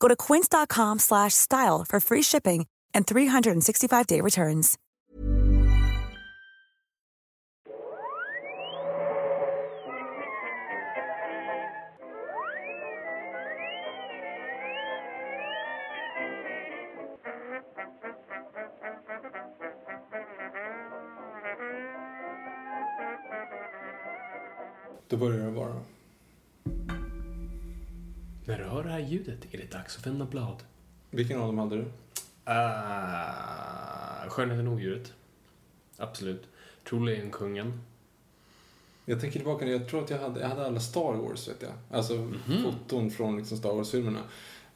Go to quince.com slash style for free shipping and 365-day returns. Då börjar det bara. När du hör det här ljudet är det dags att vända blad. Vilken av dem hade du? Uh, Skönheten och odjuret. Absolut. Troligen kungen. Jag tänker tillbaka, jag tror att jag hade, jag hade alla Star Wars, vet jag. Alltså foton från liksom Star Wars-filmerna.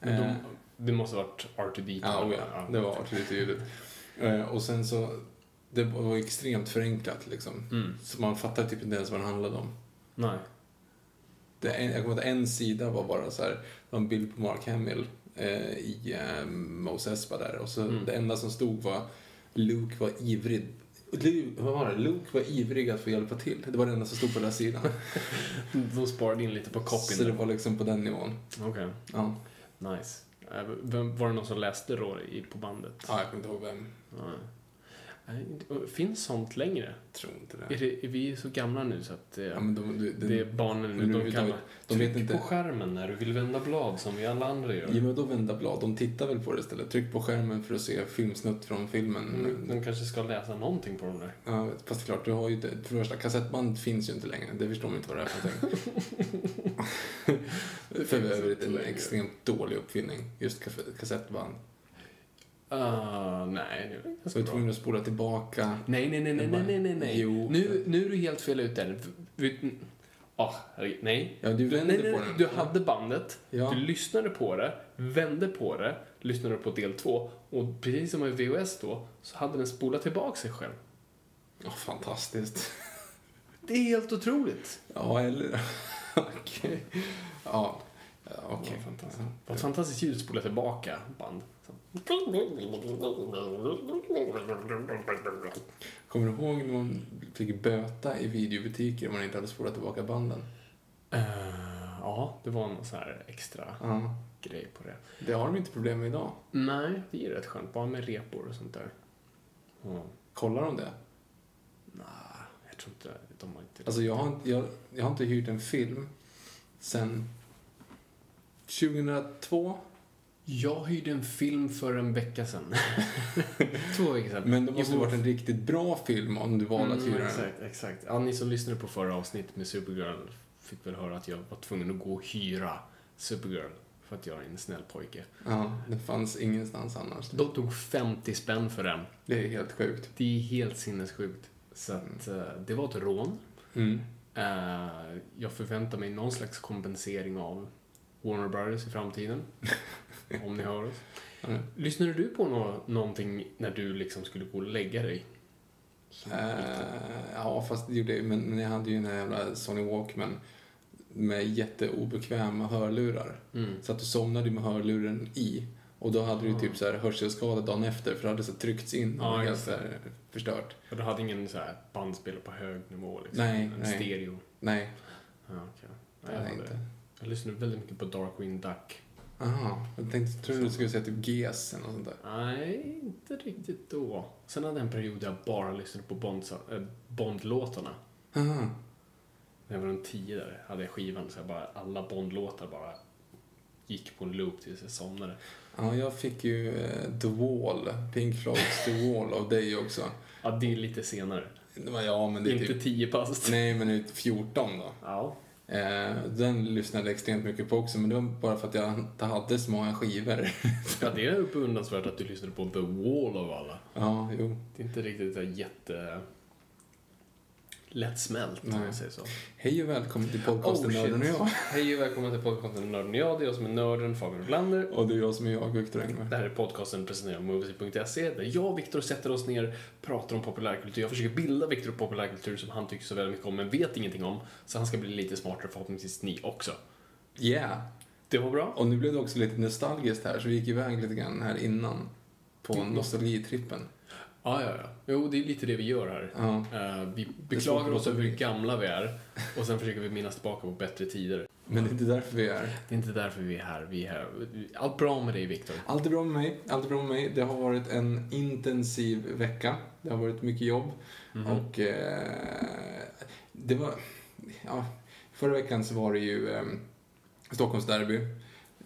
Men de, Eh, det måste ha varit R2D2. Ja, oh ja, det var lite ljudet. Eh, och sen så, det var extremt förenklat liksom. Mm. Så man fattar typ inte ens vad den handlade om. Nej. Det, jag kommer ihåg att en sida var bara så här, en bild på Mark Hamill eh, i eh, Mos Espa där. Och så Mm. det enda som stod var Luke var ivrig. Luke, vad var det? Luke var ivrig att få hjälpa till. Det var det enda som stod på den här sidan. De sparade in lite på copyn. så det var liksom på den nivån. Okej, Ja, nice. Eh, vem- Var det någon som läste då på bandet? ja jag kommer inte ihåg vem. Nej. Det- Finns sånt längre? Tror inte det. Är, det, är vi så gamla nu så att eh, Ja, men de, de, de, det är barnen nu, de kan de vet inte. på skärmen när du vill vända blad som vi alla andra gör. Ja, men då vända blad. De tittar väl på det istället. Tryck på skärmen för att se filmsnutt från filmen. Mm, De kanske ska läsa någonting på de där. Ja, fast det är klart, du har ju inte, för det första, kassettband finns ju inte längre. Det förstår man inte vad det är för någonting. för övrigt en extremt dålig uppfinning, just kassettband. Uh, nej, det är Så ganska du tvungen att spola tillbaka. Nej, nej, nej, nej, nej, nej, nej, nej. Jo. Nu, nu är du helt fel ute. Ah, nej. Ja, du vände nej, nej, på nej. den. Du hade bandet, Ja. du lyssnade på det, vände på det, lyssnade på del två och precis som i VHS då så hade den spolat tillbaka sig själv. Ja, fantastiskt. Det är helt otroligt. Ja, eller... Okej. Ja, ja okej. Vad fantastiskt. Vad fantastiskt ljud spola tillbaka band. Kommer du ihåg när man fick böta i videobutiker om man inte hade spolat tillbaka banden? Eh, ja, det var någon sån här extra Ja. grej på det. Det har de inte problem med idag. Nej, det är rätt skönt. Bara med repor och sånt där. Ja. Kollar de det? Nej, jag tror inte de har inte Alltså jag har, inte- jag, jag har inte hyrt en film sen 2002. Jag hyrde en film för en vecka sedan. Två veckor sedan. Men det måste Jo. varit en riktigt bra film om du valde att Mm, hyra den. exakt, exakt. Ja, ni som lyssnade på förra avsnittet med Supergirl fick väl höra att jag var tvungen att gå och hyra Supergirl för att jag är en snäll pojke. Ja, det fanns ingenstans annars. De tog 50 spänn för den. Det är helt sjukt. Det är helt sinnessjukt. Så att, eh, det var ett rån. Mm. Eh, jag förväntar mig någon slags kompensering av Warner Brothers i framtiden. om ni hör oss. Ja. Lyssnade du på nå- någonting när du liksom skulle gå och lägga dig? Eh, ja, fast det gjorde jag men, men jag hade ju en jävla Sony Walkman med jätteobekväma hörlurar. Mm. Så att du somnade med hörluren i. Och då hade du typ så här hörselskada dagen efter för det hade så tryckts in och var helt så här förstört. Och du hade ingen så här bandspelare på hög nivå? Liksom. Nej, en nej. stereo? Nej, Ja, okej. det Nej, jag, jag inte. Jag lyssnade väldigt mycket på Darkwing Duck. Aha, jag tänkte, trodde du skulle säga typ GES eller något sånt där. Nej, inte riktigt då. Sen hade jag en period där jag bara lyssnade på äh, Bond-låtarna. Aha. När jag var runt tio där hade jag skivan så jag bara, alla Bond-låtar bara gick på en loop tills jag somnade. Ja, jag fick ju eh, The Wall, Pink Floyds The Wall av dig också. Ja, det är lite senare. Ja, men det är Inte typ... 10 pass. Nej, men det är 14 då. Ja. Eh, den lyssnade jag extremt mycket på också, men det var bara för att jag inte hade så många skivor. ja, det är beundransvärt att du lyssnade på The Wall av alla. ja, jo. Det är inte riktigt så jätte... lättsmält, om man säger så. Hej och välkommen till podcasten Oh. Nörden och jag. Hej och välkommen till podcasten Nörden och jag. Det är jag som är nörden, Fabian Blander. Och det är jag som är jag, Viktor Engberg. Det här är podcasten presenterad av Movies.se där jag och Viktor sätter oss ner, pratar om populärkultur. Jag försöker bilda Viktor på populärkultur som han tycker så väldigt mycket om men vet ingenting om. Så han ska bli lite smartare förhoppningsvis ni också. Yeah! Det var bra. Och nu blev det också lite nostalgiskt här, så vi gick iväg lite grann här innan på Mm. nostalgitrippen. Ja, ja, ja. Jo, det är lite det vi gör här. Ja. Eh, vi beklagar oss över hur gamla vi är och sen försöker vi minnas tillbaka på bättre tider. Men det är inte därför vi är här. Det är inte därför vi är här. Vi är här. Allt bra med dig, Viktor? Allt är bra med mig. Allt är bra med mig. Det har varit en intensiv vecka. Det har varit mycket jobb. Mhm. Och eh, det var... Ja, förra veckan så var det ju eh, Stockholmsderby,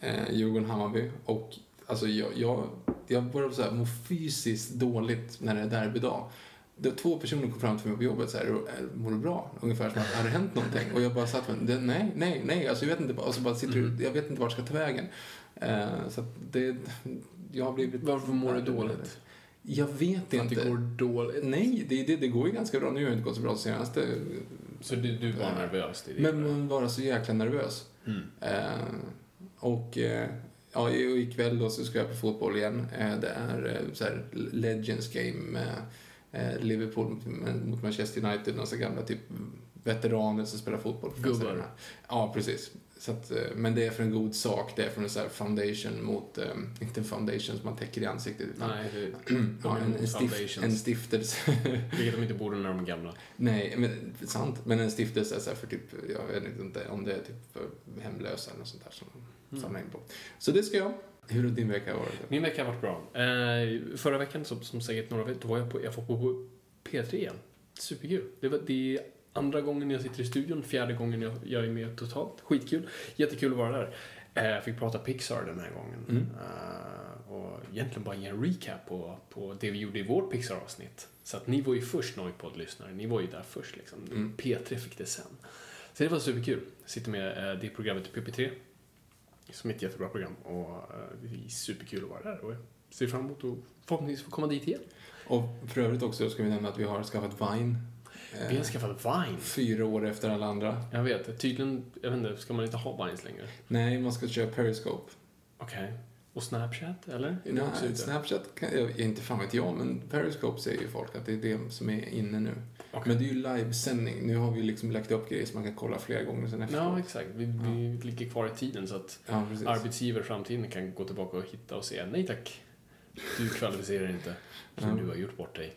eh, Djurgården-Hammarby. Och alltså jag, jag, jag började så här, må fysiskt dåligt när det är derbydag. Det var två personer kom fram till mig på jobbet så här, "Eh, mår du bra? Ungefär som att, har det hänt någonting? Och jag bara satt med, "Det- nej, nej, nej, alltså jag vet inte, och så bara sitter Mhm. jag vet inte vart jag ska ta vägen. Eh, så det, jag har blivit... Varför mår du dåligt? Jag vet För att inte. det går dåligt? Nej, det, det, det går ju ganska bra. Nu har det inte gått så bra senaste. Så du, du var nervös? Det det. Men man var så jäkla nervös. Mm. Eh, och eh, ja, ikväll då så ska jag på fotboll igen. Eh, det är eh, så här Legends Game eh, Liverpool mot- Manchester United. Några gamla typ veteraner som spelar fotboll. Gubbar. Ja, precis. Så att, men det är för en god sak. Det är för en så foundation mot, inte en foundation som man täcker i ansiktet. Utan, Nej, det, ja, en, en, stift, en stiftelse. vilket de inte borde när de är gamla. Nej, men sant. Men en stiftelse är så för typ, jag vet inte om det är typ hemlösa eller något sånt där som de samlar in på. Så det ska jag. Hur har din vecka varit? Min vecka har varit bra. Eh, förra veckan, som, som säkert några vet, då var jag på, jag var på, på P3 igen. Superkul. Det, var, det är andra gången jag sitter i studion, fjärde gången jag, jag är med totalt. Skitkul. Jättekul att vara där. Eh, jag fick prata Pixar den här gången. Mm. Eh, och egentligen bara ge en recap på, på det vi gjorde i vårt Pixar-avsnitt. Så att ni var ju först, Noipod-lyssnare. Ni var ju där först liksom. Mm. P3 fick det sen. Så det var superkul. Jag sitter med eh, det programmet PP3 som är ett jättebra program och eh, det är superkul att vara där och jag ser fram emot att förhoppningsvis få komma dit igen. Och för övrigt också ska vi nämna att vi har skaffat Vine. Eh, Vi har skaffat Vine. Fyra år efter alla andra. Jag vet, tydligen, jag vet inte, ska man inte ha Vines längre? Nej, man ska köra Periscope. Okej. Och Snapchat, eller? Nej? Snapchat, kan, jag, inte fan vet jag, men Periscope säger ju folk att det är det som är inne nu. Okej. Men det är ju livesändning. Nu har vi liksom lagt upp grejer som man kan kolla flera gånger sen efteråt. Ja, exakt. Vi, vi ligger kvar i tiden så att Ja, arbetsgivare i framtiden kan gå tillbaka och hitta och säga nej tack, du kvalificerar inte för Ja. du har gjort bort dig.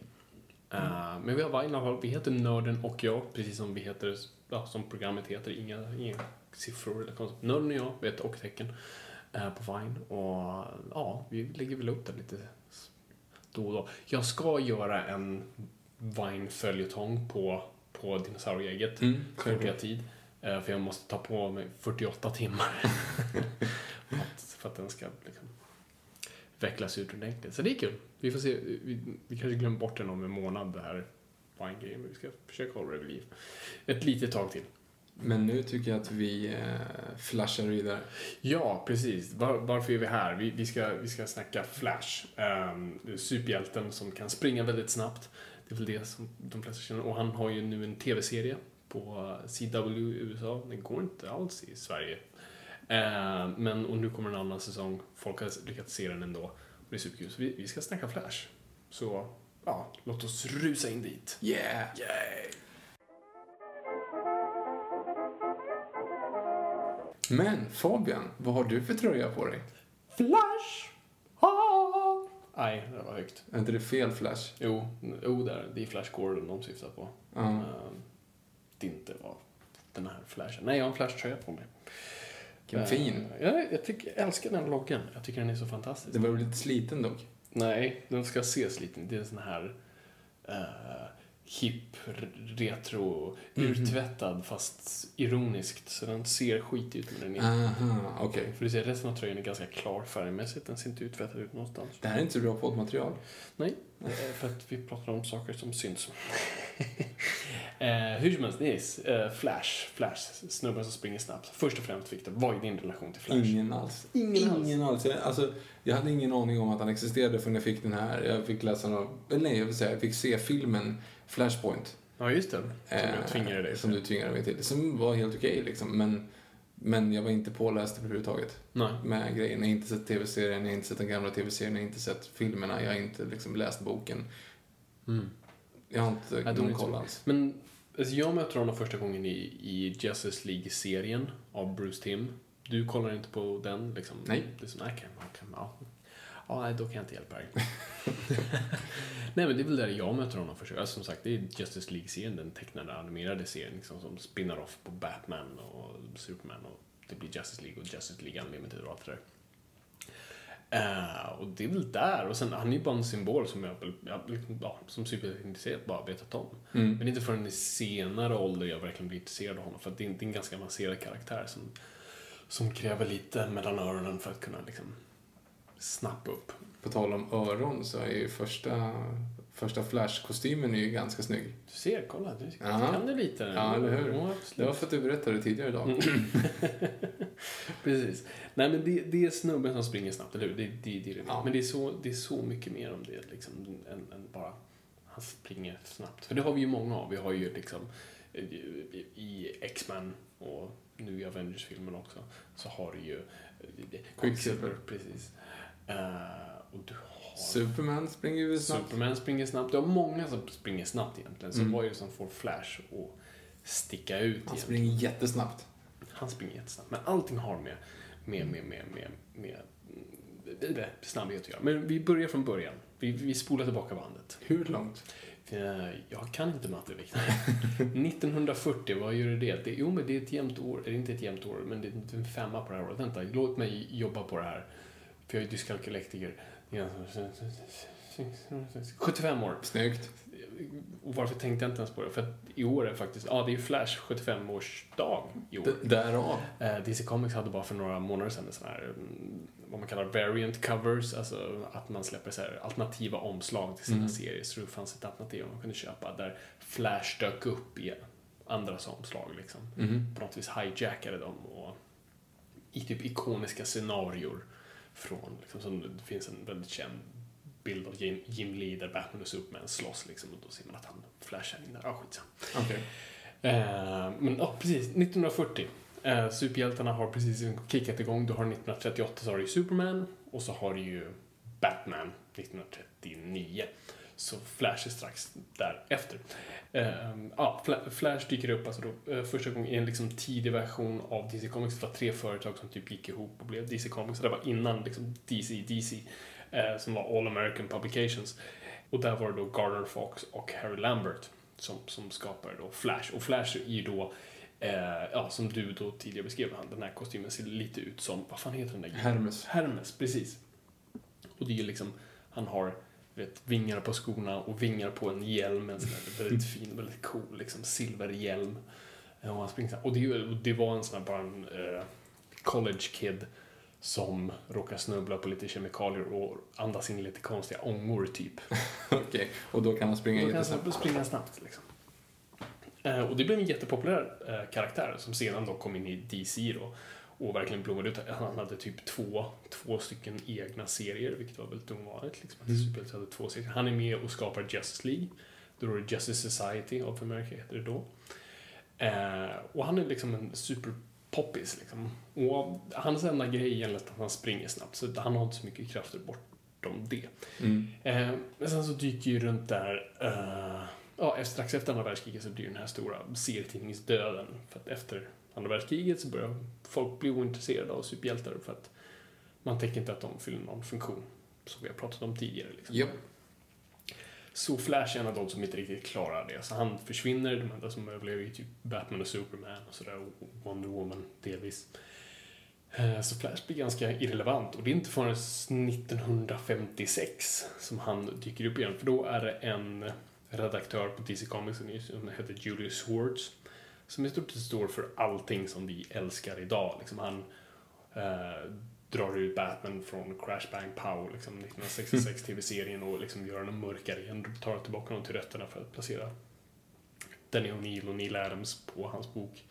Eh, men vi har fall. Vi heter Nörden och jag, precis som vi heter, ja, som programmet heter. Inga, inga siffror eller konstigt. Nörden och jag, med ett och-tecken, eh, på Vine. Och ja, vi lägger väl upp det lite då och då. Jag ska göra en Vine-följetong på, på dinosaurieägget Mm, kort jag tid. Eh, För jag måste ta på mig 48 timmar. för, att, för att den ska liksom vecklas ut ordentligt. Så det är kul. Vi får se. Vi, vi kanske glömmer bort den om en månad, det här Vine-grejen. Vi ska försöka hålla det vid liv. Ett litet tag till. Men nu tycker jag att vi eh, flashar vidare. Ja, precis. Var, varför är vi här? Vi, vi, ska, vi ska snacka Flash. Um, superhjälten som kan springa väldigt snabbt. Det är väl det som de flesta känner. Och han har ju nu en tv-serie på CW i USA. Den går inte alls i Sverige. Eh, men, och nu kommer en annan säsong. Folk har lyckats se den ändå. Och det är superkul. Så vi, vi ska snacka Flash. Så, ja, låt oss rusa in dit. Yeah! Yay! Men Fabian, vad har du för tröja på dig? Flash! Nej, det var högt. Är inte det fel Flash? Jo, jo där, det är Flash Gordon de syftar på. Ja. Ehm, det inte var den här flashen. Nej, jag har en flash-tröja på mig. Vilken Ehm, fin. Ja, jag, tycker, jag älskar den loggan. Jag tycker den är så fantastisk. Det var lite sliten dock? Nej, den ska ses lite. Det är en sån här uh, hip, r- retro, Mhm. urtvättad fast ironiskt. Så den ser skit ut när den är Aha, okej. För du ser, resten av tröjan är ganska klar färgmässigt. Den ser inte uttvättad ut någonstans. Det här är inte så bra poddmaterial. Nej, eh, för att vi pratar om saker som syns. eh, hur som helst, yes. eh, Flash. Flash, snubben som springer snabbt. Först och främst, Victor, vad är din relation till Flash? Ingen alls. Ingen alls. Ingen alls. Jag, alltså, jag hade ingen aning om att han existerade förrän jag fick den här. Jag fick läsa någon, eller nej, jag vill säga, jag fick se filmen Flashpoint. Ja, just det. Som Eh, jag tvingade dig Som du tvingade mig till. Som var helt okej liksom. Men, men jag var inte påläst överhuvudtaget Nej. med grejen. Jag har inte sett tv-serien, jag har inte sett den gamla tv-serien, jag har inte sett filmerna, jag har inte liksom läst boken. Mm. Jag har inte är någon koll alls. Men alltså, jag möter honom första gången i, i Justice League-serien av Bruce Timm. Du kollar inte på den liksom? Nej. Det är så, nej, kan, kan, ja. ja, nej, då kan jag inte hjälpa dig. nej, men det är väl där jag möter honom första alltså, Som sagt, det är Justice League-serien, den tecknade animerade serien liksom, som spinnar off på Batman och Superman och det blir Justice League och Justice League Unlimited och allt det där. Eh, och det är väl där. Och sen, han är ju bara en symbol som jag, väl- ja, liksom, ja, som superintresserad bara vetat om. Mm. Men inte förrän i senare ålder jag verkligen blir intresserad av honom. För att det är, det är en ganska avancerad karaktär som, som kräver lite mellan öronen för att kunna liksom snappa upp. På tal om öron så är ju första, första Flash-kostymen är ju ganska snygg. Du ser, kolla, du Ja. kan det lite. Ja, eller hur? Ja, Det var för att du berättade det tidigare idag. Precis. Nej, men det, det är snubben som springer snabbt, eller hur? Det, det, det är det. Ja. Men det är, så, det är så mycket mer om det, liksom, än, än bara han springer snabbt. För det har vi ju många av. Vi har ju liksom i X-Men och nu i Avengers-filmen också, så har du ju eh, Quicksilver. Precis. Eh, och du. Superman springer ju snabbt. Superman springer snabbt. Du har många som springer snabbt egentligen. Så Mm. vad är det som får Flash att sticka ut Han egentligen? springer jättesnabbt. Han springer jättesnabbt. Men allting har med, med, med, med, med, med mm, det- snabbhet att göra. Men vi börjar från början. Vi, vi spolar tillbaka bandet. Hur långt? Eh, Jag kan inte matte, Viktor. 1940, vad gör det? det? Jo, men det är ett jämnt år. Det är inte ett jämnt år, men det är en femma på det här året. Vänta, låt mig jobba på det här. För jag är dyskalkylektiker. Det är alltså 75 år. Snyggt. Och varför tänkte jag inte ens på det? För att i år är faktiskt, ja det är Flash 75-årsdag i år. D- därav. Eh, DC Comics hade bara för några månader sedan en sån här, mm, vad man kallar variant covers, alltså att man släpper så här alternativa omslag till sina Mm. serier. Så det fanns ett alternativ man kunde köpa där Flash dök upp i andras omslag liksom. Mhm. På något vis hijackade dem och i typ ikoniska scenarior från, liksom, som det finns en väldigt känd bild av Jim, Jim Lee där Batman och Superman slåss liksom och då ser man att han flashar in där. Ja, skitsamma. Okej. Eh, men ja, precis. 1940. Eh, superhjältarna har precis kickat igång. Du har 1938 så har du Superman och så har du ju Batman 1939. Så Flash är strax därefter. Eh, ja, Fla- Flash dyker upp alltså då, eh, första gången i en liksom tidig version av DC Comics. Det var tre företag som typ gick ihop och blev DC Comics. Det var innan liksom DC, DC, eh, som var All American Publications. Och där var det då Gardner Fox och Harry Lambert som, som skapar då Flash. Och Flash är ju då, eh, ja, som du då tidigare beskrev, han, den här kostymen ser lite ut som, vad fan heter den där? Hermes. Hermes, precis. Och det är ju liksom, han har vet, vingar på skorna och vingar på en hjälm, en sån här väldigt fin, väldigt cool liksom, silverhjälm. Eh, Och, han springer och det, det var en sån här bara en eh, college kid som råkar snubbla på lite kemikalier och andas in lite konstiga ångor typ. Okej. Och då kan han springa Då kan jättesnabbt. han springa snabbt. Liksom. Eh, och det blev en jättepopulär eh, karaktär som sedan då kom in i DC då och verkligen blommade ut. Han hade typ två, två stycken egna serier, vilket var väldigt ovanligt. Liksom, att Mm. superhjältar hade två serier. Han är med och skapar Justice League. Då är det Justice Society of America, heter det då. Eh, och han är liksom en superpoppis. Liksom. Och hans enda grej är att han springer snabbt, så han har inte så mycket krafter bortom det. Mm. Eh, men sen så dyker ju runt där, eh, ja, efter, strax efter andra världskriget så blir den här stora serietidningsdöden. För att efter andra världskriget så börjar folk bli ointresserade av superhjältar för att man tänker inte att de fyller någon funktion. Som vi har pratat om tidigare. Liksom. Japp. Så Flash är en av de som inte riktigt klarar det. Så han försvinner, de enda som överlever är typ Batman och Superman och sådär, och Wonder Woman delvis. Eh, Så Flash blir ganska irrelevant och det är inte förrän 1956 som han dyker upp igen. För då är det en redaktör på DC Comics som heter Julius Swartz. Som i stort sett står för allting som vi älskar idag. Liksom han eh, drar ut Batman från Crash Bang Pow, liksom 1966 tv-serien och liksom gör den mörkare igen. Tar tillbaka honom till rötterna för att placera Danny O'Neill och Neil Adams på hans bok.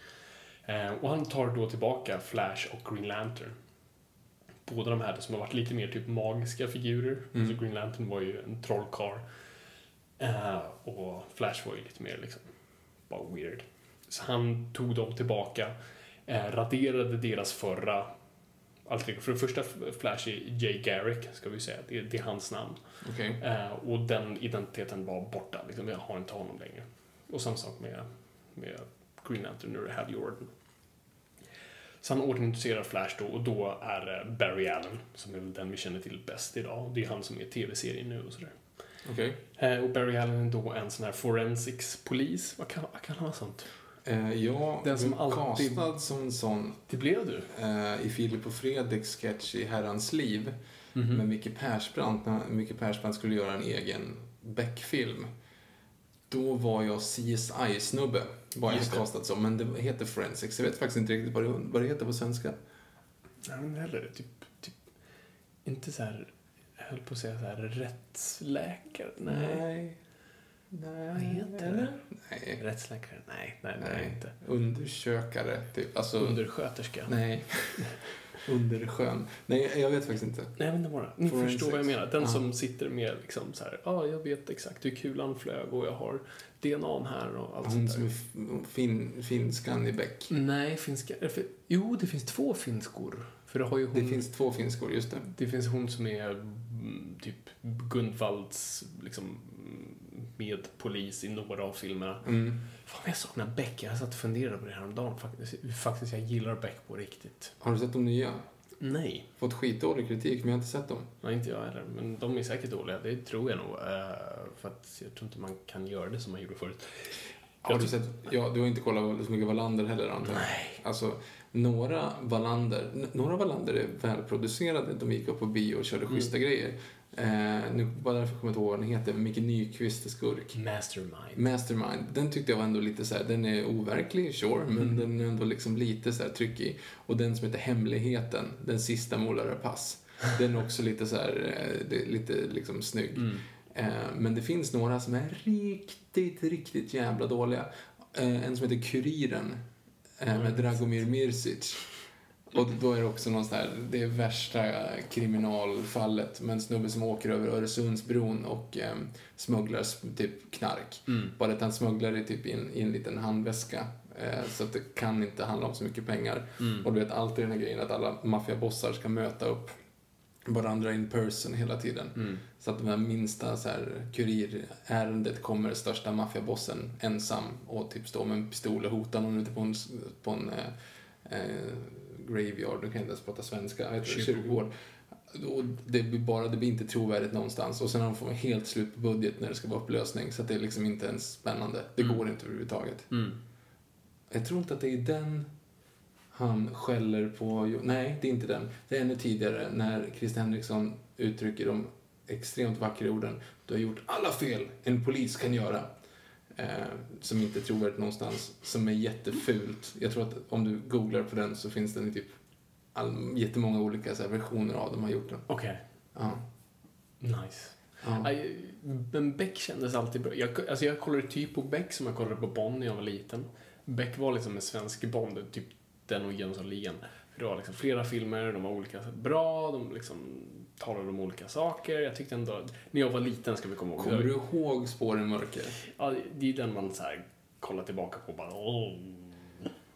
Eh, och han tar då tillbaka Flash och Green Lantern. Båda de här som har varit lite mer typ magiska figurer. Mm. Så Green Lantern var ju en trollkarl. Eh, och Flash var ju lite mer liksom bara weird. Så han tog dem tillbaka, eh, raderade deras förra ego. För det första Flash är Jay Garrick, ska vi säga. Det, det är hans namn. Okej. Eh, och den identiteten var borta. Liksom, jag har inte honom längre. Och samma sak med, med Green Lantern, nu är det Hal Jordan. Så han återintroducerar Flash då och då är det Barry Allen, som är den vi känner till bäst idag. Det är han som är tv-serien nu och sådär. Okej. Eh, och Barry Allen är då en sån här forensics-polis. Vad kan, vad kan han ha sånt? Eh, jag Den som alltid- castad som sån Det blev du. eh, i Filip och Fredriks sketch i Herrans liv Mhm. med Micke Persbrandt, när Micke Persbrandt skulle göra en egen Beck-film. Då var jag CSI-snubbe, var jag castad som, men det heter Forensics. Jag vet faktiskt inte riktigt vad det, vad det heter på svenska. Nej, men heller typ, typ, inte så här, jag höll på att säga så här, rättsläkare? Nej. Nej. Vad heter eller? det? Nej. Rättsläkare? Nej, nej, nej, Nej. inte. Undersökare, typ. Alltså, Undersköterska? Nej. Underskön. Nej, jag vet faktiskt inte. Nej, men det det. Ni Forensics. förstår vad jag menar. Den Ja. som sitter med liksom så här, ja, jag vet exakt hur kulan flög och jag har DNA här och allt Hon som är fin, finskan i Beck. Nej, finska... eh, För, jo, det finns två finskor. För det har ju hon... Det finns två finskor, just det. Det finns hon som är mm, typ Gunvalds liksom mm, medpolis i några av filmerna. Mm. Fan, jag saknar Beck. Jag satt och funderade på det här om dagen. Faktiskt, faktiskt jag gillar Beck på riktigt. Har du sett de nya? Nej, Fått skitdålig kritik, men jag har inte sett dem. nej, inte jag heller. Men de är säkert dåliga. Det tror jag nog. eh, för att jag tror inte man kan göra det som man gjorde förut. Har Jag du sett, ja, du har inte kollat så mycket Wallander heller antar jag? Nej. Alltså, några Wallander, några Wallander är välproducerade. De gick upp på bio och körde Mm. schyssta grejer. Eh, nu bara därför kommer jag inte ihåg vad den heter. Micke Nyqvist är skurk. Mastermind. Mastermind, den tyckte jag var ändå lite så här, den är overklig, sure, men Mm. den är ändå liksom lite så här tryckig. Och den som heter Hemligheten, den sista målare pass, den är också lite så här, eh, lite liksom snygg. Mm. Eh, Men det finns några som är riktigt, riktigt jävla dåliga. Eh, En som heter Kuriren eh, med Dragomir Mirsic. Och då är det också någon sån här, det är värsta kriminalfallet med en snubbe som åker över Öresundsbron och eh, smugglar typ knark. Mm. Bara att han smugglar det typ i en, i en liten handväska. Eh, så att det kan inte handla om så mycket pengar. Mm. Och du vet alltid den här grejen att alla maffiabossar ska möta upp varandra in person hela tiden. Mm. Så att det här minsta så här, kurirärendet kommer största maffiabossen ensam och typ står med en pistol och hotar någon ute på en, på en eh, eh, graveyard, nu kan jag inte ens prata svenska, heter det? Kyrkogård. Och det blir bara, det blir inte trovärdigt någonstans. Och sen har de fått helt slut på budget när det ska vara upplösning, så det är liksom inte ens spännande. Det Mm. går inte överhuvudtaget. Mm. Jag tror inte att det är den han skäller på... Nej, det är inte den. Det är ännu tidigare när Christer Henriksson uttrycker de extremt vackra orden. Du har gjort alla fel en polis kan göra. Eh, som inte är trovärdigt någonstans. Som är jättefult. Jag tror att om du googlar på den så finns den i typ all, jättemånga olika så här, versioner av de har gjort den. Okej, Ja. nice. ja. Aj, Men Beck kändes alltid bra. Jag, alltså jag kollade typ på Beck som jag kollade på Bond när jag var liten. Beck var liksom en svensk Bond, typ den och Jönssonligan. För det var liksom flera filmer, de var olika bra, de liksom talade om olika saker. Jag tyckte ändå, när jag var liten ska vi komma ihåg. Kommer du ihåg Spår i mörker? Ja, det är den man så här kollar tillbaka på och bara åh.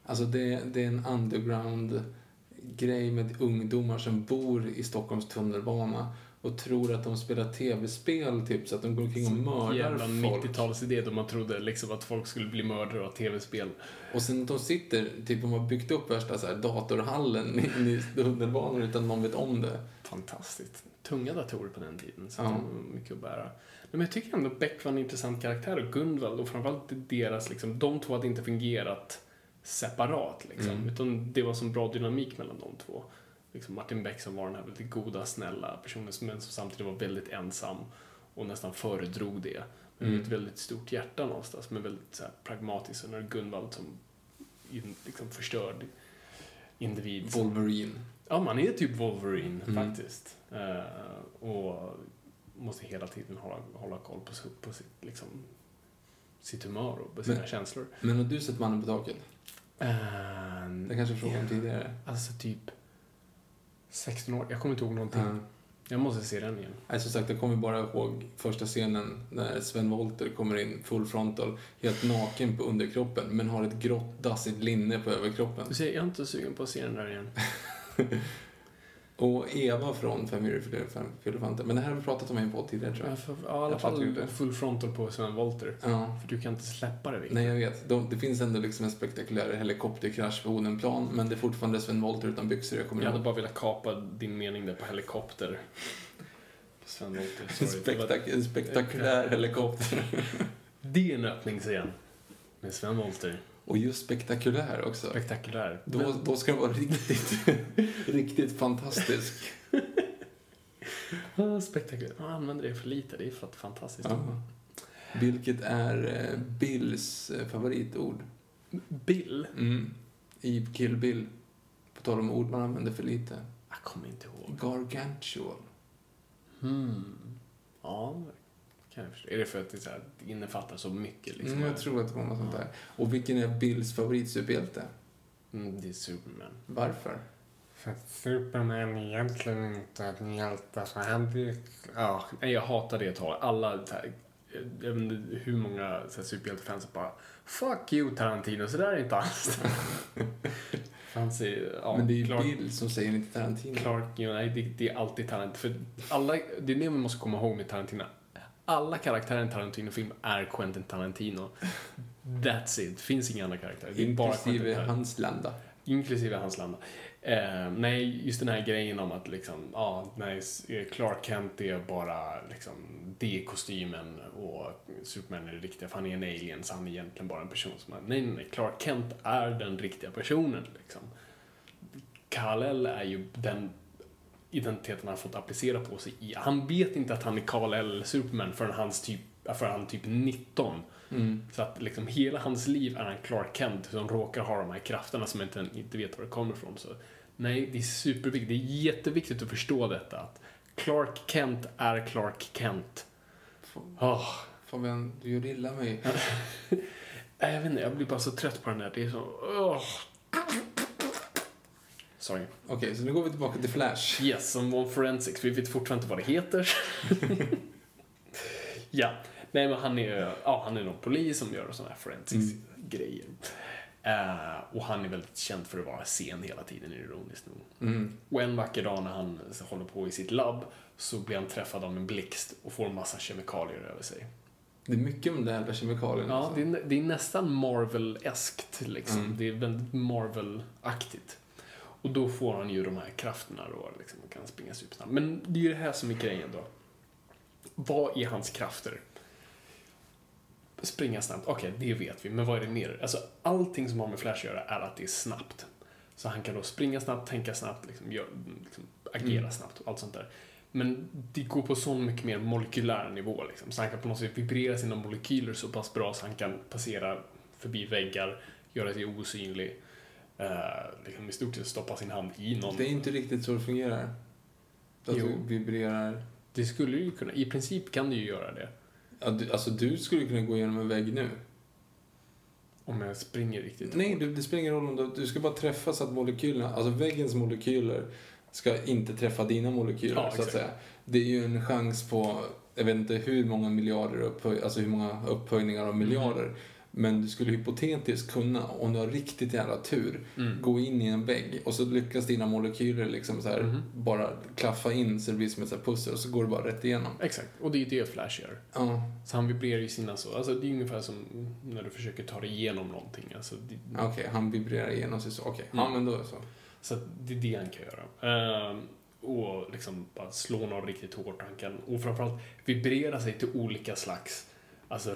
Alltså det, det är en underground-grej med ungdomar som bor i Stockholms tunnelbana och tror att de spelar tv-spel typ så att de går omkring och mördar Jävla folk. 90-talsidé då man trodde liksom att folk skulle bli mördare av tv-spel. Och sen att de sitter, typ de har byggt upp värsta så här, datorhallen i tunnelbanan utan någon vet om det. Fantastiskt. Tunga datorer på den tiden, så Ja. var mycket att bära. Men jag tycker ändå Beck var en intressant karaktär och Gunvald och framförallt deras, liksom, de två hade inte fungerat separat liksom. Mm. Utan det var som bra dynamik mellan de två. Liksom Martin Beck som var den här väldigt goda, snälla personen som, men som samtidigt var väldigt ensam och nästan föredrog det. Mm. Ett väldigt stort hjärta någonstans, men väldigt så här, pragmatisk. Och när Gunvald som in, liksom förstörd individ. Wolverine. Ja, man är typ Wolverine Mm. faktiskt. Eh, och måste hela tiden hålla, hålla koll på, på sitt, liksom, sitt humör och på sina Men- känslor. Men har du sett Mannen på taket? Uh, Det kanske frågade om tidigare. Alltså typ 16 år. Jag kommer inte ihåg någonting. Ja. Jag måste se den igen. Nej, som sagt, jag kommer bara ihåg första scenen när Sven Wollter kommer in full frontal, helt naken på underkroppen, men har ett grått dassigt linne på överkroppen. Du ser, jag är inte sugen på att se den där igen. Och Eva från Fem myror fyller fanter. Men det här har vi pratat om i en podd tidigare, tror Ja, jag. för, ja, i alla Jag fall full frontal på Sven Wollter. Ja. För du kan inte släppa det, Victor. Nej, jag vet. De, det finns ändå liksom en spektakulär helikopterkrasch på Odenplan, men det är fortfarande Sven Wollter utan byxor jag kommer Jag hade bara velat kapa din mening där på helikopter. På Sven var- spektak en spektakulär helikopter. Det är en öppningsscen. Med Sven Wollter. Och just spektakulär också. Spektakulär. Då, Men- då ska den vara riktigt, riktigt fantastisk. Spektakulär. Man använder det för lite. Det är för att fantastiskt. Ja. Vilket är eh, Bills eh, favoritord. Bill? Mm. I Kill Bill. På tal om ord man använder för lite. Jag kommer inte ihåg. Gargantual. Hmm. Ja, kan jag förstå. Är det för att det, så här, det innefattar så mycket? Liksom? Mm, jag tror att det var något sånt där. Och vilken är Bills favoritsuperhjälte? Mm, det är Superman. Varför? För att Superman är egentligen inte en hjälte, så han blir... Ja, nej, jag hatar det talet. Alla, här, jag vet inte hur många superhjältefans bara Fuck you Tarantino, så där är inte alls i, ja, Men det är ju Clark, Bill som säger inte Tarantino. Clark you know, nej, det, det är alltid Tarantino. För alla, det är det vi måste komma ihåg med Tarantino. Alla karaktärer i en Tarantino-film är Quentin Tarantino. That's it. Finns inga andra karaktärer. Det är bara Inklusive hans landa. Inklusive hans landa. Eh, nej, just den här grejen om att liksom, ja, nej, eh, Clark Kent är bara liksom, det är kostymen och Superman är det riktiga, för han är en alien, så han är egentligen bara en person som är, nej, nej, nej, Clark Kent är den riktiga personen, liksom. Kal-El är ju den identiteten han fått applicera på sig i. Han vet inte att han är Kal-El eller Superman förrän, hans typ, förrän han typ 19. Mm. Så att liksom hela hans liv är han Clark Kent som råkar ha de här krafterna som inte, inte vet var det kommer ifrån. Så nej, det är superviktigt. Det är jätteviktigt att förstå detta. Att Clark Kent är Clark Kent. Åh, Fabian, du gör illa mig. jag vet inte, jag blir bara så trött på den där. Det är så... åh. Sorry. Okej, så nu går vi tillbaka till Flash. Yes, som One Forensics. Vi vet fortfarande inte vad det heter. ja. Nej, men han är, ja, han är någon polis som gör sådana här forensics-grejer. Eh, och han är väldigt känd för att vara sen hela tiden, ironiskt nog. Mm. Och en vacker dag när han håller på i sitt labb så blir han träffad av en blixt och får en massa kemikalier över sig. Det är mycket med de där kemikalierna. Ja, alltså. det är, det är nästan Marvel-eskt liksom. Mm. Det är väldigt Marvel-aktigt. Och då får han ju de här krafterna då, liksom, och kan springa supersnabbt. Men det är ju det här som är grejen då. Vad är hans krafter? Springa snabbt, okej, det vet vi, men vad är det mer? Alltså, allting som har med Flash att göra är att det är snabbt. Så han kan då springa snabbt, tänka snabbt, liksom, gör, liksom, agera Mm. snabbt och allt sånt där. Men det går på så mycket mer molekylär nivå. Liksom. Så han kan på något sätt vibrera sina molekyler så pass bra så han kan passera förbi väggar, göra sig osynlig. Uh, liksom i stort sett stoppa sin hand i någon. Det är inte riktigt så det fungerar. Att Jo. du vibrerar. Det skulle ju kunna, i princip kan du ju göra det. Ja, du, alltså du skulle kunna gå igenom en vägg nu. Om jag springer riktigt Nej, du, det spelar ingen roll om du, du ska bara träffa så att molekylerna, alltså väggens molekyler ska inte träffa dina molekyler Ja, så att säga. Det är ju en chans på, jag vet inte hur många miljarder upphöj, alltså hur många upphöjningar av miljarder. Men du skulle hypotetiskt kunna, om du har riktigt jävla tur, Mm. gå in i en vägg och så lyckas dina molekyler liksom så här Mhm. bara klaffa in så det blir som ett pussel och så går det bara rätt igenom. Exakt, och det är ju det Flash gör. Ja, Så han vibrerar ju sina så, alltså det är ungefär som när du försöker ta dig igenom någonting. Alltså det, okej, han vibrerar igenom sig så. Okej, ja Mm. men då är det så. Så det är det han kan göra. Ehm, och liksom bara slå någon riktigt hårt. Han kan, och framförallt vibrera sig till olika slags alltså,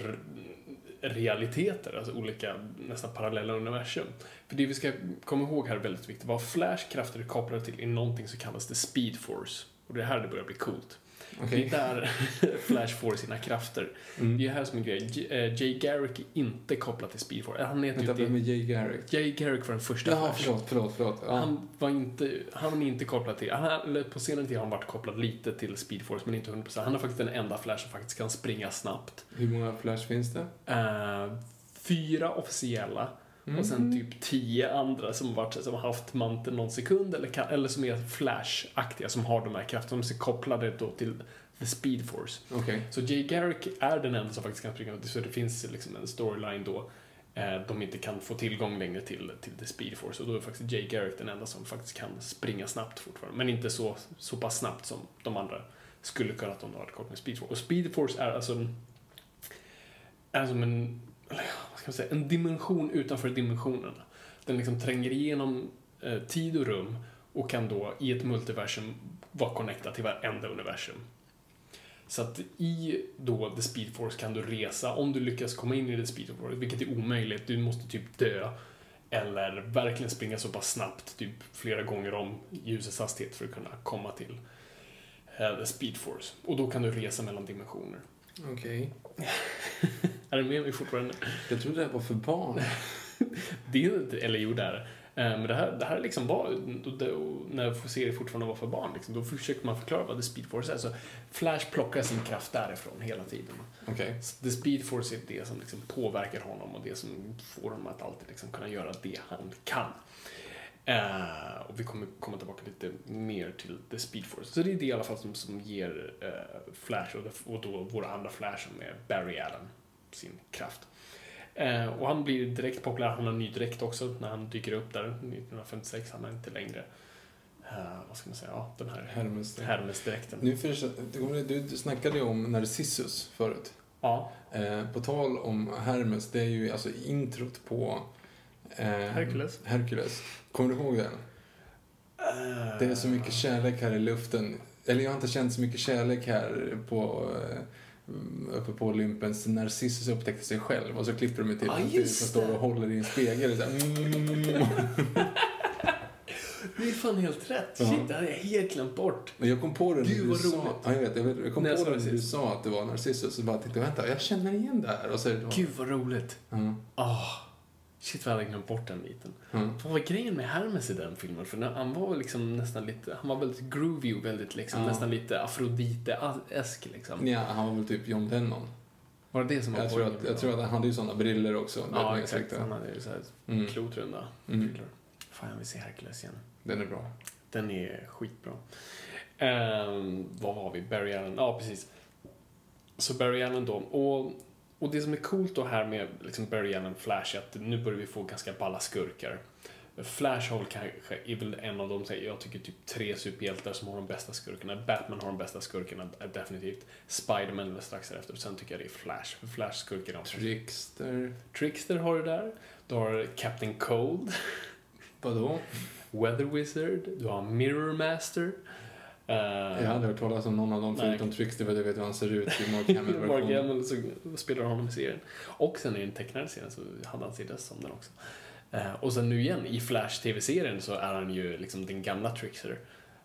realiteter, alltså olika nästan parallella universum. För det vi ska komma ihåg här är väldigt viktigt. Vad Flash krafter är kopplade till är någonting som kallas the speed force. Och det är här det börjar bli coolt. Okej. Det är där Flash får sina krafter. Mm. Det är här som är grejen. Eh, Jay Garrick är inte kopplad till Speed Force. Han heter Vänta, ju vem är. Jay Garrick? Jay Garrick var den första Jaha, Flash. förlåt, förlåt, förlåt. Ja. Han var inte, han är inte kopplad till, han, på senare tid har han varit kopplad lite till Speed Force, men inte 100%. Han är faktiskt den enda Flash som faktiskt kan springa snabbt. Hur många Flash finns det? Eh, fyra officiella Mm. och sen typ tio andra som, varit, som har haft manteln någon sekund eller, eller som är Flash-aktiga, som har de här krafterna, som är kopplade då till The Speed Force. Okej. Så Jay Garrick är den enda som faktiskt kan springa, så det finns liksom en storyline då eh, de inte kan få tillgång längre till, till The Speed Force och då är faktiskt Jay Garrick den enda som faktiskt kan springa snabbt fortfarande. Men inte så, så pass snabbt som de andra skulle kunna om de hade kort med Speed Force. Och Speed Force är alltså en, är som en, vad ska man säga, en dimension utanför dimensionen. Den liksom tränger igenom eh, tid och rum och kan då i ett multiversum vara connectad till varenda universum. Så att i då The Speed Force kan du resa, om du lyckas komma in i The Speed Force, vilket är omöjligt, du måste typ dö. Eller verkligen springa så pass snabbt, typ flera gånger om ljusets hastighet för att kunna komma till eh, The Speed Force. Och då kan du resa mellan dimensioner. Okej. Är du med mig fortfarande? Jag trodde det här var för barn. Det är inte, eller jo det är det. Eh, Men det här, det här liksom var, när serier fortfarande var för barn, liksom, då försöker man förklara vad The Speed Force är. Så Flash plockar sin kraft därifrån hela tiden. Så The Speed Force är det som liksom påverkar honom och det som får honom att alltid liksom kunna göra det han kan. Eh, och vi kommer komma tillbaka lite mer till The Speed Force. Så det är det i alla fall som, som ger eh, Flash och, och då våra andra Flash som är Barry Allen sin kraft. Eh, och han blir direkt populär, han har ny dräkt också när han dyker upp där 1956, han är inte längre, vad ska man säga, ja, den här Hermes. Hermes-dräkten. Nu för, du, snackade ju om Narcissus förut. Ja, på tal om Hermes, det är ju alltså introt på eh, Hercules. Hercules. Kommer du ihåg den? Det är så mycket kärlek här i luften. Eller jag har inte känt så mycket kärlek här på, eh, uppe på Olympen sen Narcissus upptäckte sig själv. Och så klipper de till att du just står och håller i en spegel. Så här, mm. Det är fan helt rätt. Ja. Shit, det hade jag helt glömt bort. Men jag kom på det när Gud, du sa... Ja, jag vet. Jag, vet, jag kom på det när du sa att det var Narcissus. Så bara tänkte vänta, jag känner igen det här. Och så det. Gud vad roligt. Ja, Ah, shit vad jag hade glömt bort den biten. ja. Vad var grejen med Hermes i den filmen? För han var liksom nästan lite, han var väldigt groovy och väldigt liksom, Ja. nästan lite Afrodite-esk liksom. Ja, han var väl typ John Lennon. Var det det som var Jag tror, att, jag tror att han hade ju sådana briller också. Ja, exakt. Han hade ju såhär Mm. klotrunda Mm. brillor. Fan, jag vill se Hercules igen. Den är bra. Den är skitbra. Um, vad har vi? Barry Allen. Ja, precis. Så Barry Allen då. Och, och det som är coolt då här med liksom Barry Allen Flash är att nu börjar vi få ganska balla skurkar. Flash har kanske, är väl en av de, jag tycker typ tre superhjältar som har de bästa skurkarna. Batman har de bästa skurkarna, definitivt. Spiderman är strax därefter. Sen tycker jag det är Flash. För Flash skurkar de Trickster. Trickster har du där. Du har Captain Cold. Vadå? Weather Wizard, du har Mirror Master. Eh, Jag aldrig hört talas om någon av dem förutom Trickster för att jag vet hur han ser ut i Mark Hamill Mark Hamill så spelar honom i serien. Och sen i den tecknade serien så hade han sin röst som den också. Eh, och sen nu igen, i Flash TV-serien så är han ju liksom den gamla Trickster.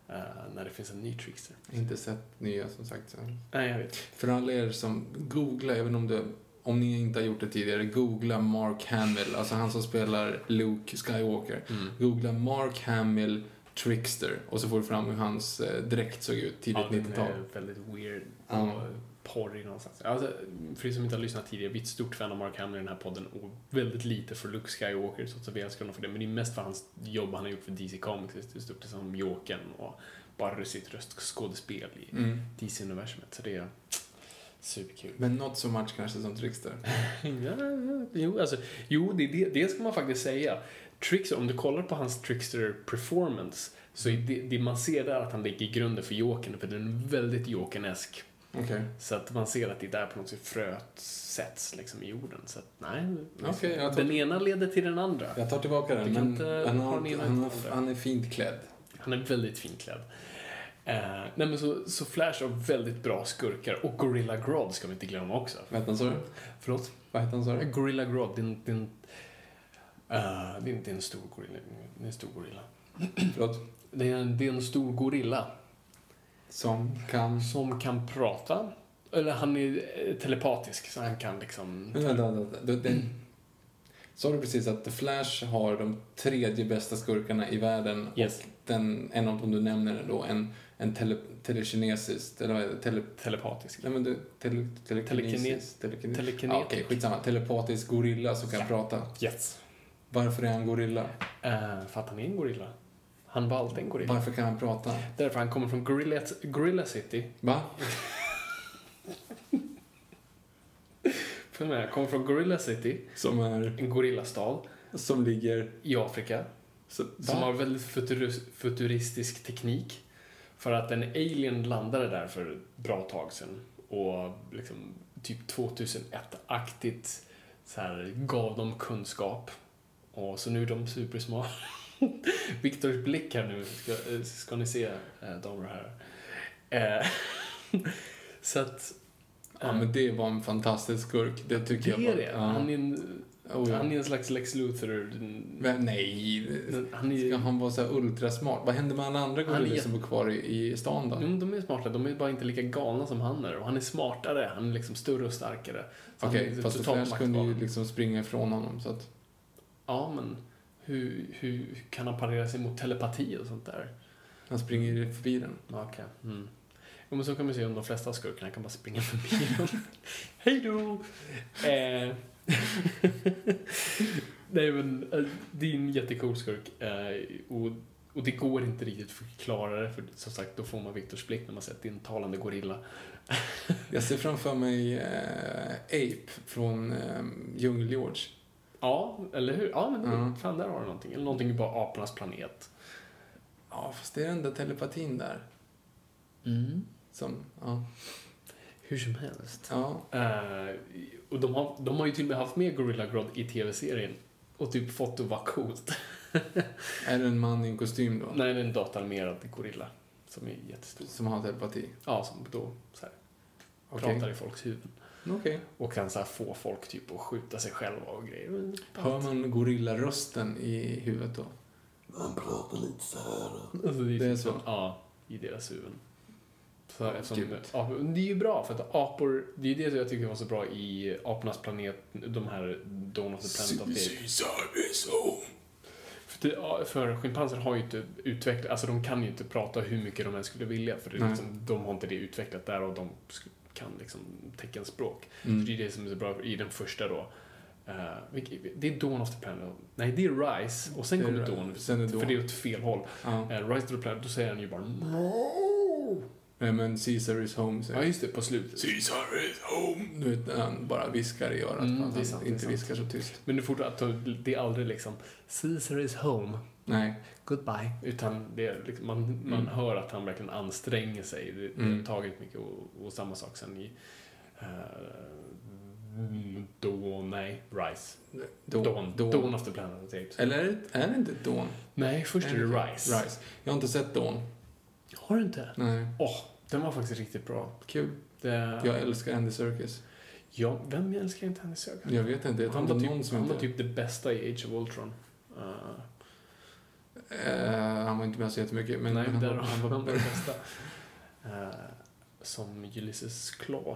eh, när det finns en ny Trickster. Inte sett nya som sagt. Så. Nej, jag vet. För alla er som googlar, även om det om ni inte har gjort det tidigare, googla Mark Hamill, alltså han som spelar Luke Skywalker. Mm. Googla Mark Hamill Trickster och så får du fram hur hans eh, dräkt såg ut tidigt Ja, den 90-tal. är väldigt weird Ja. och porrig någonstans. Alltså, för er som inte har lyssnat tidigare, vi är ett stort fan av Mark Hamill i den här podden och väldigt lite för Luke Skywalker, så att vi älskar honom för det. Men det är mest för hans jobb han har gjort för DC Comics, det är stort som Jokern och bara sitt röstskådespel i Mm. DC-universumet. Så det är superkul. Men not so much kanske som Trickster. Ja, jo, alltså, jo det, det, det ska man faktiskt säga. Trickster, om du kollar på hans Trickster performance så är det, det man ser där att han lägger grunden för Jokern, för den är väldigt Jokern-esk. Okej. Så att man ser att det är där på något sätt fröet sätts liksom i jorden. Så att nej, Okej, jag tar- den ena leder till den andra. Jag tar tillbaka den, men han, ha har, han, han är fint klädd. Han är väldigt fint klädd. Eh, nej men så, så Flash har väldigt bra skurkar och Gorilla Grodd ska vi inte glömma också. Vad hette han sa du? Förlåt? Vad hette han sa du? Gorilla Grodd, det är en, det är det är en, stor gorilla. Det är en stor gorilla. Förlåt? Det är en, det är en stor gorilla. Som kan... som kan prata. Eller han är eh, telepatisk, så han kan liksom... Vänta, vänta, vänta. Sa du precis att The Flash har de tredje bästa skurkarna i världen Yes. och den, en av dem du nämner då en, en tele, telekinesiskt, eller vad är det? Tele, Telepatisk. nej men du, tele, telekinesis, Telekine- telekine, telekinetic. ja, Okej, skitsamma. Telepatisk gorilla som kan Ja. prata. Yes. Varför är han gorilla? Uh, för att han är en gorilla. Han var alltid en gorilla. Varför kan han prata? Därför han kommer från Gorilla, gorilla City. Va? Han kommer från Gorilla City, Som är, en gorillastad som ligger... i Afrika. Så, Som har väldigt futuris- futuristisk teknik. För att en alien landade där för ett bra tag sedan. Och liksom typ 2001-aktigt så här, gav dem kunskap. Och så nu är de supersmart. Viktors blick här nu ska, eh, ska ni se, eh, damer och herrar. Eh, så att... Ja, men det var en fantastisk skurk. Det tycker det jag är var- det. Ja. Han, är en, Oh, ja. han är en slags Lex Luthor. Men nej. Han är, Ska han vara så här ultrasmart? Vad händer med alla andra är gorillor som bor kvar i, i stan då? Jo, de är smarta. De är bara inte lika galna som han är. Och han är smartare. Han är liksom större och starkare. Okej, är fast Flash kunde ju liksom springa ifrån honom så att... Ja, men hur, hur kan han parera sig mot telepati och sånt där? Han springer ju förbi den. Ja, Okej. Mm. Jo, men så kan man se om de flesta skurkarna kan bara springa förbi dem. Hej då! Eh. Nej, men eh, det är en jättecool skurk. Eh, och, och det går inte riktigt att förklara det, för som sagt, då får man Viktors blick när man sett en talande gorilla. Jag ser framför mig eh, Ape från eh, Djungel-George. Ja, eller hur? Ja, men Ja. fan, där har du någonting. Eller någonting bara apornas planet. Ja, fast det är den där telepatin där. Som, ja. Hur som helst. ja. Eh, och de har, de har ju till och med haft med Gorilla Grodd i tv-serien. Och typ fått det att vara coolt. Är det en man i en kostym då? Nej, det är en dataanimerad gorilla. Som är jättestor. Som har telepati? Ja, som då så här, Okej. pratar i folks huvuden. Okej. Och kan så här, få folk typ att skjuta sig själva och grejer. Men, Hör man gorillarösten i huvudet då? Alltså, det, är Det är typ så? Ja, i deras huvuden. Så, Ja, eftersom, ja, det är ju bra, för att apor, det är det jag tycker var så bra i Apornas planet, de här Dawn of the Planet of the. För, det, ja, för schimpanser har ju inte utvecklat, alltså de kan ju inte prata hur mycket de än skulle vilja, för det liksom, de har inte det utvecklat där och de kan liksom teckenspråk. Mm. Så det är det som är så bra i den första då. Uh, det är Dawn of the Planet, nej det är Rise och sen Det kommer. Dawn, Sen är för Dawn. det är åt fel håll. Ja. Uh, Rise to the Planet, då säger han ju bara Nej, men Caesar is home säger Ja, just det, på slutet. Caesar is home. Du vet, han bara viskar i örat. Mm, för han sant, inte viskar så tyst. Men är fortfarande, det är aldrig liksom Caesar is home, Nej. goodbye. Utan det liksom, man, man Mm. hör att han verkligen anstränger sig. Det, det Mm. har tagit mycket och, och samma sak sen i uh, då, nej, Rise. Dawn. Dawn. Dawn. Dawn of the Planet of the Apes. Eller är det, är det inte Dawn? Nej, först är det Rise. Rise. Jag har inte sett Dawn. Har du inte? Nej. Åh, den var faktiskt riktigt bra. Kul. Det, Jag älskar Andy Serkis. ja, vem älskar inte Andy Serkis? Jag vet inte, jag tror Han var, någon typ, som han inte... var typ det bästa i Age of Ultron. Uh, Eh, han var inte med så jättemycket, men, Nej, han, där var, han var det bästa. Eh, som Ulysses Claw.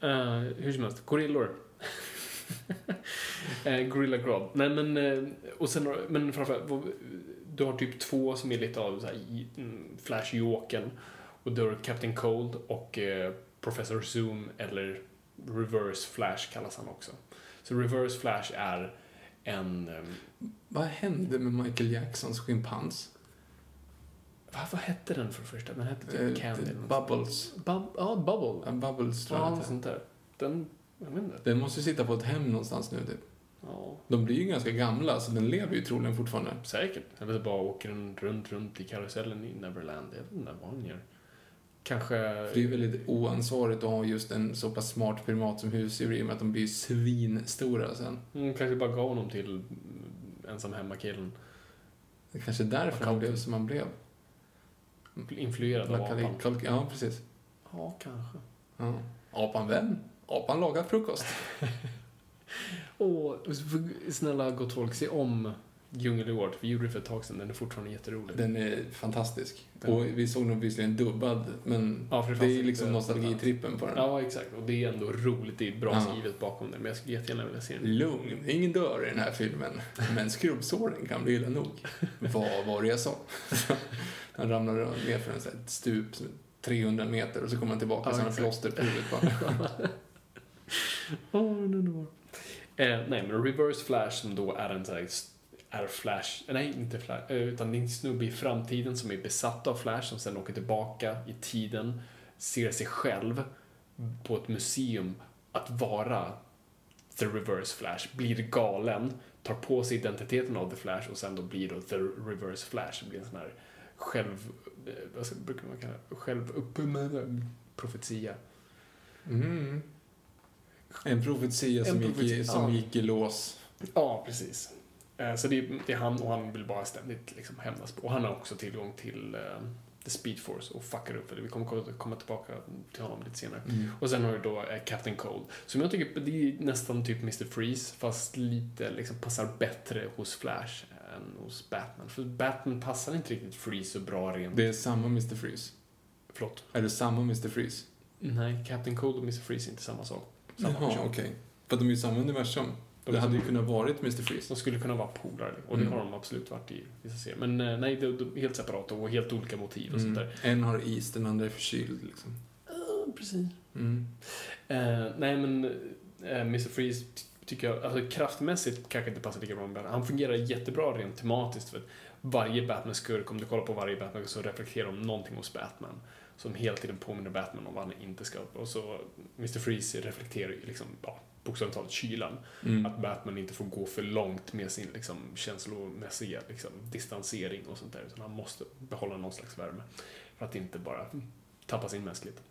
Eh, hur som helst, gorillor. uh, Gorilla Grodd. Nej men, eh, och sen, men framförallt, du har typ två som är lite av så här, mm, Flash Jokern. Och då har du Captain Cold och eh, Professor Zoom, eller Reverse Flash kallas han också. Så Reverse Flash är en... Vad hände med Michael Jacksons schimpans? vad, vad hette den för det första? Den hette typ Eh, Candy. Bubbles. Bub, ja, Bubble. Ja, Bubbles tror Ja, jag det sånt där. Den, jag vet inte. Den måste ju sitta på ett hem någonstans nu typ. Ja, De blir ju ganska gamla, så den lever ju troligen fortfarande. säkert. Eller bara åker den runt, runt i karusellen i Neverland. Jag vet inte vad hon gör. Kanske... För det är väldigt oansvarigt att ha just en så pass smart primat som husdjur i och med att de blir svinstora sen. Hon kanske bara gav honom till mm, ensam hemma-killen. Det är kanske därför han blev som han blev. Influerad av apan. kalk- Ja, precis. Ja, kanske. Ja. Apan vem? Apan lagar frukost. Och snälla gott folk, se om Djungelord, vi gjorde det för ett tag sedan, den är fortfarande jätterolig. Den är fantastisk. Den- Och vi såg nog visserligen dubbad, men Ja, det det, är liksom nostalgitrippen på den. Ja, exakt. Och det är ändå roligt, det är bra Ja. skrivet bakom det, men jag skulle jättegärna vilja se den. Lugn, ingen dör i den här filmen. Men skrubbsåren kan bli illa nog. Vad var det jag sa? Han ramlar ner för en sån här stup, 300 meter, och så kommer han tillbaka Ja, och så har han plåster på huvudet bara. Den är underbar. Eh, nej, men Reverse Flash som då är en sån här, är Flash, nej inte Flash, eh, utan det är en snubbe i framtiden som är besatt av Flash som sen åker tillbaka i tiden, ser sig själv på ett museum att vara The Reverse Flash, blir galen, tar på sig identiteten av The Flash och sen då blir då The Reverse Flash, blir en sån här själv, eh, vad ska, brukar man kalla det, självuppmärksam profetia. Mm. En profetia som, En gick, i, profetia, som ja. gick i lås. Ja, precis. Eh, Så det är, det är han och han vill bara ständigt liksom hämnas på. Och han har också tillgång till eh, The Speed Force och fuckar upp det. Vi kommer komma- komma tillbaka till honom lite senare. Och sen har du då eh, Captain Cold. Som jag tycker det är nästan typ Mr. Freeze fast lite liksom passar bättre hos Flash än hos Batman. För Batman passar inte riktigt Freeze så bra rent... Det är samma Mr. Freeze. Förlåt. Är det samma Mr. Freeze? Nej, Captain Cold och Mr. Freeze är inte samma sak. Samma Jaha, okej. För att de är ju samma universum. De det är hade ju kunnat varit Mr. Freeze. De skulle kunna vara polare och det Mm. har de absolut varit i vissa serier. Men eh, nej, de, de är helt separata och helt olika motiv och sånt Mm. där. En har is, den andra är förkyld. Liksom. Ja, precis. Mm. Eh, nej, men eh, Mr. Freeze ty- tycker jag, alltså kraftmässigt kanske inte passar lika bra med Batman. Han fungerar jättebra rent tematiskt för att varje Batman-skurk, om du kollar på varje Batman så reflekterar de någonting hos Batman. Som hela tiden påminner Batman om vad han inte ska. Och så Mr. Freeze reflekterar ju liksom, ja, bokstavligt talat kylan. Mm. Att Batman inte får gå för långt med sin liksom, känslomässiga liksom, distansering och sånt där. Utan han måste behålla någon slags värme. För att inte bara tappa sin mänsklighet.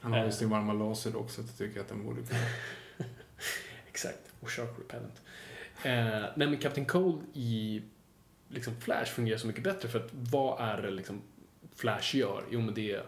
Han har ju Eh. sin varma laser också, så jag tycker att den borde kunna... Exakt. Och Shark Repellent. Eh, nej men Captain Cold i liksom Flash fungerar så mycket bättre för att vad är det liksom Flash gör? Jo men det är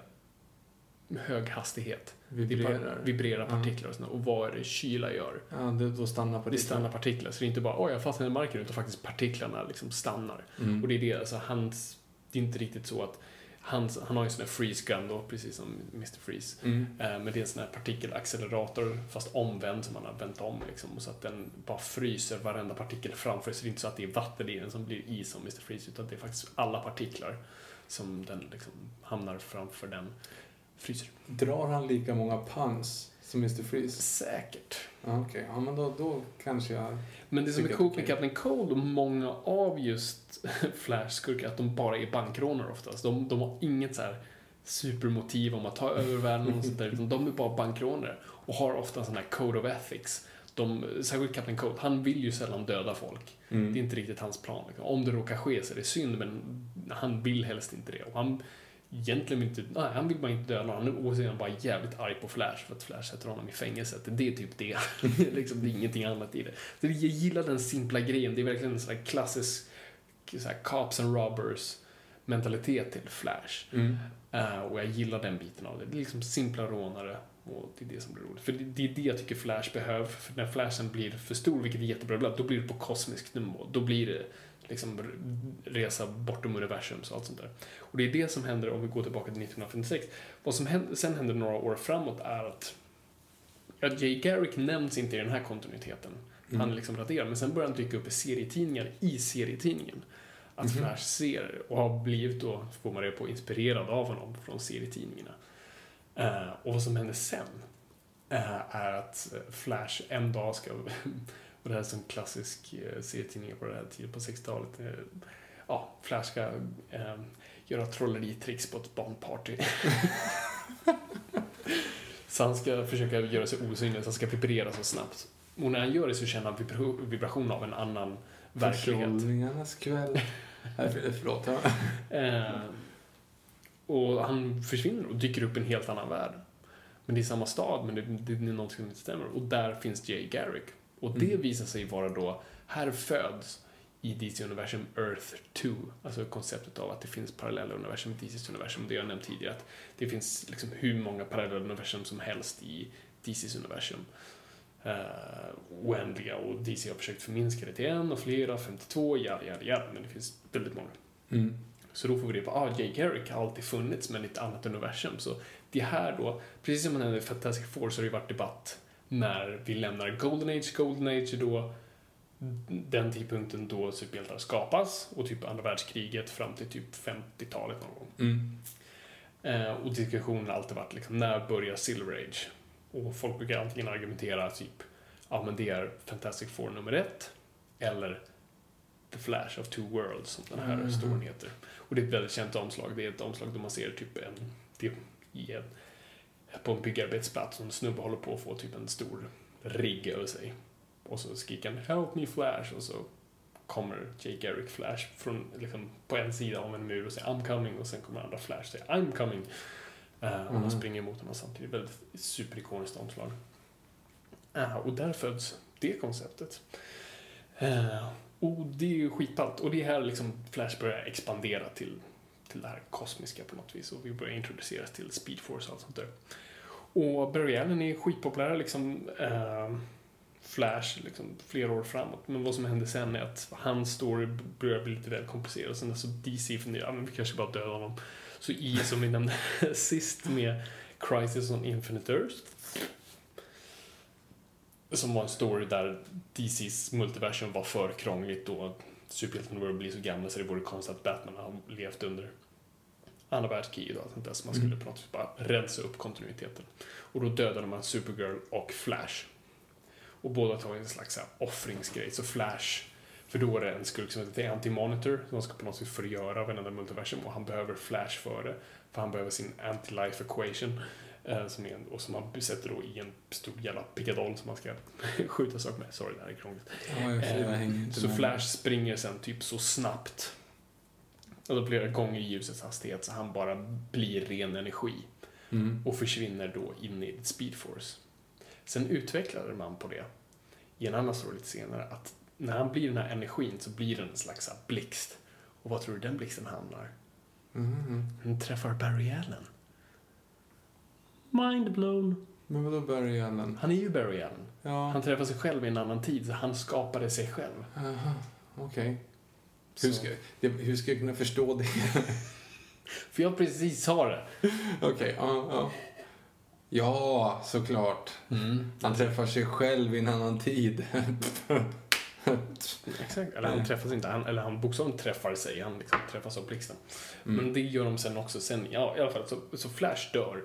hög hastighet. Vibrerar. vibrerar partiklar och sånt. Och vad är det kyla gör? Ja, det, då stannar på Det stannar partiklar. Så det är inte bara oj jag fastnar i marken utan faktiskt partiklarna liksom stannar. Mm. Och det är det, alltså hans, det är inte riktigt så att hans, han har ju en sån där freeze gun då, precis som Mr. Freeze. Mm. Eh, Men det är en sån här partikelaccelerator fast omvänd som man har vänt om liksom. Så att den bara fryser varenda partikel framför så det är inte så att det är vatten i den som blir is som Mr. Freeze utan det är faktiskt alla partiklar som den liksom hamnar framför den fryser. Drar han lika många pans som Mr. Freeze? Säkert. Ja, okej. Ja, men då, då kanske jag... Men det som är coolt med. Captain Cold och många av just Flash-skurkar att de bara är bankrånare oftast. De, de har inget så här supermotiv om att ta över världen och sånt där, utan de är bara bankrånare och har ofta en sån här code of ethics. De, särskilt Captain Cold, han vill ju sällan döda folk. Mm. Det är inte riktigt hans plan. Liksom. Om det råkar ske så är det synd, men han vill helst inte det. Och han egentligen inte, nej, han vill bara inte döda någon. Han är bara jävligt arg på Flash för att Flash sätter honom i fängelset. Det är typ det. liksom, det är ingenting annat i det. Så jag gillar den simpla grejen. Det är verkligen en sån här klassisk så här, cops and robbers mentalitet till Flash. Mm. Eh, och jag gillar den biten av det. Det är liksom simpla rånare och det är det som blir roligt. För det, det är det jag tycker Flash behöver. För när Flashen blir för stor, vilket är jättebra ibland, då blir det på kosmisk nivå. Då blir det liksom resa bortom universum och allt sånt där. Och det är det som händer om vi går tillbaka till 1956. Vad som händer, sen händer några år framåt är att ja, Jay Garrick nämns inte i den här kontinuiteten. Mm. Han är liksom raderad, men sen börjar han dyka upp i serietidningar i serietidningen. Att Mhm. Flash ser och har blivit då, får man det på, inspirerad av honom från serietidningarna. Eh, och vad som händer sen eh, är att Flash en dag ska, och det här är som klassisk eh, serietidning på det här tiden på 60-talet, eh, ja, Flash ska eh, göra trolleritricks på ett barnparty. så han ska försöka göra sig osynlig, så han ska vibrera så snabbt. Och när han gör det så känner han vibra- vibration av en annan verklighet. Förtrollningarnas kväll. Förlåt. Eh, och han försvinner och dyker upp i en helt annan värld. Men det är samma stad, men det, det är något som inte stämmer. Och där finns Jay Garrick. Och det Mm. visar sig vara då, här föds i DC-universum Earth 2. Alltså konceptet av att det finns parallella universum i DCs universum. Det jag nämnt tidigare, att det finns liksom hur många parallella universum som helst i DCs universum. eh, oändliga och DC har försökt förminska det till en och flera, 52, ja, ja, ja, men det finns väldigt många. Mm. Så då får vi det på, ah, Jay Garrick har alltid funnits men i ett annat universum. Så det här då, precis som man nämnde i Fantastic Four så har det ju varit debatt när vi lämnar Golden Age. Golden Age är då den tidpunkten då superhjältar skapas och typ andra världskriget fram till typ 50-talet någon gång. Mm. Eh, och diskussionen har alltid varit liksom, när börjar Silver Age? Och folk brukar antingen argumentera typ, ja men det är Fantastic Four nummer ett, eller The Flash of Two Worlds, som den här Mhm. storyn heter. Och det är ett väldigt känt omslag. Det är ett omslag där man ser typ en, det, i en på en byggarbetsplats och en snubbe håller på att få typ en stor rigg över sig. Och så skriker han “Help me Flash” och så kommer Jay Garrick Flash från, liksom, på en sida av en mur och säger “I'm coming” och sen kommer andra Flash och säger “I'm coming”. Eh, och Mm. de springer emot honom samtidigt. Väldigt superikoniskt omslag. Eh, och där föds det konceptet. Eh, och det är ju skitballt. Och det är här liksom Flash börjar expandera till, till det här kosmiska på något vis. Och vi börjar introduceras till speedforce och allt sånt där. Och Barry Allen är skitpopulär liksom. Eh, Flash liksom, flera år framåt. Men vad som händer sen är att hans story börjar bli lite väl komplicerad. Sen så DC funderar, ja men vi kanske bara dödar honom. Så i, som vi nämnde sist med Crisis on Infinite Earth. Som var en story där DCs multiversum var för krångligt och superhjältarna började bli så gamla så det vore konstigt att Batman har levt under andra världskriget och allt sånt där. Så man skulle Mm. på något sätt bara rensa upp kontinuiteten. Och då dödade man Supergirl och Flash. Och båda tar en slags så här offringsgrej. Så Flash, för då är det en skurk som heter Anti-Monitor som han ska på något sätt förgöra varenda multiversum och han behöver Flash för det. För han behöver sin anti-life equation. Eh, som är en, och som han sätter då i en stor jävla pickadoll som man ska skjuta saker med. Sorry, det här är krångligt. Inte Så. Flash springer sen typ så snabbt. Alltså flera gånger ljusets hastighet så han bara blir ren energi Mm. och försvinner då in i Speed Force. Sen utvecklade man på det i en annan story lite senare att när han blir den här energin så blir den en slags blixt. Och vad tror du den blixten hamnar? Mm. Den träffar Barry Allen. Mind blown. Men vadå Barry Allen? Han är ju Barry Allen. Ja, Han träffar sig själv i en annan tid, så han skapade sig själv. aha, okej. Hur, Så- ska, det, hur ska jag kunna förstå det? För jag precis sa det. Okej, ja, ja. Ja, såklart. Han träffar sig själv i en annan tid. Exakt. Eller han träffas inte, han, eller han bokstavligen träffar sig, han liksom träffas av blixten. Mm. Men det gör de sen också, sen, ja i alla fall, så, så Flash dör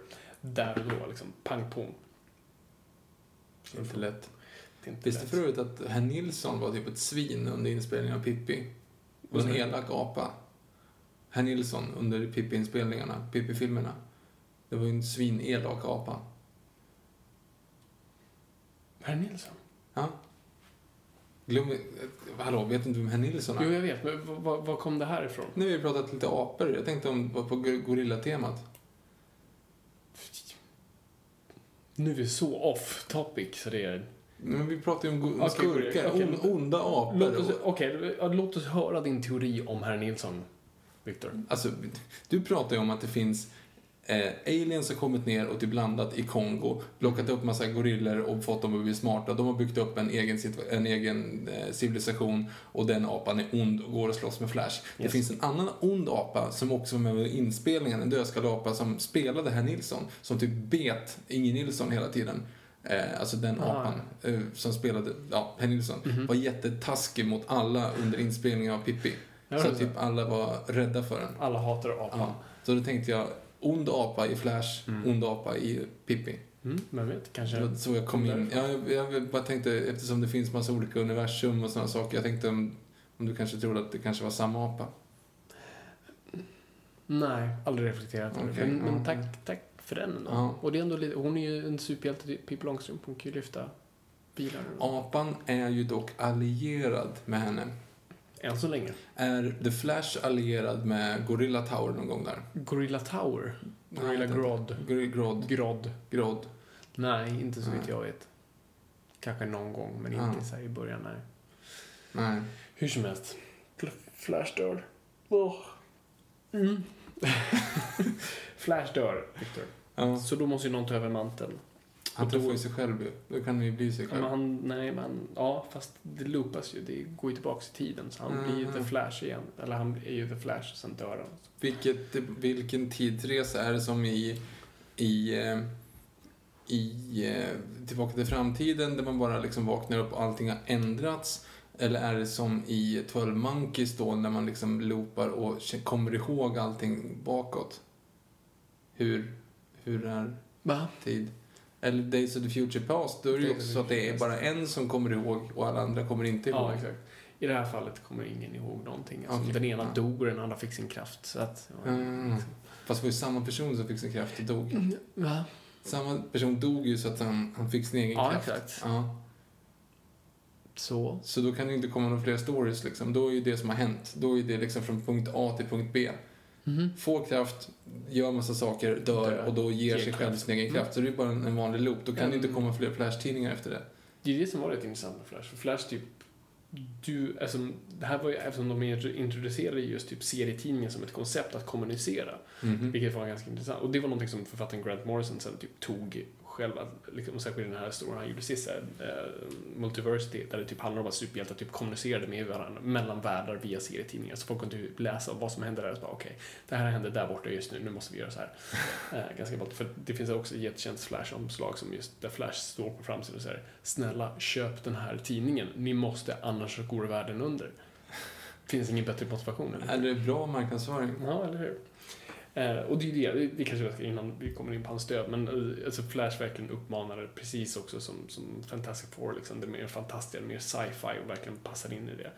där och då, liksom pang. Det är inte lätt. Det inte Visste lätt. förut att herr Nilsson var typ ett svin under inspelningen av Pippi? Och en du? elak apa. Herr Nilsson under Pippi-inspelningarna, Pippi-filmerna. Det var ju en svinelak apa. Herr Nilsson? Ja. Glöm... Hallå, vet inte vem herr Nilsson Jo, är? jag vet, men vad kom det här ifrån? Nu har vi pratat lite apor. Jag tänkte om var på gorilla-temat. Nu är vi så off topic så det är... Men vi pratar ju om Okej, skurkar, on- onda apor. Låt oss, och- okej, ja, låt oss höra din teori om herr Nilsson, Viktor. Alltså, du pratar ju om att det finns eh, aliens har kommit ner och typ landat i Kongo, plockat upp massa gorillor och fått dem att bli smarta. De har byggt upp en egen, en egen eh, civilisation och den apan är ond och går och slåss med Flash. Det Yes. finns en annan ond apa som också var med i inspelningen, en dödskalleapa som spelade herr Nilsson, som typ bet Inge Nilsson hela tiden. Eh, alltså den Ah. apan eh, som spelade, ja, herr Nilsson, Mhm. var jättetaskig mot alla under inspelningen av Pippi. Så det typ alla var rädda för den. Alla hatar apan. Ja. Så då tänkte jag, ond apa i Flash, Mm. ond apa i Pippi. Mm, vem vet, kanske... Det var så jag kom in. Ja, jag, jag bara tänkte, eftersom det finns massa olika universum och sådana saker, jag tänkte om, om du kanske trodde att det kanske var samma apa. Nej, aldrig reflekterat över det. Okej, Men, men ja. tack, tack för den ändå. Ja. Och det är ändå lite, hon är ju en superhjälte, Pippi Långstrump. Hon kan ju lyfta bilar. Apan är ju dock allierad med henne. Än så länge. Är The Flash allierad med Gorilla Tower någon gång där? Gorilla Tower. Nej, Gorilla vet Grodd. Grodd. Grodd. Grodd. Nej, inte så vitt Nej. jag vet. Kanske någon gång, men Ja. inte så här i början. Nej. Nej. Hur som helst. Fl- Flash dör. Oh. Mm. Flash dör, Victor. Ja. Så då måste ju någon ta över manteln. Han träffar ju sig själv ju. Då kan han ju bli sig Ja, själv. men han, nej, men ja, fast det loopas ju. Det går ju tillbaks i tiden. Så han blir ju Mhm. The Flash igen. Eller han är ju The Flash och sen dör han. Vilket, vilken tidsresa är det som i, i, eh, i eh, Tillbaka till framtiden där man bara liksom vaknar upp och allting har ändrats? Eller är det som i 12 Monkeys då när man liksom loopar och kommer ihåg allting bakåt? Hur, hur är Va? tid? Eller Days of the Future Past, då är det ju också så att det är bara en som kommer ihåg och alla andra kommer inte ihåg. Ja, exakt. I det här fallet kommer ingen ihåg någonting. Alltså, Okej, Den ena ja. dog och den andra fick sin kraft. Så att, ja, Mm. liksom. Fast det var ju samma person som fick sin kraft och dog. Va? Samma person dog ju så att han, han fick sin egen Ja, kraft. exakt. Ja. Så. Så då kan det inte komma några fler stories liksom. Då är ju det som har hänt. Då är det liksom från punkt A till punkt B. Mhm. Får kraft, gör massa saker, dör Dör. och då ger Ger sig själv sin egen Mm. kraft. Så det är bara en, en vanlig loop. Då kan det inte Mm. komma fler Flash-tidningar efter det. Det är det som var rätt intressant med Flash. För Flash, typ, du, alltså, det här var ju eftersom de introducerade just typ serietidningen som ett koncept att kommunicera. Mhm. Vilket var ganska intressant. Och det var någonting som författaren Grant Morrison sen typ tog själv, att, liksom, särskilt i den här storyn han gjorde sist, eh, Multiversity, där det typ handlar om att superhjältar typ kommunicerade med varandra mellan världar via serietidningar. Så folk kunde typ läsa vad som hände där och bara okej, det här hände där borta just nu, nu måste vi göra så här. Eh, ganska ballt. För det finns också ett jättekänt Flash-omslag som just där Flash står på framsidan och säger Snälla, köp den här tidningen. Ni måste, annars går världen under. Finns ingen bättre motivation. Eller? Är det bra marknadsföring? Ja, eller hur? Eh, och det är ju det, det, kanske jag ska innan vi kommer in på hans död, men eh, alltså Flash verkligen uppmanade precis också som, som Fantastic Four, liksom, det mer fantastiska, det mer sci-fi och verkligen passade in i det.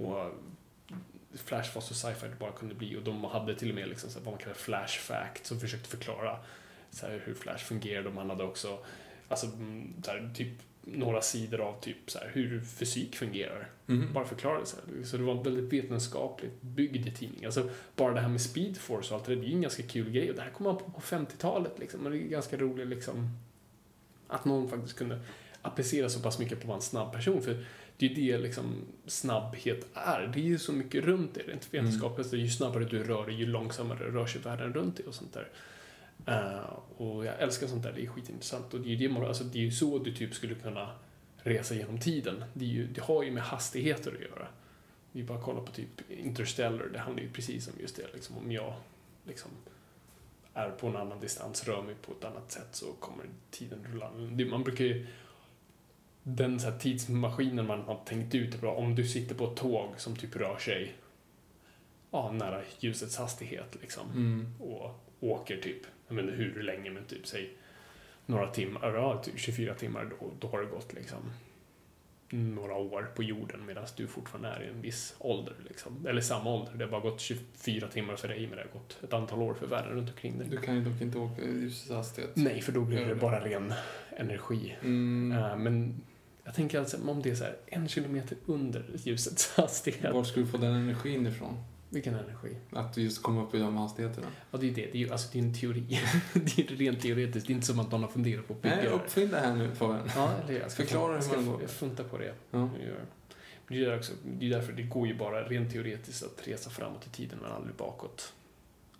Och Flash var så sci-fi det bara kunde bli och de hade till och med liksom, så här, vad man kallar Flash Fact som försökte förklara så här, hur Flash fungerade och man hade också alltså, mm, så här, typ några sidor av typ så här, hur fysik fungerar Mhm. bara förklara det så här. Så det var en väldigt vetenskapligt byggd tidning. Alltså, bara det här med Speed Force och allt det där, det är ju en ganska kul grej. Och det här kom man på på 50-talet liksom. Och det är ganska roligt liksom att någon faktiskt kunde applicera så pass mycket på en snabb person. För det är ju det liksom snabbhet är. Det är ju så mycket runt det rent vetenskapligt. Mm. Ju snabbare du rör dig, ju långsammare rör sig världen runt dig och sånt där. Eh, och jag älskar sånt där, det är skitintressant. Och det är ju, det, man- alltså, det är ju så du typ skulle kunna resa genom tiden. Det, ju, det har ju med hastigheter att göra. Vi bara kollar på typ Interstellar, det handlar ju precis om just det. Liksom, om jag liksom är på en annan distans, rör mig på ett annat sätt så kommer tiden rulla. Man brukar ju den så tidsmaskinen man har tänkt ut är bra. Om du sitter på ett tåg som typ rör sig ja, nära ljusets hastighet liksom Mm. och åker typ, jag vet inte hur länge, men typ säg några timmar, ja, typ 24 timmar, då, då har det gått liksom några år på jorden medan du fortfarande är i en viss ålder. Liksom. Eller samma ålder, det har bara gått 24 timmar för dig men det har gått ett antal år för världen runt omkring dig. Du kan ju dock inte åka i ljusets hastighet. Nej, för då blir det det. bara ren energi. Mm. Eh, men jag tänker alltså om det är så här en kilometer under ljusets hastighet. Var ska du få den energin ifrån? Vilken energi? Att du just kommer upp i de hastigheterna? Ja, det är det. Det är ju alltså, det är en teori. det är rent teoretiskt. Det är inte som att någon har funderat på att bygga Nej, uppfinn det här nu Fabian. Ja, eller jag ska, Förklara hur man går. Jag funtar på det. Ja. Det är, också, det är därför det går ju bara rent teoretiskt att resa framåt i tiden men aldrig bakåt.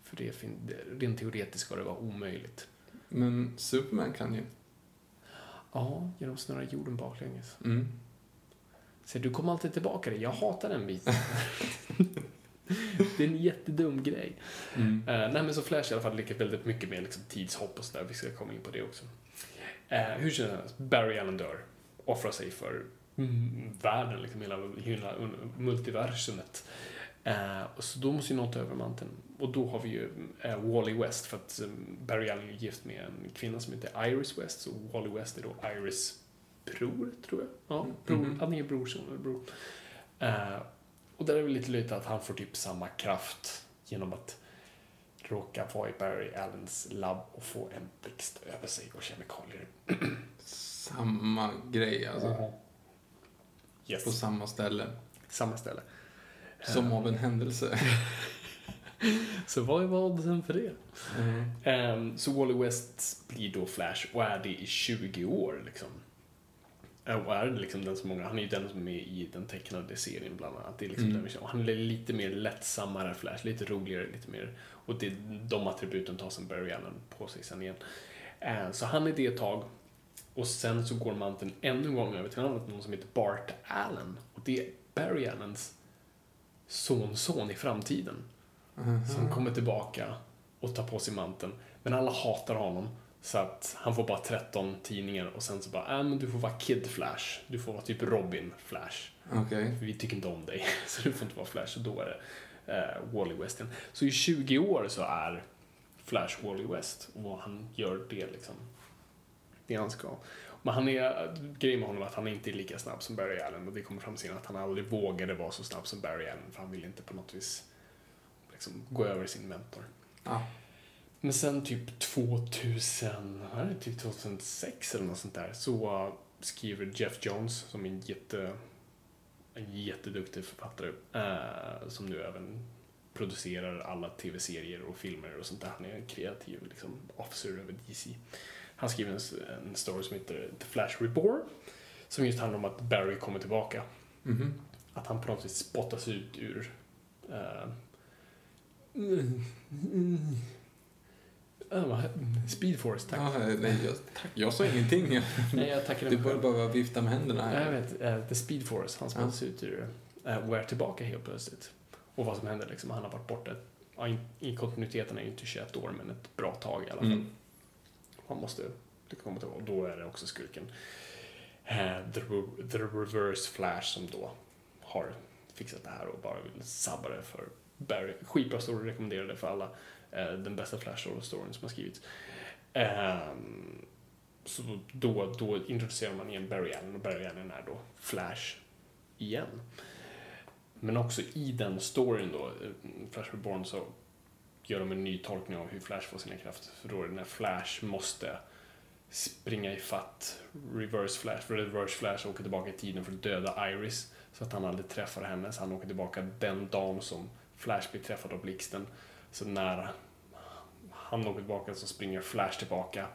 För det, fin- det, rent teoretiskt ska det vara omöjligt. Men Superman kan ju. Ja, genom att snurra jorden baklänges. Mm. Så du kommer alltid tillbaka det. Jag hatar den biten. det är en jättedum grej. Mm. Uh, nej men så Flash i alla fall leker väldigt mycket med liksom, tidshopp och sådär. Vi ska komma in på det också. Uh, hur känns det? Barry Allen dör. Offrar sig för mm, världen, liksom hela, hela multiversumet. Uh, och så då måste ju någon ta över manteln. Och då har vi ju uh, Wally West för att um, Barry Allen är gift med en kvinna som heter Iris West. Så Wally West är då Iris bror, tror jag. Ja, Mm. bror. Mhm. Han är brorson eller bror. Uh, och där är det lite lite att han får typ samma kraft genom att råka vara i Barry Allens labb och få en blixt över sig och kemikalier. Samma grej alltså. Yes. På samma ställe. Samma ställe. Som av en händelse. Så vad är oddsen för det? Mm. Ehm, så Wally West blir då Flash och är det i 20 år liksom. Och är liksom den som många, han är ju den som är med i den tecknade serien bland annat. Det är liksom Mm. den han är lite mer lättsammare Flash, lite roligare, lite mer. Och det, de attributen tar sen Barry Allen på sig sen igen. Eh, Så han är det ett tag. Och sen så går manteln ännu en gång över till annan, någon som heter Bart Allen. Och det är Barry Allens sonson i framtiden. Som kommer tillbaka och tar på sig manteln. Men alla hatar honom. Så att han får bara 13 tidningar och sen så bara, äh, men du får vara Kid Flash. Du får vara typ Robin Flash. För vi tycker inte om dig, så du får inte vara Flash. Och då är det eh, Wally West igen. Så i 20 år så är Flash Wally West och han gör det liksom. Det han ska. Men han är, grejen med honom är att han inte är lika snabb som Barry Allen och det kommer fram senare att han aldrig vågade vara så snabb som Barry Allen för han ville inte på något vis liksom, gå över sin mentor. Ja. Men sen typ 2000, vad är typ 2006 eller något sånt där så skriver Jeff Jones som är en jätte en jätteduktig författare eh, som nu även producerar alla tv-serier och filmer och sånt där. Han är en kreativ liksom, officer över DC. Han skriver en, en story som heter The Flash Reborn som just handlar om att Barry kommer tillbaka. Mhm. Att han på något vis spottas ut ur eh, mm, mm, Speed Force, tack. Ja, nej, jag, tack. jag sa ingenting. Nej, jag tackar Du mig bör själv. bara vifta med händerna här. Jag vet, eh, The Speed Force, han spottas ut ur uh, är tillbaka helt plötsligt. Och vad som händer liksom, han har varit borta, ja, i, i kontinuiteten är ju inte 21 år, men ett bra tag i alla fall. Mm. Han måste det komma tillbaka, och då är det också skurken. eh, the, the Reverse Flash som då har fixat det här och bara vill sabba det för Barry. Skitbra story, det för alla. Eh, den bästa Flash-storyn som har skrivits. Ehm, så då, då introducerar man igen Barry Allen och Barry Allen är då Flash igen. Men också i den storyn då, eh, Flash Reborn, så gör de en ny tolkning av hur Flash får sina krafter. För då är det när Flash måste springa i fatt Reverse Flash, för Reverse Flash åker tillbaka i tiden för att döda Iris så att han aldrig träffar henne, så han åker tillbaka den dagen som Flash blir träffad av blixten. Så när han åker tillbaka så springer Flash tillbaka,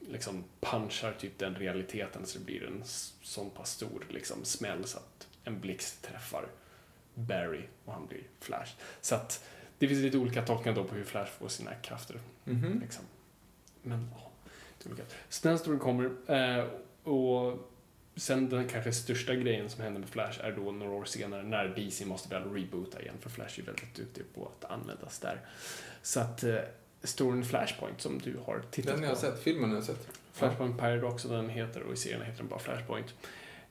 liksom punchar typ den realiteten så det blir en sån pass stor liksom smäll så att en blixt träffar Barry och han blir Flash. Så att det finns lite olika tolkningar då på hur Flash får sina krafter. Mhm. Liksom. Men ja, det är olika. Så den storyn kommer. Eh, och sen den kanske största grejen som händer med Flash är då några år senare när DC måste väl reboota igen för Flash är väldigt duktig på att användas där. Så att storyn Flashpoint som du har tittat Den på. jag har sett, filmen har jag sett. Flashpoint Paradox och den heter och i serien heter den bara Flashpoint.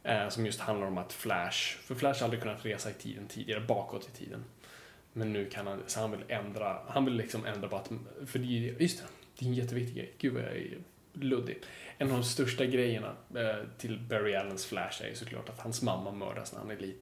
Eh, som just handlar om att Flash, för Flash har aldrig kunnat resa i tiden tidigare, bakåt i tiden. Men nu kan han, så han vill ändra, han vill liksom ändra på att, för det, är- just det, det är en jätteviktig grej. Gud vad jag är luddig. En av de största grejerna eh, till Barry Allens Flash är ju såklart att hans mamma mördas när han är liten.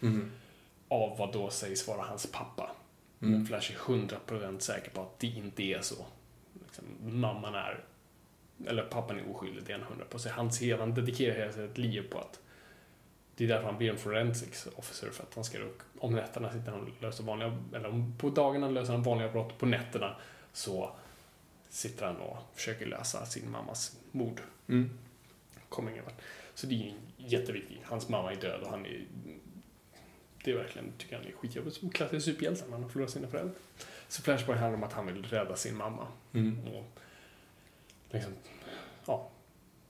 Mhm. av vad då sägs vara hans pappa. Mm. Men Flash är 100% säker på att det inte är så. Liksom, mamman är eller pappan är oskyldig, det är han hundra på sig. Han, ser, han dedikerar hela sitt liv på att det är därför han blir en forensics officer, för att han ska om nätterna sitter han och löser vanliga, eller om på dagarna löser han vanliga brott, på nätterna så sitter han och försöker lösa sin mammas mord. Mm. Kommer ingen vart. Så det är ju jätteviktigt. Hans mamma är död och han är... Det är verkligen, tycker han är skitjobbigt som klassisk superhjälte när han har förlorat sina föräldrar. Så Flashpoint handlar om att han vill rädda sin mamma Mm. och liksom, ja,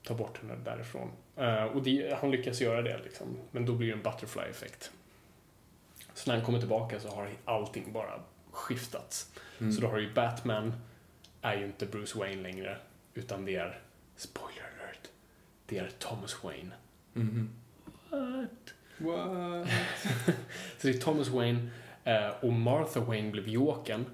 ta bort henne därifrån. Eh, och det, han lyckas göra det liksom, men då blir det en butterfly-effekt. Så när han kommer tillbaka så har allting bara skiftats. Mm. Så då har ju Batman, är ju inte Bruce Wayne längre, utan det är, spoiler alert, det är Thomas Wayne. Mhm. What? What? Så det är Thomas Wayne eh, och Martha Wayne blev Jokern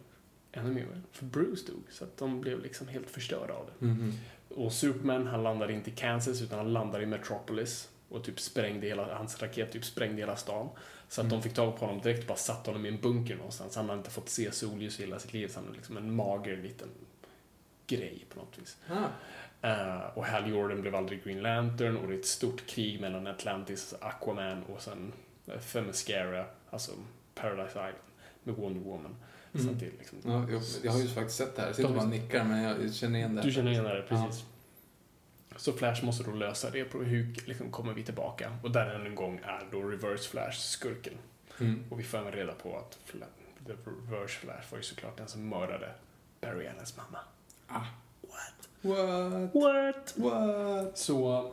ännu mer, för Bruce dog, så att de blev liksom helt förstörda av det. Mhm. Och Superman, han landade inte i Kansas utan han landade i Metropolis och typ sprängde hela, hans raket typ sprängde hela stan. Så att de fick tag på honom direkt och bara satte honom i en bunker någonstans. Han hade inte fått se solljus i hela sitt liv, så han var liksom en mager liten grej på något vis. Ah. Eh, och Hal Jordan blev aldrig Green Lantern och det är ett stort krig mellan Atlantis, Aquaman och sen uh, Themyscira, alltså Paradise Island, med Wonder Woman. Så Mm. att det är liksom, Ja, jag, jag har ju faktiskt sett det här. Jag sitter bara och nickar, men jag känner igen det. Du känner igen det, precis. Så Flash måste då lösa det. På hur liksom kommer vi tillbaka? Och där än en gång är då Reverse Flash skurken. Mm. Och vi får även reda på att Reverse Flash var ju såklart den som mördade Barry Allens mamma. Ah. What? What? What? Så,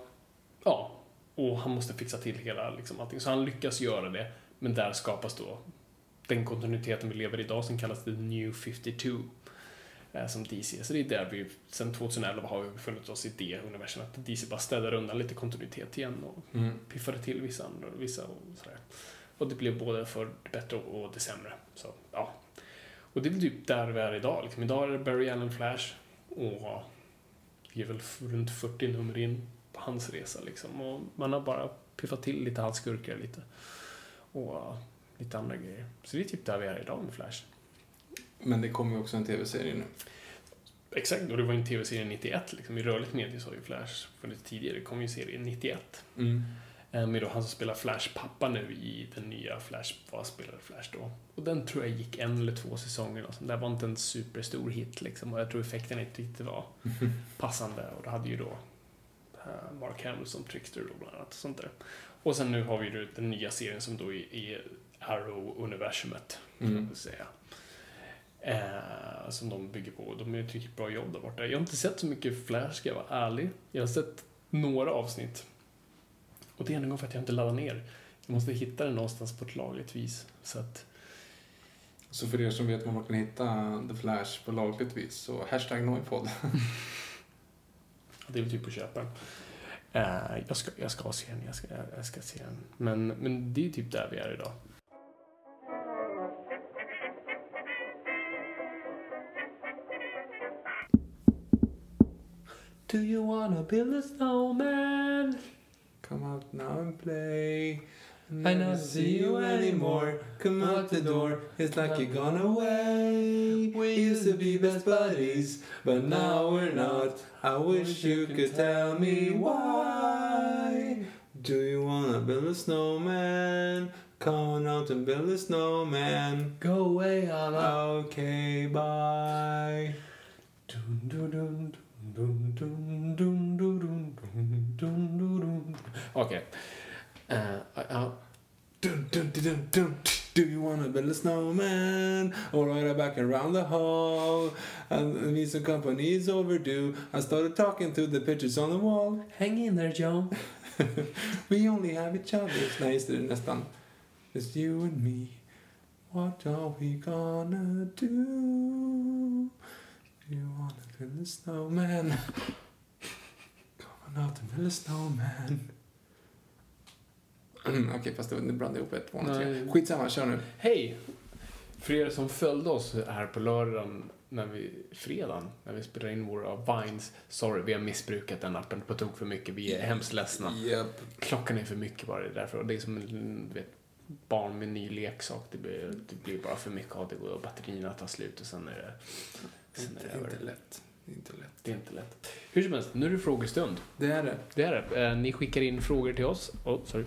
ja. Och han måste fixa till hela liksom, allting. Så han lyckas göra det. Men där skapas då den kontinuiteten vi lever i idag som kallas The New 52. eh, Som DC. Så det är där vi, sen 2011 har vi befunnit oss i det universumet. Att DC bara städar undan lite kontinuitet igen och Mm. piffade till vissa andra, vissa och sådär. Och det blev både för det bättre och det sämre. Så, ja. Och det är typ där vi är idag. Liksom, idag är det Barry Allen Flash och vi är väl runt 40 nummer in på hans resa liksom. Och man har bara piffat till lite halsskurkar lite. Och uh, lite andra grejer. Så det är typ där vi är idag med Flash. Men det kommer ju också en tv-serie nu. Exakt, och det var ju en tv-serie 91 liksom. I rörligt medie så har ju Flash funnits tidigare. Det kom ju serien 91. Mm. Med då han som spelar Flash pappa nu i den nya Flash, vad spelade Flash då? Och den tror jag gick en eller två säsonger och sånt. Det var inte en superstor hit liksom och jag tror effekten inte riktigt var passande och det hade ju då eh, Mark Hamill som Trickster då bland annat och sånt där. Och sen nu har vi ju den nya serien som då är, Arrow-universumet, kan Mm. man säga. Eh, som de bygger på. De gör ett riktigt bra jobb där borta. Jag har inte sett så mycket Flash, ska jag vara ärlig. Jag har sett några avsnitt. Och det är gång för att jag inte laddar ner. Jag måste hitta den någonstans på ett lagligt vis. Så att, Så för er som vet var man kan hitta The Flash på lagligt vis, så hashtag Noipod. det är väl typ att köpa den. Eh, jag, ska, jag ska se den, jag ska, jag ska se den. Men, men det är typ där vi är idag. Do you wanna build a snowman? Come out now and play. I never see you anymore. Come out the door. It's like you're gone away. We used to be best buddies, but now we're not. I wish you could tell me why. Do you wanna build a snowman? Come on out and build a snowman. Go away, Anna. Okay, bye. Dun, dun, dun, dun, dun, dun, dun, dun, dun, dun, dun, dun. Okej. Eh, ja. Dun, dun, dun, dun, dun. Do you wanna build a snowman? Or ride back around the hall? And me some company is overdue. I started talking to the pictures on the wall. Hang in there, Joe. We only have each other. Nej, just det, det är nästan. Just you and me. What are we gonna do? Do you wanna build a snowman? Come on out and build a snowman. Mm, Okej, fast det det blandade ihop ett, två och tre. Skitsamma, kör nu. Hej! För er som följde oss här på lördagen, när vi, fredagen, när vi spelade in våra Vines. Sorry, vi har missbrukat den appen på tok för mycket. Vi är hemskt ledsna. Japp. Klockan är för mycket bara, det är därför. Och det är som en, vet, barn med ny leksak. Det blir, det blir bara för mycket av det och batterierna tar slut och sen är det, sen är Det det är över. inte lätt. Det är inte lätt. Det är inte lätt. Hur som helst, nu är det frågestund. Det är det. Det är det. Eh, ni skickar in frågor till oss. Oh, sorry.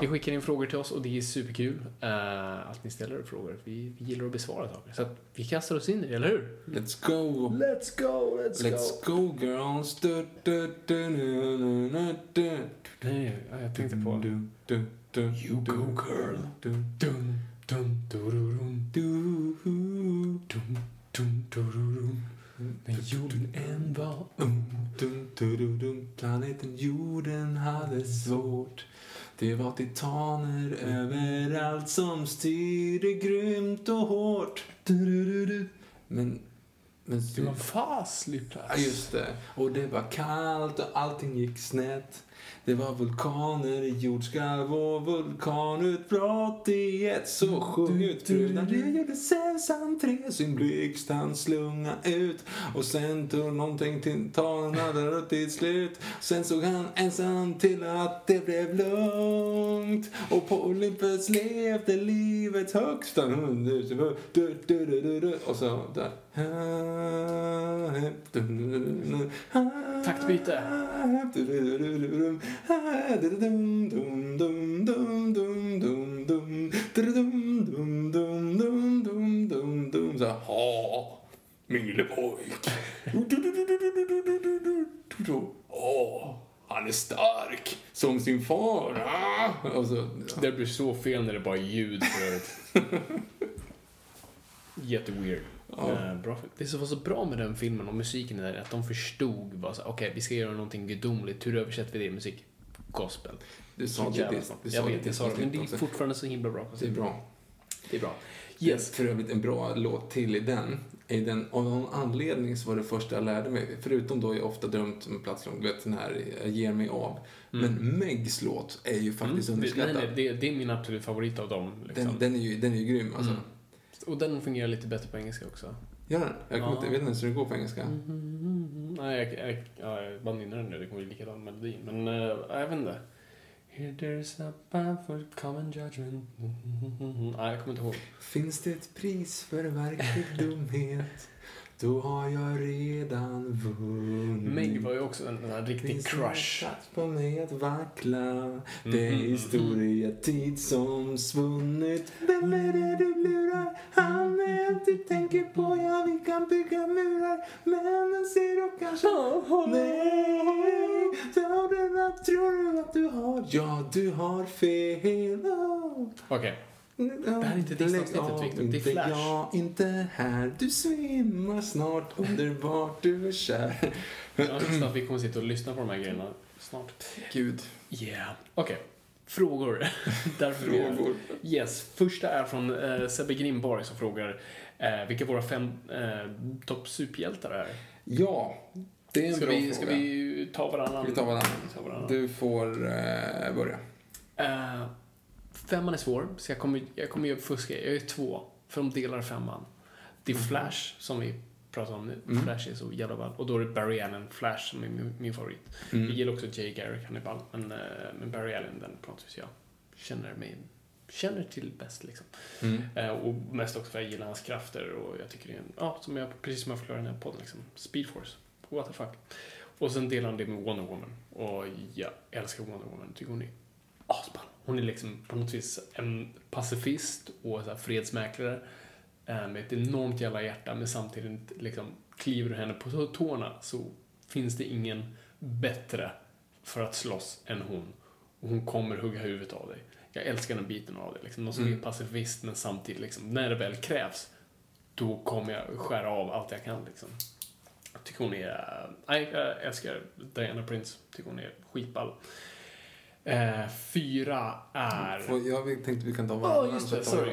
Ni skickar in frågor till oss och det är superkul uh, att ni ställer frågor. Vi, vi gillar att besvara saker. Så att vi kastar oss in i det, eller hur? Let's go! Let's go, let's, Let's go girls! Du, du, du, nu, nu, du. Nej, ja, jag tänkte på... Du, du, du, You du, go, girl. Du, Dum, dum, dururum, du, dum, dum, dururum. När jorden än var ung. Dum, dum, dum. Planeten jorden hade svårt. Det var titaner överallt som styrde grymt och hårt. Men men Det var faslig Ja, plats. just det. Och det var kallt och allting gick snett. Det var vulkaner, jordskalv och vulkanutbrott i ett. Så sjung ut bruden. Det gjorde Zeus entré, sin blixt han slunga ut. Och sen tog någonting till talen till slut. Sen såg han ensam till att det blev lugnt. Och på Olympus levde livet du. Och så där. Taktbyte. Så här, ha, Milepojk. Åh, han är stark som sin far. Ah. Och så, Det blir så fel när det bara är ljud förut. Jätteweird. Ja. Eh, bra. Det som var så bra med den filmen och musiken där är att de förstod vad okej, vi ska göra någonting gudomligt. Hur översätter vi det i musik? Gospel. Du sa det, det, du Jag vet, jag sa det, men det är fortfarande så himla bra. Det är bra. Det är bra. Yes. För övrigt en bra låt till i den. I den av någon anledning så var det första jag lärde mig, förutom då jag ofta drömt om platslång, du vet den här Jag ger mig av. Men Megs låt är ju faktiskt Mm. Det, nej, underskattad. nej, det, det är min absolut favorit av dem. Liksom. Den, den, är ju, den är ju grym alltså. Mm. Och den fungerar lite bättre på engelska också. Den? Jag, kommer Ja. inte, jag vet inte ens hur den går på engelska. Mm, nej, jag, jag, ja, jag bara nynnar den nu. Det kommer bli likadan melodi. Men uh, jag vet inte. Here there's a path for common judgment. Nej, jag kommer inte ihåg. Finns det ett pris för verklig dumhet? Då har jag redan vunnit. Meg var ju också en, en riktig Finns crush. på mig att vackla? Det är Mhm, historietid som svunnit. Vem är det du lurar? Han är allt du tänker på. Ja, vi kan bygga murar. Men den ser då kanske... Nej, tar du tror du att du har? Ja, du har fel. Okej. Det här är inte Disney-avsnittet, Victor. Det är Inte Flash. jag, inte här. Du svimmar snart. Underbart, du är kär. Ja, just vi kommer sitta och lyssna på de här grejerna snart. Gud. Yeah. Okej. Frågor. Därför. Frågor. Yes. Första är från uh, Sebbe Grimborg som frågar uh, vilka våra fem uh, topp superhjältar är. Ja, det är en Ska bra vi, ska fråga. vi ta varannan? Vi tar varannan. Vi tar varannan. Du får eh, börja. Eh, femman är svår, så jag kommer, jag kommer ju fuska. Jag är två, för de delar femman. Det är Flash, som vi pratar om nu. Mm. Flash är så jävla ball. Och då är det Barry Allen, Flash, som är min, min favorit. Mm. Jag gillar också Jay Garrick, han är ball. Men, eh, men Barry Allen, den på något vis jag känner mig känner till bäst liksom. Mm. Eh, och mest också för att jag gillar hans krafter och jag tycker det är en, ja, som jag, precis som jag förklarar i den här podden liksom. Speed Force. What the fuck. Och sen delar han det med Wonder Woman. Och jag älskar Wonder Woman. Tycker hon är asball. Hon är liksom på något vis en pacifist och så fredsmäklare eh, med ett enormt jävla hjärta men samtidigt liksom kliver du henne på tårna så finns det ingen bättre för att slåss än hon. Och hon kommer hugga huvudet av dig. Jag älskar den biten av det. Liksom. Någon som Mm. är pacifist men samtidigt, liksom, när det väl krävs, då kommer jag skära av allt jag kan. Liksom. Jag tycker hon är... Nej, jag älskar Diana Prince. Tycker hon är skitball. Eh, fyra är... Jag tänkte vi kan ta Ja, varannan. just det. Sorry.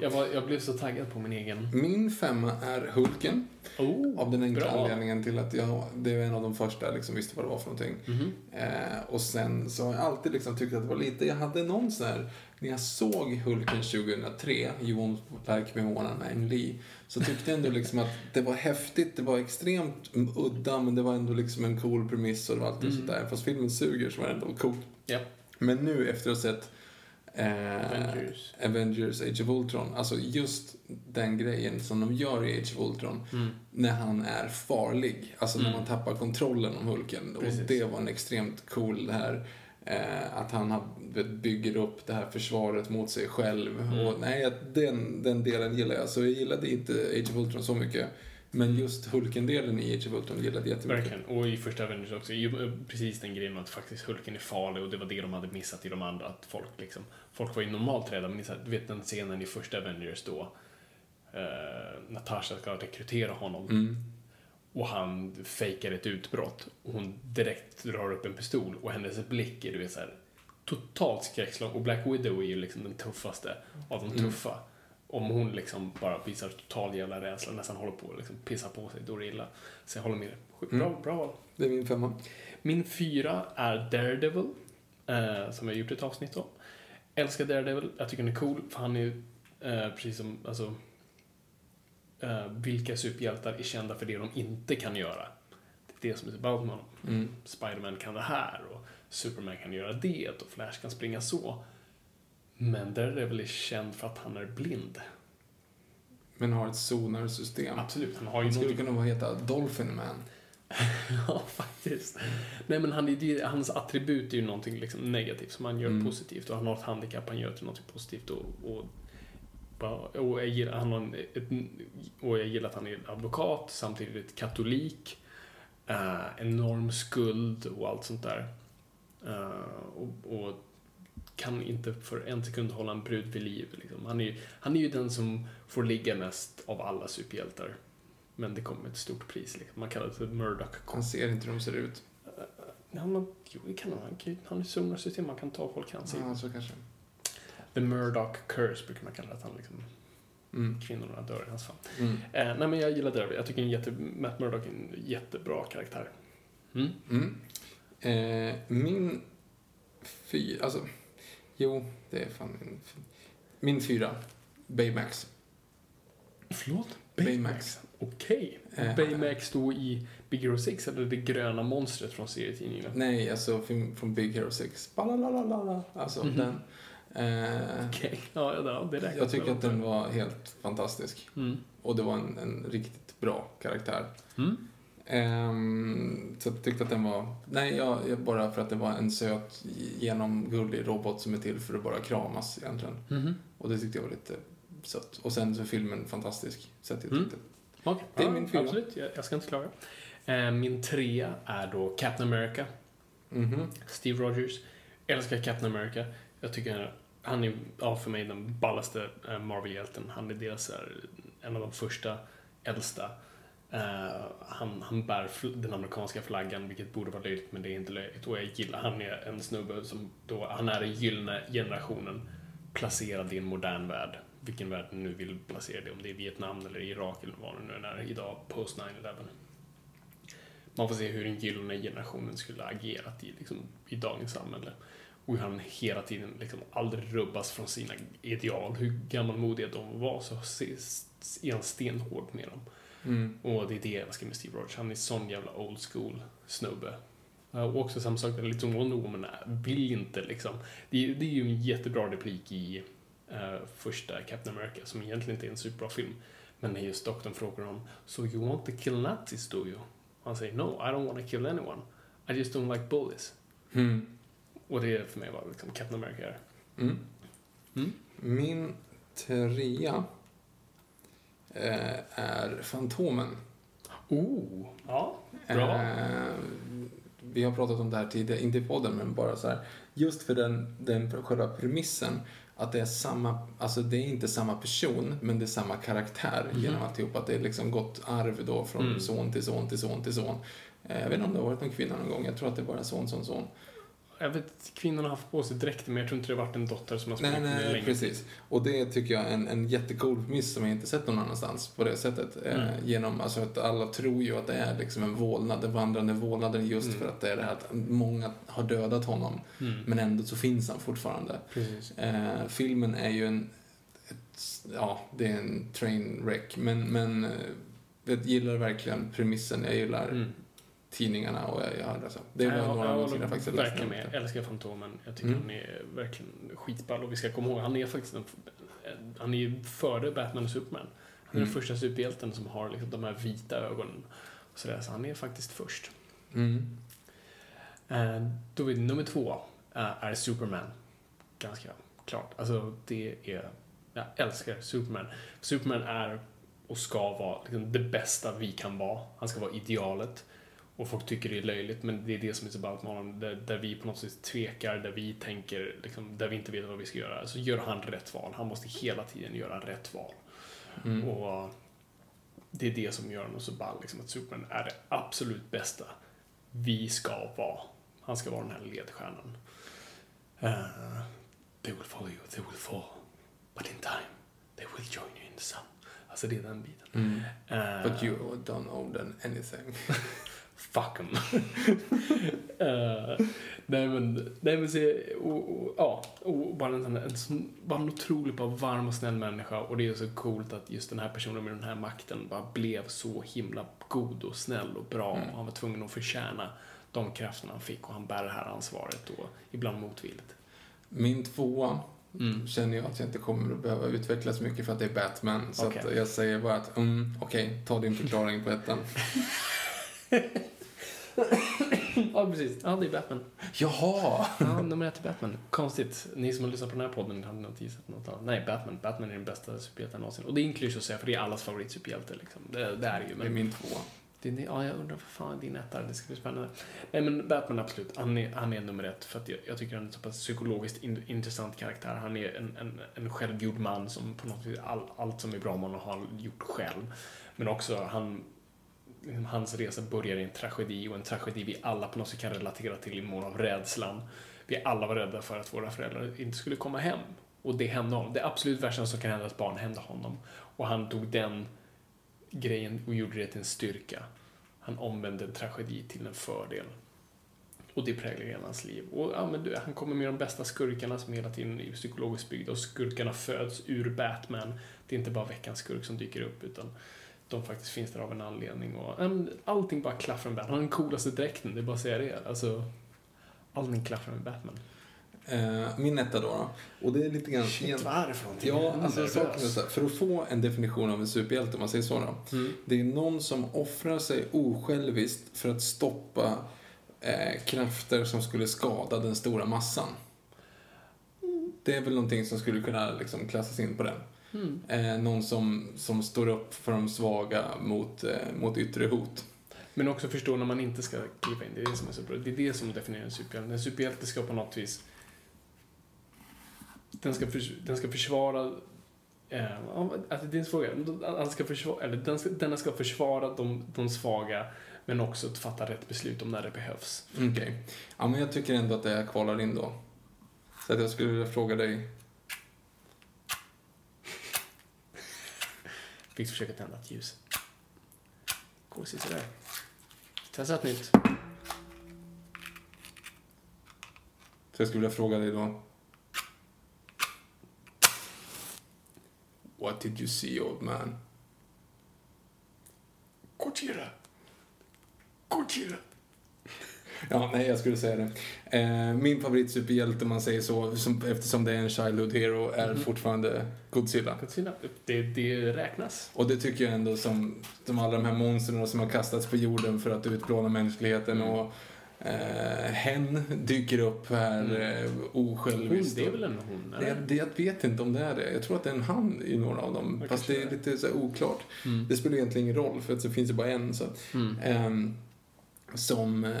jag var, jag blev så taggad på min egen. Min femma är Hulken. Oh, Av den enkla bra. anledningen till att jag, det var en av de första jag liksom visste vad det var för någonting. Mhm. Eh, och sen så har jag alltid liksom tyckt att det var lite, jag hade någon sån här, när jag såg Hulken 2003, Johan Verk med Mona Ang Lee, så tyckte jag ändå liksom att det var häftigt, det var extremt udda, men det var ändå liksom en cool premiss och det var alltid Mm. sådär. Fast filmen suger så var det ändå coolt. Ja. Men nu efter att ha sett Eh, Avengers. Avengers Age of Ultron. Alltså just den grejen som de gör i Age of Ultron. När han är farlig. Alltså när Mm. man tappar kontrollen om Hulken. Precis. Och det var en extremt cool det här. Eh, att han bygger upp det här försvaret mot sig själv. Mm. Och nej, den, den delen gillar jag. Så jag gillade inte Age of Ultron så mycket. Men just Hulken-delen i Age of Ultron gillade jag jättemycket. Verkligen. Och i första Avengers också. Ju- Precis den grejen med att faktiskt Hulken är farlig och det var det de hade missat i de andra. Att folk liksom, folk var ju normalt rädda, men du vet den scenen i första Avengers då eh, Natasha ska rekrytera honom Mm. och han fejkar ett utbrott och hon direkt drar upp en pistol och hennes blick är du vet så här totalt skräckslagen och Black Widow är ju liksom den tuffaste av de tuffa. Om hon liksom bara visar total jävla rädsla, nästan håller på att liksom pissa på sig, då är det illa. Så jag håller med dig. Bra, bra val. Det är min femma. Min fyra är Daredevil, eh, som jag gjort ett avsnitt om. Älskar Daredevil, jag tycker han är cool, för han är ju eh, precis som, alltså, eh, vilka superhjältar är kända för det de inte kan göra? Det är det som är så bra med honom. Mm. Spiderman kan det här och Superman kan göra det och Flash kan springa så. Men Daredevil är känd för att han är blind. Men har ett sonarsystem. Absolut, han har ju Han skulle någonting... kunna heta Dolphin Man. Ja, faktiskt. Nej, men han, är- det, hans attribut är ju någonting liksom negativt som han gör Mm. positivt. Och han har ett handikapp han gör till någonting positivt. Och, och, och, jag, gillar, han har en, ett, och jag gillar att han är advokat, samtidigt katolik, eh, enorm skuld och allt sånt där. Eh, och, och kan inte för en sekund hålla en brud vid liv. Liksom. Han, är, han är ju den som får ligga mest av alla superhjältar. Men det kommer ett stort pris. Liksom. Man kallar det för Murdoch Han ser inte hur de ser ut. Ja, men, jo, det kan han. Han ju sonarsystem, man kan ta folk han ser. Ja, så kanske. The Murdoch curse brukar man kalla det, att han liksom, Mm. kvinnorna dör i hans famn. Mm. Eh, nej, men jag gillar det. Jag tycker en jätte, Matt Murdock är en jättebra karaktär. Mm. Mm. Eh, min fyra, alltså, jo, det är fan min, min fyra, Baymax. Förlåt? Baymax. Okej. Eh. Baymax då i Big Hero 6, eller det gröna monstret från serietidningen? Nej, alltså från, från Big Hero 6. Balalalala. Alltså Mhm. den. Eh, Okej, ja, ja, det räknas jag tycker att den var helt fantastisk. Mm. Och det var en, en riktigt bra karaktär. Mm. Ehm, så jag tyckte att den var... Nej, jag, jag, bara för att det var en söt, genomgullig robot som är till för att bara kramas egentligen. Mhm. Och det tyckte jag var lite sött. Och sen så är filmen fantastisk. Så att jag Mm. tyckte... Okej, Det är ja, min fyra. Absolut, jag, jag ska inte klaga. Eh, min trea är då Captain America. Mhm. Steve Rogers. Älskar Captain America. Jag tycker han är, ja, för mig den ballaste eh, Marvel-hjälten. Han är dels eh, en av de första, äldsta. Uh, han, han bär fl- den amerikanska flaggan, vilket borde vara löjligt, men det är inte löjligt. Och jag gillar, han är en snubbe som då, han är den gyllene generationen placerad i en modern värld. Vilken värld du nu vill placera det, om det är Vietnam eller Irak eller vad det nu är idag, post 9-11 man får se hur den gyllene generationen skulle ha agerat i, liksom, i dagens samhälle. Och hur han hela tiden liksom aldrig rubbas från sina ideal. Hur gammalmodiga de var så är han stenhård med dem. Mm. Och det är det jag älskar med Steve Rogers. Han är sån jävla old school snubbe. Och också samma sak, lite som Wonder Woman vill inte liksom. Det är, det är ju en jättebra replik i eh, första Captain America, som egentligen inte är en superbra film. Men när just doktorn frågar honom, So you want to kill Nazis do you? Han säger, No, I don't want to kill anyone. I just don't like bullies. Mm. Och det är för mig vad liksom Captain America är. Mm. Mm. Min trea är Fantomen. Oh, ja, bra. Eh, vi har pratat om det här tidigare, inte i podden, men bara så här. Just för den, den själva premissen, att det är samma, alltså det är inte samma person, men det är samma karaktär genom alltihop. Att det är liksom gått arv då från Mm. son till son till son till son. Eh, jag vet inte om det har varit någon kvinna någon gång, jag tror att det är bara son, son, son. Jag vet, kvinnorna har haft på sig dräkter, men jag tror inte det har varit en dotter som har Nej, sprungit med nej, länge. precis. Och det tycker jag är en, en jättecool miss som jag inte sett någon annanstans på det sättet. Eh, Mm. genom, alltså att alla tror ju att det är liksom en vålnad, den vandrande vålnaden just Mm. för att det är det här att många har dödat honom. Mm. Men ändå så finns han fortfarande. Eh, filmen är ju en, ett, ja, det är en train wreck. Men, men eh, jag gillar verkligen premissen. Jag gillar Mm. Tidningarna och jag, jag så. Det Ja, några jag av håller sidorna faktiskt. jag Verkligen med. Jag älskar Fantomen. Jag tycker Mm. han är verkligen skitball. Och vi ska komma ihåg, han är faktiskt en, han är ju före Batman och Superman. Han är Mm. den första superhjälten som har liksom de här vita ögonen. Och sådär, så han är faktiskt först. Mm. Eh, då är nummer två eh, är Superman. Ganska klart. Alltså, det är... Jag älskar Superman. Superman är och ska vara liksom, det bästa vi kan vara. Han ska vara idealet. Och folk tycker det är löjligt, men det är det som är så ballt med honom. Där, där vi på något sätt tvekar, där vi tänker, liksom, där vi inte vet vad vi ska göra. Så gör han rätt val. Han måste hela tiden göra rätt val. Mm. Och det är det som gör honom så ball, liksom, att Superman är det absolut bästa vi ska vara. Han ska vara den här ledstjärnan. Uh, they will follow you, they will fall. But in time, they will join you in the sun. Alltså det är den biten. Mm. Eh, But you don't owe them anything. Fuck em. Eh, nej men, nej men se, och, och, ja, och bara en, en, sån- bara en otroligt bara varm och snäll människa och det är så coolt att just den här personen med den här makten bara blev så himla god och snäll och bra och han var tvungen att förtjäna de krafterna han fick och han bär det här ansvaret och ibland motvilligt. Min tvåa Mm. känner jag att jag inte kommer att behöva utveckla så mycket för att det är Batman. Så att jag säger bara att, mm, okej, ta din förklaring på ettan. ja, precis. Ja, det är Batman. Jaha! Ja, nummer ett är Batman. Konstigt. Ni som har lyssnat på den här podden hade nog gissat något annat. Nej, Batman. Batman är den bästa superhjälten någonsin. Och det är en klyscha att säga, för det är allas favoritsuperhjälte. Liksom. Det, det är ju. Det är Men min det, det, ja, jag undrar vad fan din etta. Det ska bli spännande. Nej, men Batman absolut. Han är, han är nummer ett. För att jag, jag tycker han är en så pass psykologiskt in, intressant karaktär. Han är en, en, en självgjord man som på något vis, all, allt som är bra med honom har gjort själv. Men också han hans resa börjar i en tragedi och en tragedi vi alla på något sätt kan relatera till i mån av rädslan. Vi alla var rädda för att våra föräldrar inte skulle komma hem. Och det hände honom. Det absolut värsta som kan hända ett barn hände honom. Och han tog den grejen och gjorde det till en styrka. Han omvände en tragedi till en fördel. Och det präglar hela hans liv. Och ja, men du, han kommer med de bästa skurkarna som hela tiden är psykologiskt byggda och skurkarna föds ur Batman. Det är inte bara veckans skurk som dyker upp utan de faktiskt finns där av en anledning. Och, men allting bara klaffar med Batman. Han har den coolaste dräkten, det är bara att säga det. Alltså, allting klaffar med Batman. Eh, min etta då, då. Och det är lite grann... Shit, vad är det för någonting? Ja, alltså saken är så här, för att få en definition av en superhjälte, om man säger så då. Mm. Det är någon som offrar sig osjälviskt för att stoppa eh, krafter som skulle skada den stora massan. Det är väl någonting som skulle kunna liksom, klassas in på den. Mm. Eh, någon som, som står upp för de svaga mot, eh, mot yttre hot. Men också förstå när man inte ska kliva in. Det är det som är så bra. Det är det som definierar en superhjälte. En superhjälte ska på något vis... Den ska, förs den ska försvara... Eh, alltså det är en fråga. Han ska försvara, eller den ska, den ska försvara de, de svaga, men också att fatta rätt beslut om när det behövs. Okej. Ja, men jag tycker ändå att det här kvalar in då. Så att jag skulle vilja fråga dig. Fick försöka tända ett ljus. Går sådär. Testa ett nytt. Så jag skulle vilja fråga dig då. What did you see old man? Gojira! Gojira! Ja, nej, jag skulle säga det. Eh, min favoritsuperhjälte, om man säger så, som, eftersom det är en childhood hero, är fortfarande Godzilla. Godzilla. Det, det räknas. Och det tycker jag ändå som, som alla de här monstren som har kastats på jorden för att utplåna mänskligheten Mm. och eh, hen dyker upp här eh, Hon, osjälviskt. det är väl en hon? Det, eller? det, jag vet inte om det är det. Jag tror att det är en han i några av dem. Ja, fast det är det. lite så oklart. Mm. Det spelar egentligen ingen roll för att det finns ju bara en. Så. Mm. Som, eh,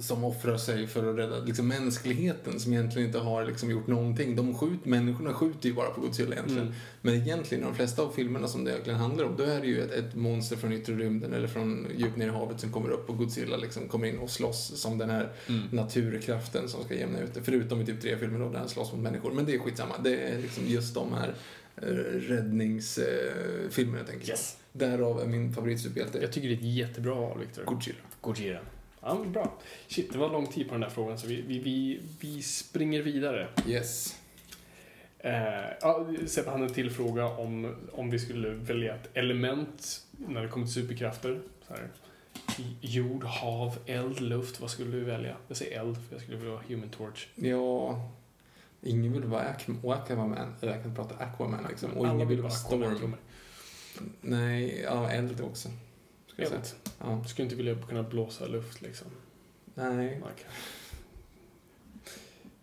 som offrar sig för att rädda liksom, mänskligheten som egentligen inte har liksom, gjort någonting. De skjut, människorna skjuter ju bara på Godzilla egentligen. Mm. Men egentligen, de flesta av filmerna som det egentligen handlar om, då är det ju ett, ett monster från yttre rymden eller från djupt ner i havet som kommer upp och Godzilla liksom kommer in och slåss som den här Mm. naturkraften som ska jämna ut det. Förutom i typ tre filmer då där han slåss mot människor. Men det är skitsamma. Det är liksom just de här eh, räddningsfilmerna, tänker jag. Yes. Därav är min favoritsuperhjälte Jag tycker det är ett jättebra val, Victor. Godzilla. Gojira. Ja, bra. Shit, det var lång tid på den där frågan, så vi, vi, vi, vi springer vidare. Yes. Eh, ja, Sebbe hade en till fråga om, om vi skulle välja ett element när det kommer till superkrafter. Så här. Jord, hav, eld, luft. Vad skulle du välja? Jag säger eld, för jag skulle vilja vara Human Torch. Ja, ingen vill vara Aqu- Aquaman, jag kan prata Aquaman liksom. Och ingen vill vara Storm. Nej, ja, eld också. Ska jag säga. Ja. Du skulle inte vilja kunna blåsa luft liksom. Nej. Okej.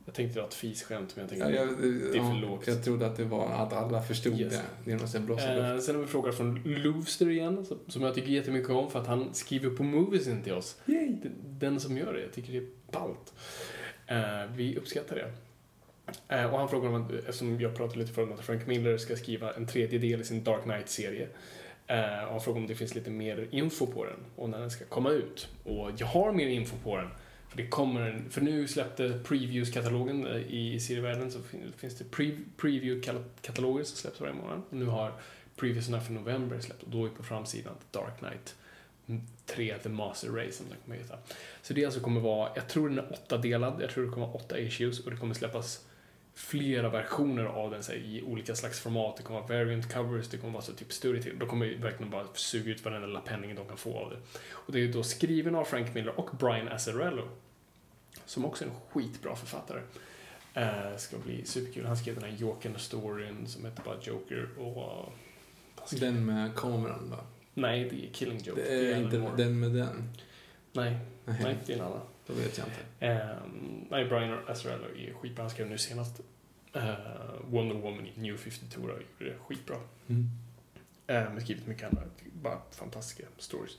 Jag tänkte dra ett fisskämt, men jag tänkte... Ja, jag, det är ja, för lågt. Jag trodde att det var att alla förstod Yes. det genom att blåsa. Eh, sen har vi en fråga från Loovster igen, som- jag tycker jättemycket om för att han skriver på moviesen till oss. Yay. Den som gör det, jag tycker det är ballt. Eh, vi uppskattar det. Eh, och han frågar om, eftersom jag pratade lite förut om att Frank Miller ska skriva en tredje del i sin Dark Knight-serie. Eh, och han frågar om det finns lite mer info på den och när den ska komma ut. Och jag har mer info på den. För det kommer för nu släppte Previews-katalogen eh, i serievärlden så finns det pre, Preview-kataloger som släpps varje månad. Och nu har Previewsarna för november släppt och då är på framsidan Dark Knight 3 The Master Race som den kommer heta. Så det alltså kommer vara, jag tror den är åtta delad, jag tror det kommer vara åtta issues och det kommer släppas flera versioner av den här, i olika slags format. Det kommer vara variant covers, det kommer vara så typ större till. De kommer ju verkligen bara suga ut varenda lilla penning de kan få av det. Och det är ju då skriven av Frank Miller och Brian Azzarello. Som också är en skitbra författare. Eh, ska bli superkul. Han skrev den här Jokern-storyn som heter bara Joker och... skrev- Den med kameran va? Nej, det är Killing Joke. Det är Alan inte Moore. den med den. Nej, nej, det är en annan. Då vet jag inte. Um, nej, Brian Azzarello är skitbra. Han skrev nu senast eh, Wonder Woman i New 52 och gjorde det skitbra. Mm. Men skrivit mycket andra, bara fantastiska stories.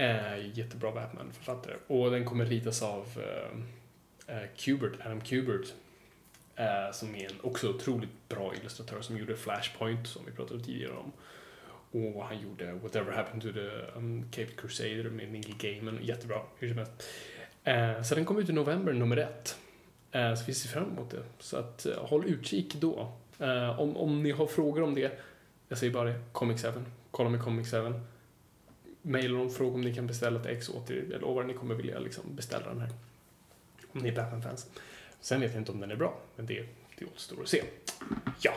Uh, jättebra Batman-författare. Och den kommer ritas av uh, uh, Kubert, Adam Kubert. eh, som är en också otroligt bra illustratör som gjorde Flashpoint, som vi pratade tidigare om. Och han gjorde Whatever Happened to the um, Cape Crusader med Neil Gaiman. Jättebra, hur som helst. Eh, så den kommer ut i november, nummer ett. Eh, så vi ser fram emot det. Så att, eh, håll utkik då. Eh, om, om ni har frågor om det, jag säger bara det, Comic 7. Kolla med Comic 7. Maila dem, fråga om ni kan beställa ett ex åt er. Jag lovar ni kommer vilja liksom beställa den här. Om ni är Batman-fans. Sen vet jag inte om den är bra, men det, det återstår att se. Ja.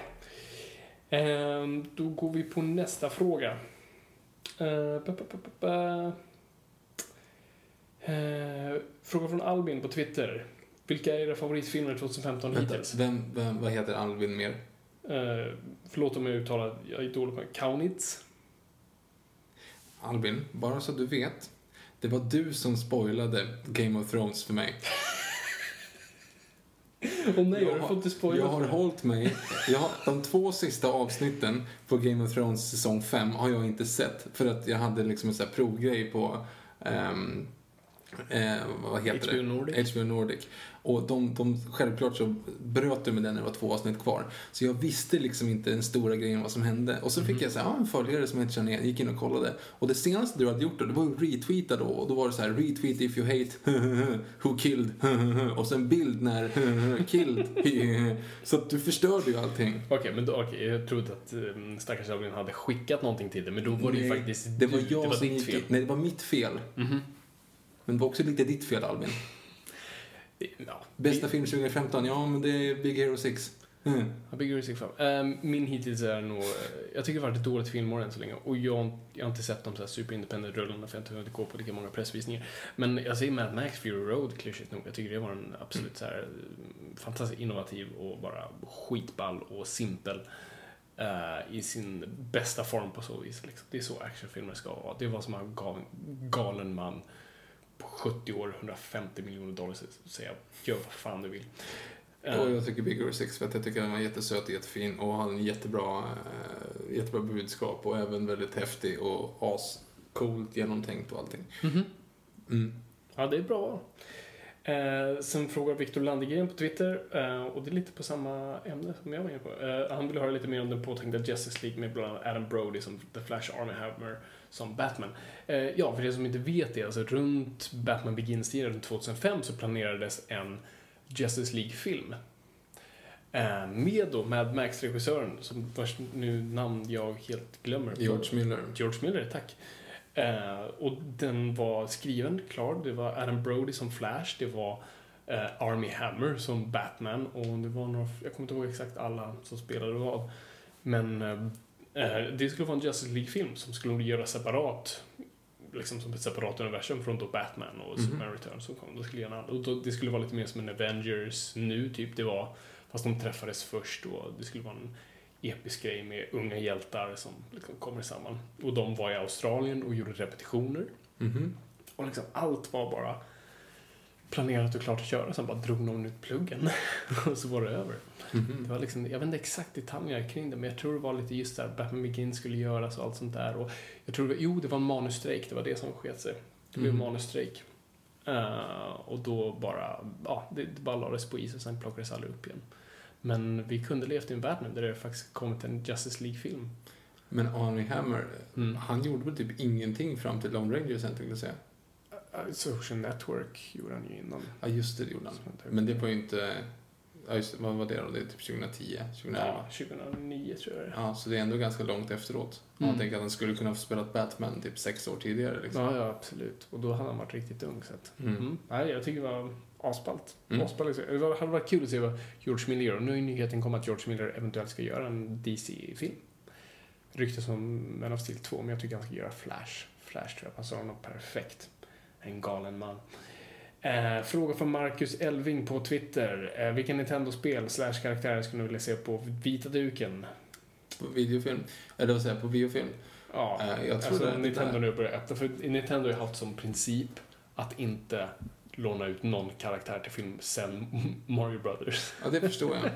Ehm, då går vi på nästa fråga. Eh, ba, ba, ba, ba. Eh, fråga från Albin på Twitter. Vilka är era favoritfilmer 2015 Vänta, hittills? vem, vem, vad heter Alvin mer? Eh, förlåt om jag uttalar, jag är dålig på Kaunitz. Albin, bara så du vet. Det var du som spoilade Game of Thrones för mig. Åh nej, Jag har du fått det spoilat? Jag har hållit mig, jag har, de två sista avsnitten på Game of Thrones säsong 5 har jag inte sett. För att jag hade liksom en sån här provgrej på, ehm, eh, vad heter HBO det? Nordic. HBO Nordic. Och de, de, självklart så bröt du med den när det var två avsnitt kvar. Så jag visste liksom inte den stora grejen vad som hände. Och så fick jag så här, ja, en följare som jag inte känner igen, gick in och kollade. Och det senaste du hade gjort då, det var ju retweeta då. Och då var det så här, retweet if you hate, who killed, och sen bild när, killed. Så att du förstörde ju allting. Okej, men då, okej, jag trodde att um, stackars Albin hade skickat någonting till dig, men då var det ju Nej, faktiskt det var du, jag det var som ditt gick fel. Nej, det var mitt fel. Mhm. Men det var också lite ditt fel, Albin. Ja, Bästa film 2015? Ja, men det är Big Hero 6. Mm. Ja, Big Hero 6 5. Ehm, min hittills är nog... eh, jag tycker det har varit ett dåligt filmår än så länge. Och jag, jag har inte sett de så här super independent rullarna för jag har inte hunnit gå på lika många pressvisningar. Men jag säger Mad Max Fury Road klyschigt nog. Jag tycker det var en absolut så här eh, fantastiskt innovativ och bara skitball och simpel. eh, I sin bästa form på så vis. Liksom. Det är så actionfilmer ska vara. Det var som en gal, galen man på 70 år, 150 miljoner dollar säga gör vad fan du vill. Eh, Och jag tycker Big Hero 6 för att jag tycker den var jättesöt jättefin och hade en jättebra, eh, jättebra budskap och även väldigt häftig och ascoolt genomtänkt och allting. mhm. Mm. Ja, det är bra. Eh, sen frågar Viktor Landegren på Twitter, eh, och det är lite på samma ämne som jag var inne på. Eh, han vill höra lite mer om den påtänkta Justice League med bland annat Adam Brody som The Flash Army Hammer som Batman. Eh, ja, för er som inte vet det, alltså runt Batman Begins-tiden 2005 så planerades en Justice League-film. Eh, med då Mad Max-regissören, som vars nu namn jag helt glömmer. George Miller. George Miller, tack. Eh, och den var skriven, klar. Det var Adam Brody som Flash, det var Army Hammer som Batman och det var några, jag kommer inte ihåg exakt alla som spelade vad. Men det skulle vara en Justice League-film som skulle göras separat liksom som ett separat universum från då Batman och Superman Returns som kom. Då skulle göra och då, det skulle vara lite mer som en Avengers nu, typ. Det var, fast de träffades först och det skulle vara en episk grej med unga hjältar som liksom kommer samman. Och de var i Australien och gjorde repetitioner. Mhm. Och liksom allt var bara planerat och klart att köra. Sen bara drog någon ut pluggen och så var det över. Mhm. Det var liksom, jag vet inte exakt detaljer kring det, men jag tror det var lite just där Batman Begins skulle göras och allt sånt där. Och jag tror, det var- jo, det var en manusstrejk, det var det som sket sig. Det blev Mhm. manusstrejk. Eh, och då bara, ja, det, det bara lades på is och sen plockades aldrig upp igen. Men vi kunde levt i en värld nu där det faktiskt kommit en Justice League-film. Men Army Hammer, Mm. han gjorde väl typ ingenting fram till Lone Ranger sen tänkte jag säga. Uh, Social Network gjorde han ju innan. Ja, just det, det gjorde han. Men det var ju inte... Ja, just, det, vad var det då? Det är typ 2010, 2011. Ja, 2009 tror jag det är. Ja, så det är ändå ganska långt efteråt. Om Man Mm. tänker att han skulle kunna ha spelat Batman typ sex år tidigare. Liksom. Ja, ja, absolut. Och då hade han varit riktigt ung. Så att, Mm. mm. Nej, jag tycker det var asballt. Mm. asballt liksom. Det var- hade varit kul att se vad George Miller gör. Och nu är nyheten kom att George Miller eventuellt ska göra en DC-film. Ryktas om Man of Steel 2, men jag tycker han ska göra Flash. Flash tror jag passar honom perfekt. En galen man. Eh, fråga från Marcus Elving på Twitter. Eh, vilka Nintendo-spel slash karaktärer skulle ni vilja se på vita duken? På videofilm. Eller vad säger jag, på biofilm. Ja, Eh, jag tror alltså, det- det Nintendo där- nu börjar öppna. För Nintendo har ju haft som princip att inte låna ut någon karaktär till film sen Mario Brothers. Ja, det förstår jag.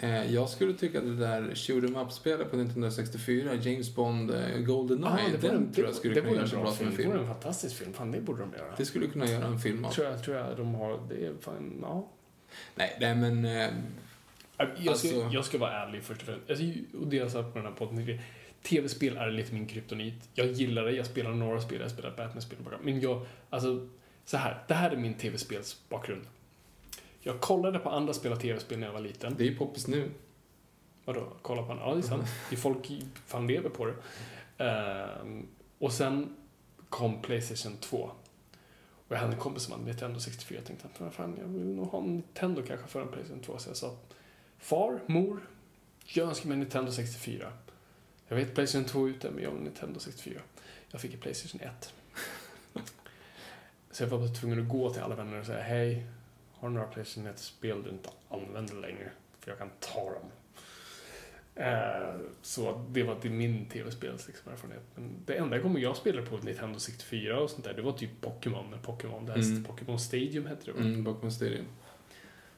Eh, jag skulle tycka att det där shoot em up-spelet på Nintendo 64, James Bond eh, Goldeneye, det den tror jag skulle det kunna göra en så bra som film. en Det vore film. en fantastisk film. Fan, det borde de göra. Det skulle kunna göra en film av. tror jag, tror jag de har. Det är fan, ja. Nej, nej men... Eh, Jag ska, Alltså- jag ska vara ärlig först och främst. Alltså, och det jag sa på den här podden. Tv-spel är lite min kryptonit. Jag gillar det. Jag spelar några spel. Jag spelar Batman-spel. bara. Men jag, alltså, så här. Det här är min tv-spelsbakgrund. Jag kollade på andra spela tv-spel när jag var liten. det är ju poppis nu. Vadå, kolla på den? Ja, det är sant. Det är folk fan lever på det. Ehm, och sen kom Playstation 2. Och jag hade en kompis som hade Nintendo 64. Jag tänkte att "Vad fan, jag vill nog ha en Nintendo kanske för en Playstation 2. Så jag sa, far, mor, jag önskar mig en Nintendo 64. Jag vet Playstation 2 är ute, men jag vill en Nintendo 64. Jag fick en Playstation 1. Så jag var tvungen att gå till alla vänner och säga, hej, har du några Playstation 1-spel du inte använder längre? För jag kan ta dem. Eh, så det var till min tv-spels liksom, erfarenhet. Men det enda gången jag spelade på Nintendo 64 och sånt där, det var typ Pokémon. När Pokémon, det här Mm. Pokémon Stadium hette det va? Mm, Pokémon Stadium.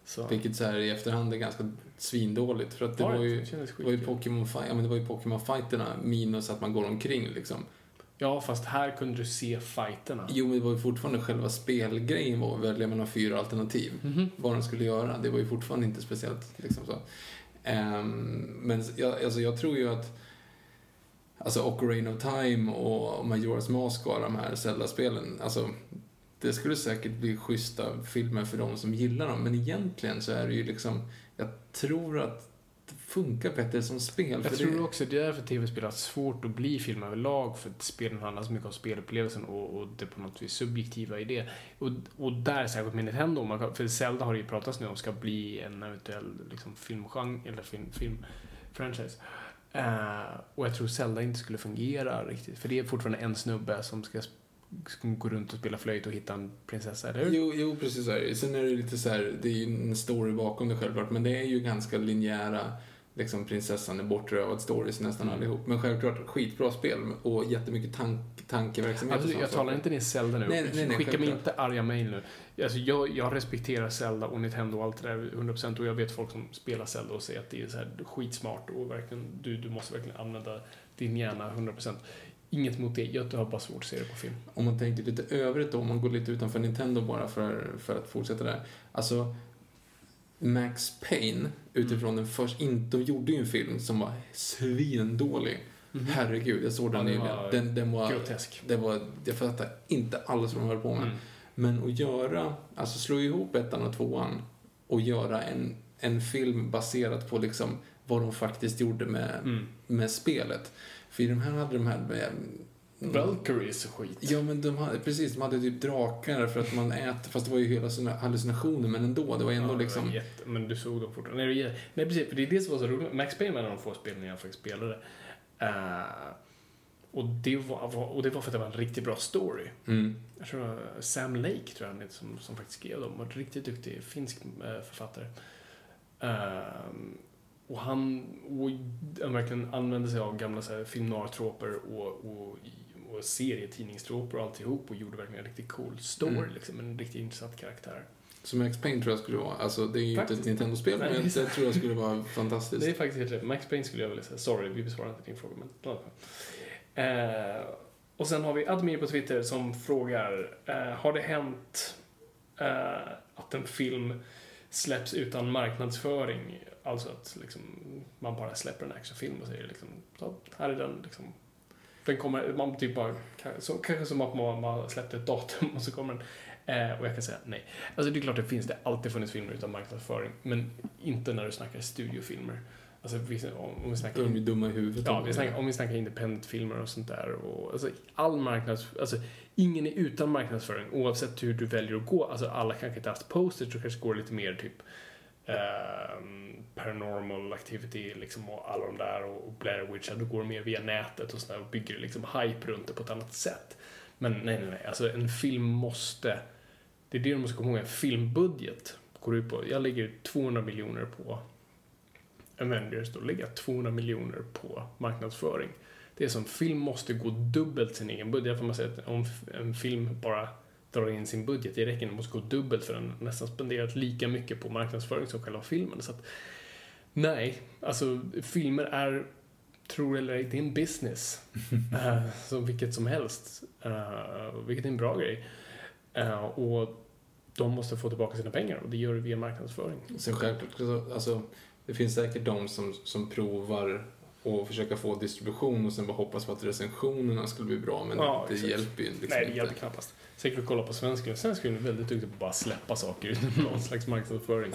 Så. Vilket så här i efterhand är ganska svindåligt. För att det var ju, det var ju. Pokémon ja, men det var ju Pokémon fighterna minus att man går omkring liksom. Ja, fast här kunde du se fighterna. Jo, men det var ju fortfarande själva spelgrejen var att välja mellan fyra alternativ. Mhm. Vad den skulle göra. Det var ju fortfarande inte speciellt liksom så. Ehm, men jag, alltså, jag tror ju att Alltså Ocarina of Time och Majora's Mask och de här Zelda-spelen, alltså det skulle säkert bli schyssta filmer för de som gillar dem, men egentligen så är det ju liksom, jag tror att funkar bättre som spel. Jag tror det, också det är därför tv-spel har svårt att bli film överlag för att spelen handlar så mycket om spelupplevelsen och, och det på något vis subjektiva i det. Och, och där, särskilt med Nintendo, man kan, för Zelda har det ju pratats nu om ska bli en eventuell liksom, filmgenre, eller film, filmfranchise. Eh, och jag tror Zelda inte skulle fungera riktigt, för det är fortfarande en snubbe som ska, ska gå runt och spela flöjt och hitta en prinsessa, eller hur? Jo, jo, precis så är det. Sen är det lite så här, det är ju en story bakom det självklart, men det är ju ganska linjära, liksom prinsessan är bortrövad stories nästan Mm. allihop. Men självklart skitbra spel och jättemycket tank, tankeverksamhet Alltså, jag talar inte ner Zelda nu. Nej, nej, nej, Skicka mig inte arga mejl nu. Alltså, jag, jag respekterar Zelda och Nintendo och allt det där 100% och jag vet folk som spelar Zelda och säger att det är så här skitsmart och verkligen, du, du måste verkligen använda din hjärna 100%. Inget mot det, jag har bara svårt att se det på film. Om man tänker lite övrigt då, om man går lite utanför Nintendo bara för, för att fortsätta där. Alltså, Max Payne, utifrån den första, inte, de gjorde ju en film som var svindålig. Herregud, jag såg den Mhm. Ja, den nyligen. Den, den var, Grotesk. det var, jag fattar inte alls vad de höll på med. Mm. Men att göra, alltså slå ihop ettan och tvåan och göra en, en film baserat på liksom vad de faktiskt gjorde med, Mm. med spelet. För i de här hade de här med, Valkyries och skit. Ja, men de hade, precis, de hade typ drakar för att man äter, fast det var ju hela sina hallucinationer, men ändå, det var ändå Ja, liksom... jätte, men du såg dem fortfarande. Nej, det nej, precis. För det är det som var så roligt. Max Payne var en av de få spelen jag faktiskt spelade. Eh, Och det, var, och det var för att det var en riktigt bra story. Mm. Jag tror det var Sam Lake, tror jag han som, som faktiskt skrev dem. En riktigt duktig finsk eh, författare. Ehm, och han och han verkligen använde sig av gamla så här, film noir-troper och, och, och serietidningstroper och alltihop och gjorde verkligen en riktigt cool story, Mm. liksom. En riktigt intressant karaktär. Så Max Payne tror jag skulle vara, alltså det är ju inte Faktiskt. ett Nintendo-spel, men jag tror jag skulle vara fantastiskt. Det är faktiskt helt rätt. Max Payne skulle jag vilja säga. Sorry, vi besvarar inte din fråga. Men... Eh, och sen har vi Admir på Twitter som frågar, eh, har det hänt eh, att en film släpps utan marknadsföring? Alltså att liksom, man bara släpper en actionfilm och säger liksom, så, här är den liksom. Den kommer, man typ bara, så, kanske som att man, man släppte ett datum och så kommer den. Eh, och jag kan säga nej. Alltså det är klart det finns, det har alltid funnits filmer utan marknadsföring. Men inte när du snackar studiofilmer. Alltså vi- om, om vi snackar... De är dumma i huvudet. Ja, vi snackar, om vi snackar independent-filmer och sånt där. Och, alltså, all marknads... Alltså, ingen är utan marknadsföring oavsett hur du väljer att gå. Alltså, alla kanske inte haft posters och kanske går lite mer typ Ehm, paranormal activity liksom, och alla de där och Blair Witch. Att går mer via nätet och sådär och bygger liksom hype runt det på ett annat sätt. Men nej, nej, nej. Alltså en film måste... Det är det du måste komma ihåg. En filmbudget går ut på... Jag lägger 200 miljoner på Avengers, då lägger jag 200 miljoner på marknadsföring. Det är som film måste gå dubbelt sin egen budget. För man säger att om en film bara drar in sin budget, det räcker, den måste gå dubbelt för den har nästan spenderat lika mycket på marknadsföring som själva filmen. Så att, nej, alltså filmer är, tror eller ej, det är en business. uh, som vilket som helst. Uh, vilket är en bra grej. Eh, och de måste få tillbaka sina pengar och det gör det via marknadsföring. Sen självklart, så- alltså, det finns säkert de som, som provar och försöka få distribution och sen bara hoppas på att recensionerna skulle bli bra, men Ja, det exakt. hjälper ju liksom Nej, det inte. hjälper knappast. Säkert att kolla på svensk film. Svensk film är väldigt duktig på att bara släppa saker utan någon slags marknadsföring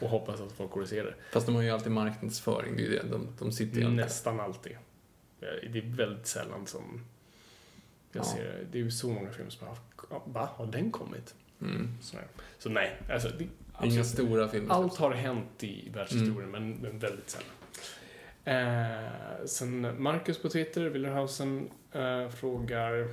och hoppas att folk går och ser det. Fast de har ju alltid marknadsföring, det är ju det. De, de sitter ju. Nästan alltid. Det är väldigt sällan som jag Ja. ser Det är ju så många filmer som bara, va, har den kommit? Mm. Så, så nej, alltså, det, Inga absolut. stora filmer. Allt har hänt i världshistorien, Mm. men, men väldigt sällan. Eh, sen Marcus på Twitter, Willerhausen, eh, frågar,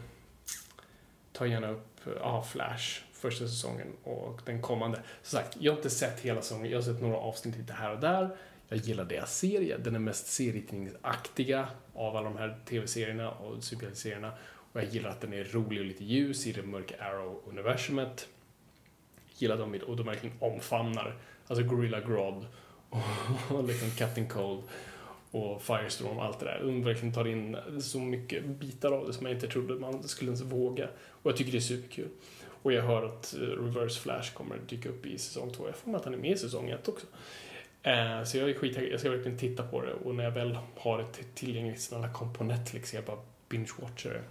ta gärna upp eh, ah, Flash, första säsongen och den kommande. Som sagt, jag har inte sett hela säsongen, jag har sett några avsnitt lite här och där. Jag gillar deras serie, den är mest serietidningsaktiga av alla de här tv-serierna och superhjälteserierna. Och jag gillar att den är rolig och lite ljus i det mörka Arrow-universumet gillar dem och de verkligen omfamnar, alltså Gorilla Grodd och liksom Captain Cold och Firestorm och allt det där. De verkligen tar in så mycket bitar av det som jag inte trodde man skulle ens våga. Och jag tycker det är superkul. Och jag hör att eh, Reverse Flash kommer dyka upp i säsong två. Jag får mig att han är med i säsong ett också. Eh, så jag är skittaggad. Jag ska verkligen titta på det och när jag väl har det tillgängligt snälla kom på Netflix jag bara binge-watchar det.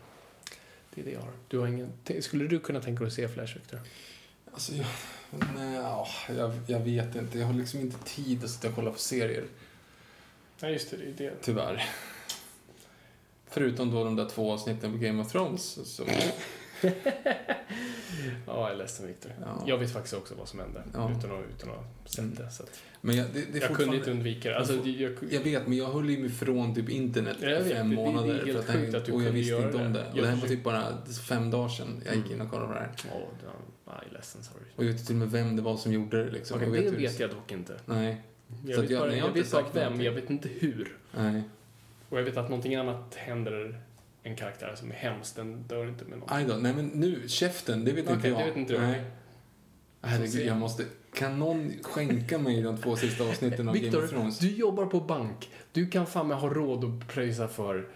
Det är det jag har. Du har ingen... Skulle du kunna tänka dig att se Flash, Victor? Alltså, jag, nej, jag, jag vet inte. Jag har liksom inte tid att sitta och kolla på serier. Nej, just det. Det är det. Tyvärr. Förutom då de där två avsnitten på Game of Thrones. Så, Ja, jag är ledsen Victor. Ja. Jag vet faktiskt också vad som hände Ja. utan, att, utan att sett det. Så att men jag, det, det jag kunde inte undvika det. Alltså, jag, Jag vet, men jag höll ju mig från typ internet i vet. fem Det- det är månader. helt för sjukt att du och jag visste inte om det. Och det här var typ bara fem dagar sedan jag gick in och kollade på det här. Ja, jag är ledsen, sorry. Och jag vet till och med vem det var som gjorde det liksom. Okej, Jag det vet jag dock inte. Nej, Jag Så vet jag- bara, jag jag inte vet sagt vem, någonting. jag vet inte hur. nej. Och jag vet att någonting annat händer en karaktär som är hemskt, den dör inte med något. Aj nej men nu, käften, det vet inte Okej, jag. det vet inte du. Nej. Herregud, jag måste... Kan någon skänka mig de två sista avsnitten av Game Victor, of Thrones? du jobbar på bank. Du kan fan med ha råd att pröjsa för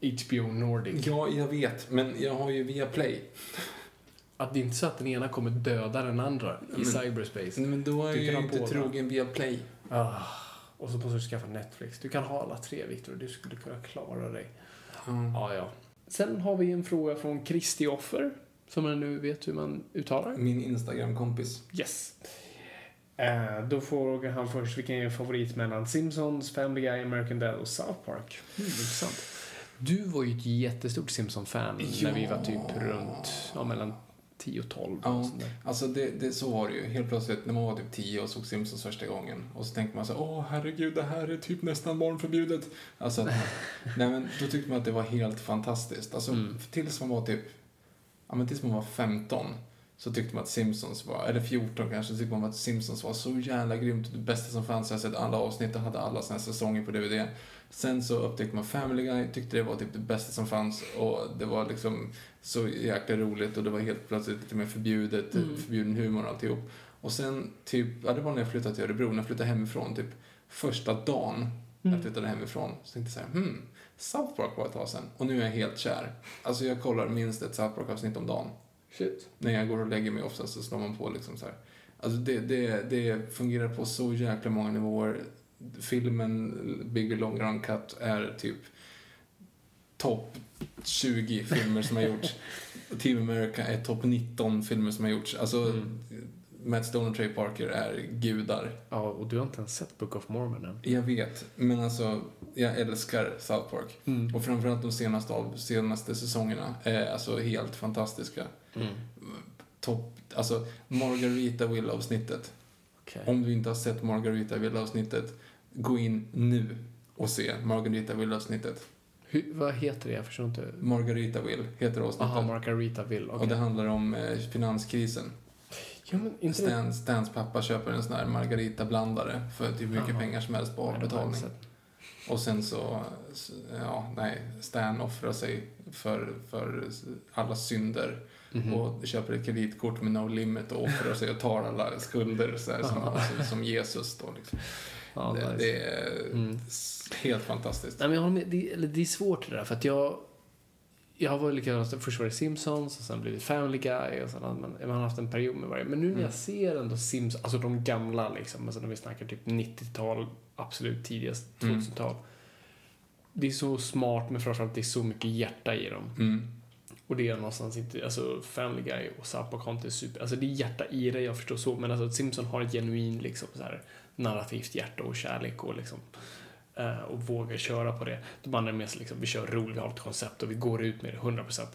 HBO Nordic. Ja, jag vet, men jag har ju Viaplay. Att det är inte så att den ena kommer döda den andra i Men- cyberspace. Men då är Du jag ju inte trogen Viaplay. Ah, och så måste du skaffa Netflix. Du kan ha alla tre, Victor. Du skulle kunna klara dig. Mm. Ja, ja. Sen har vi en fråga från Kristi Offer, som jag nu vet hur man uttalar. Min Instagram-kompis. Yes. Eh, då frågar han först vilken är favorit mellan Simpsons, Family Guy, American Dad och South Park. Mm, intressant. Du var ju ett jättestort Simpson-fan när vi var typ runt, ja, mellan 10-12. Ja, alltså det, det, så var det ju. Helt plötsligt när man var typ 10 och såg Simpsons första gången och så tänkte man så åh herregud, det här är typ nästan barnförbjudet. Alltså, nej men då tyckte man att det var helt fantastiskt. Alltså Mm. tills man var typ, ja men tills man var 15 så tyckte man att Simpsons var, eller 14 kanske, så tyckte man att Simpsons var så jävla grymt det bästa som fanns. Jag har sett alla avsnitt och hade alla sina säsonger på DVD. Sen så upptäckte man Family Guy, tyckte det var typ det bästa som fanns och det var liksom så jäkla roligt och det var helt plötsligt lite mer förbjudet, Mm. förbjuden humor och alltihop. Och sen typ, ja det var när jag flyttade till Örebro, när jag flyttade hemifrån, typ första dagen Mm. jag flyttade hemifrån, så tänkte jag så här, hmm, South Park var ett tag sedan och nu är jag helt kär. Alltså jag kollar minst ett South Park-avsnitt om dagen. Shit. När jag går och lägger mig oftast så slår man på liksom så här. Alltså det, det, det fungerar på så jäkla många nivåer. Filmen Big Long Run Cut är typ topp 20 filmer som har gjorts. Team America är topp 19 filmer som har gjorts. Alltså, Mm. Matt Stone och Trey Parker är gudar. Ja, och du har inte ens sett Book of Mormon än. Jag vet, men alltså, jag älskar South Park. Mm. Och framförallt de senaste, av, senaste säsongerna är alltså helt fantastiska. Mm. Topp, alltså Margarita Will-avsnittet. Okej. Om du inte har sett Margarita Will-avsnittet, gå in nu och se Margarita Will-avsnittet. Hur, vad heter det? Jag förstår inte. Margarita Will heter avsnittet. Aha, Margarita Will. Och Okej. det handlar om eh, finanskrisen. Ja, men inte det... Stan, Stans pappa köper en sån här Margarita-blandare för typ mycket Jaha. pengar som helst på avbetalning. Och sen så, ja, nej, Stan offrar sig för, för alla synder Mhm. och köper ett kreditkort med no limit och offrar sig och tar alla skulder så här, som, som, som Jesus då liksom. Ja, det, nice. det är Mm. helt fantastiskt. Nej, men jag håller med. Det, eller det är svårt det där, för att jag... Jag har varit likadant, först var det Simpsons och sen blivit Family Guy och sen har man, man har haft en period med varje. Men nu när Mm. jag ser ändå Simpsons, alltså de gamla liksom, alltså när vi snackar typ 90-tal, absolut tidigast Mm. 2000-tal. Det är så smart, men framförallt det är så mycket hjärta i dem. Mm. Och det är någonstans inte, alltså Family Guy och South Park har inte super, alltså det är hjärta i det, jag förstår så, men alltså att Simpson har ett genuin liksom så här narrativt hjärta och kärlek och liksom eh, och vågar köra på det. De andra är mer så liksom, vi kör roligt, vi har ett koncept och vi går ut med det 100%.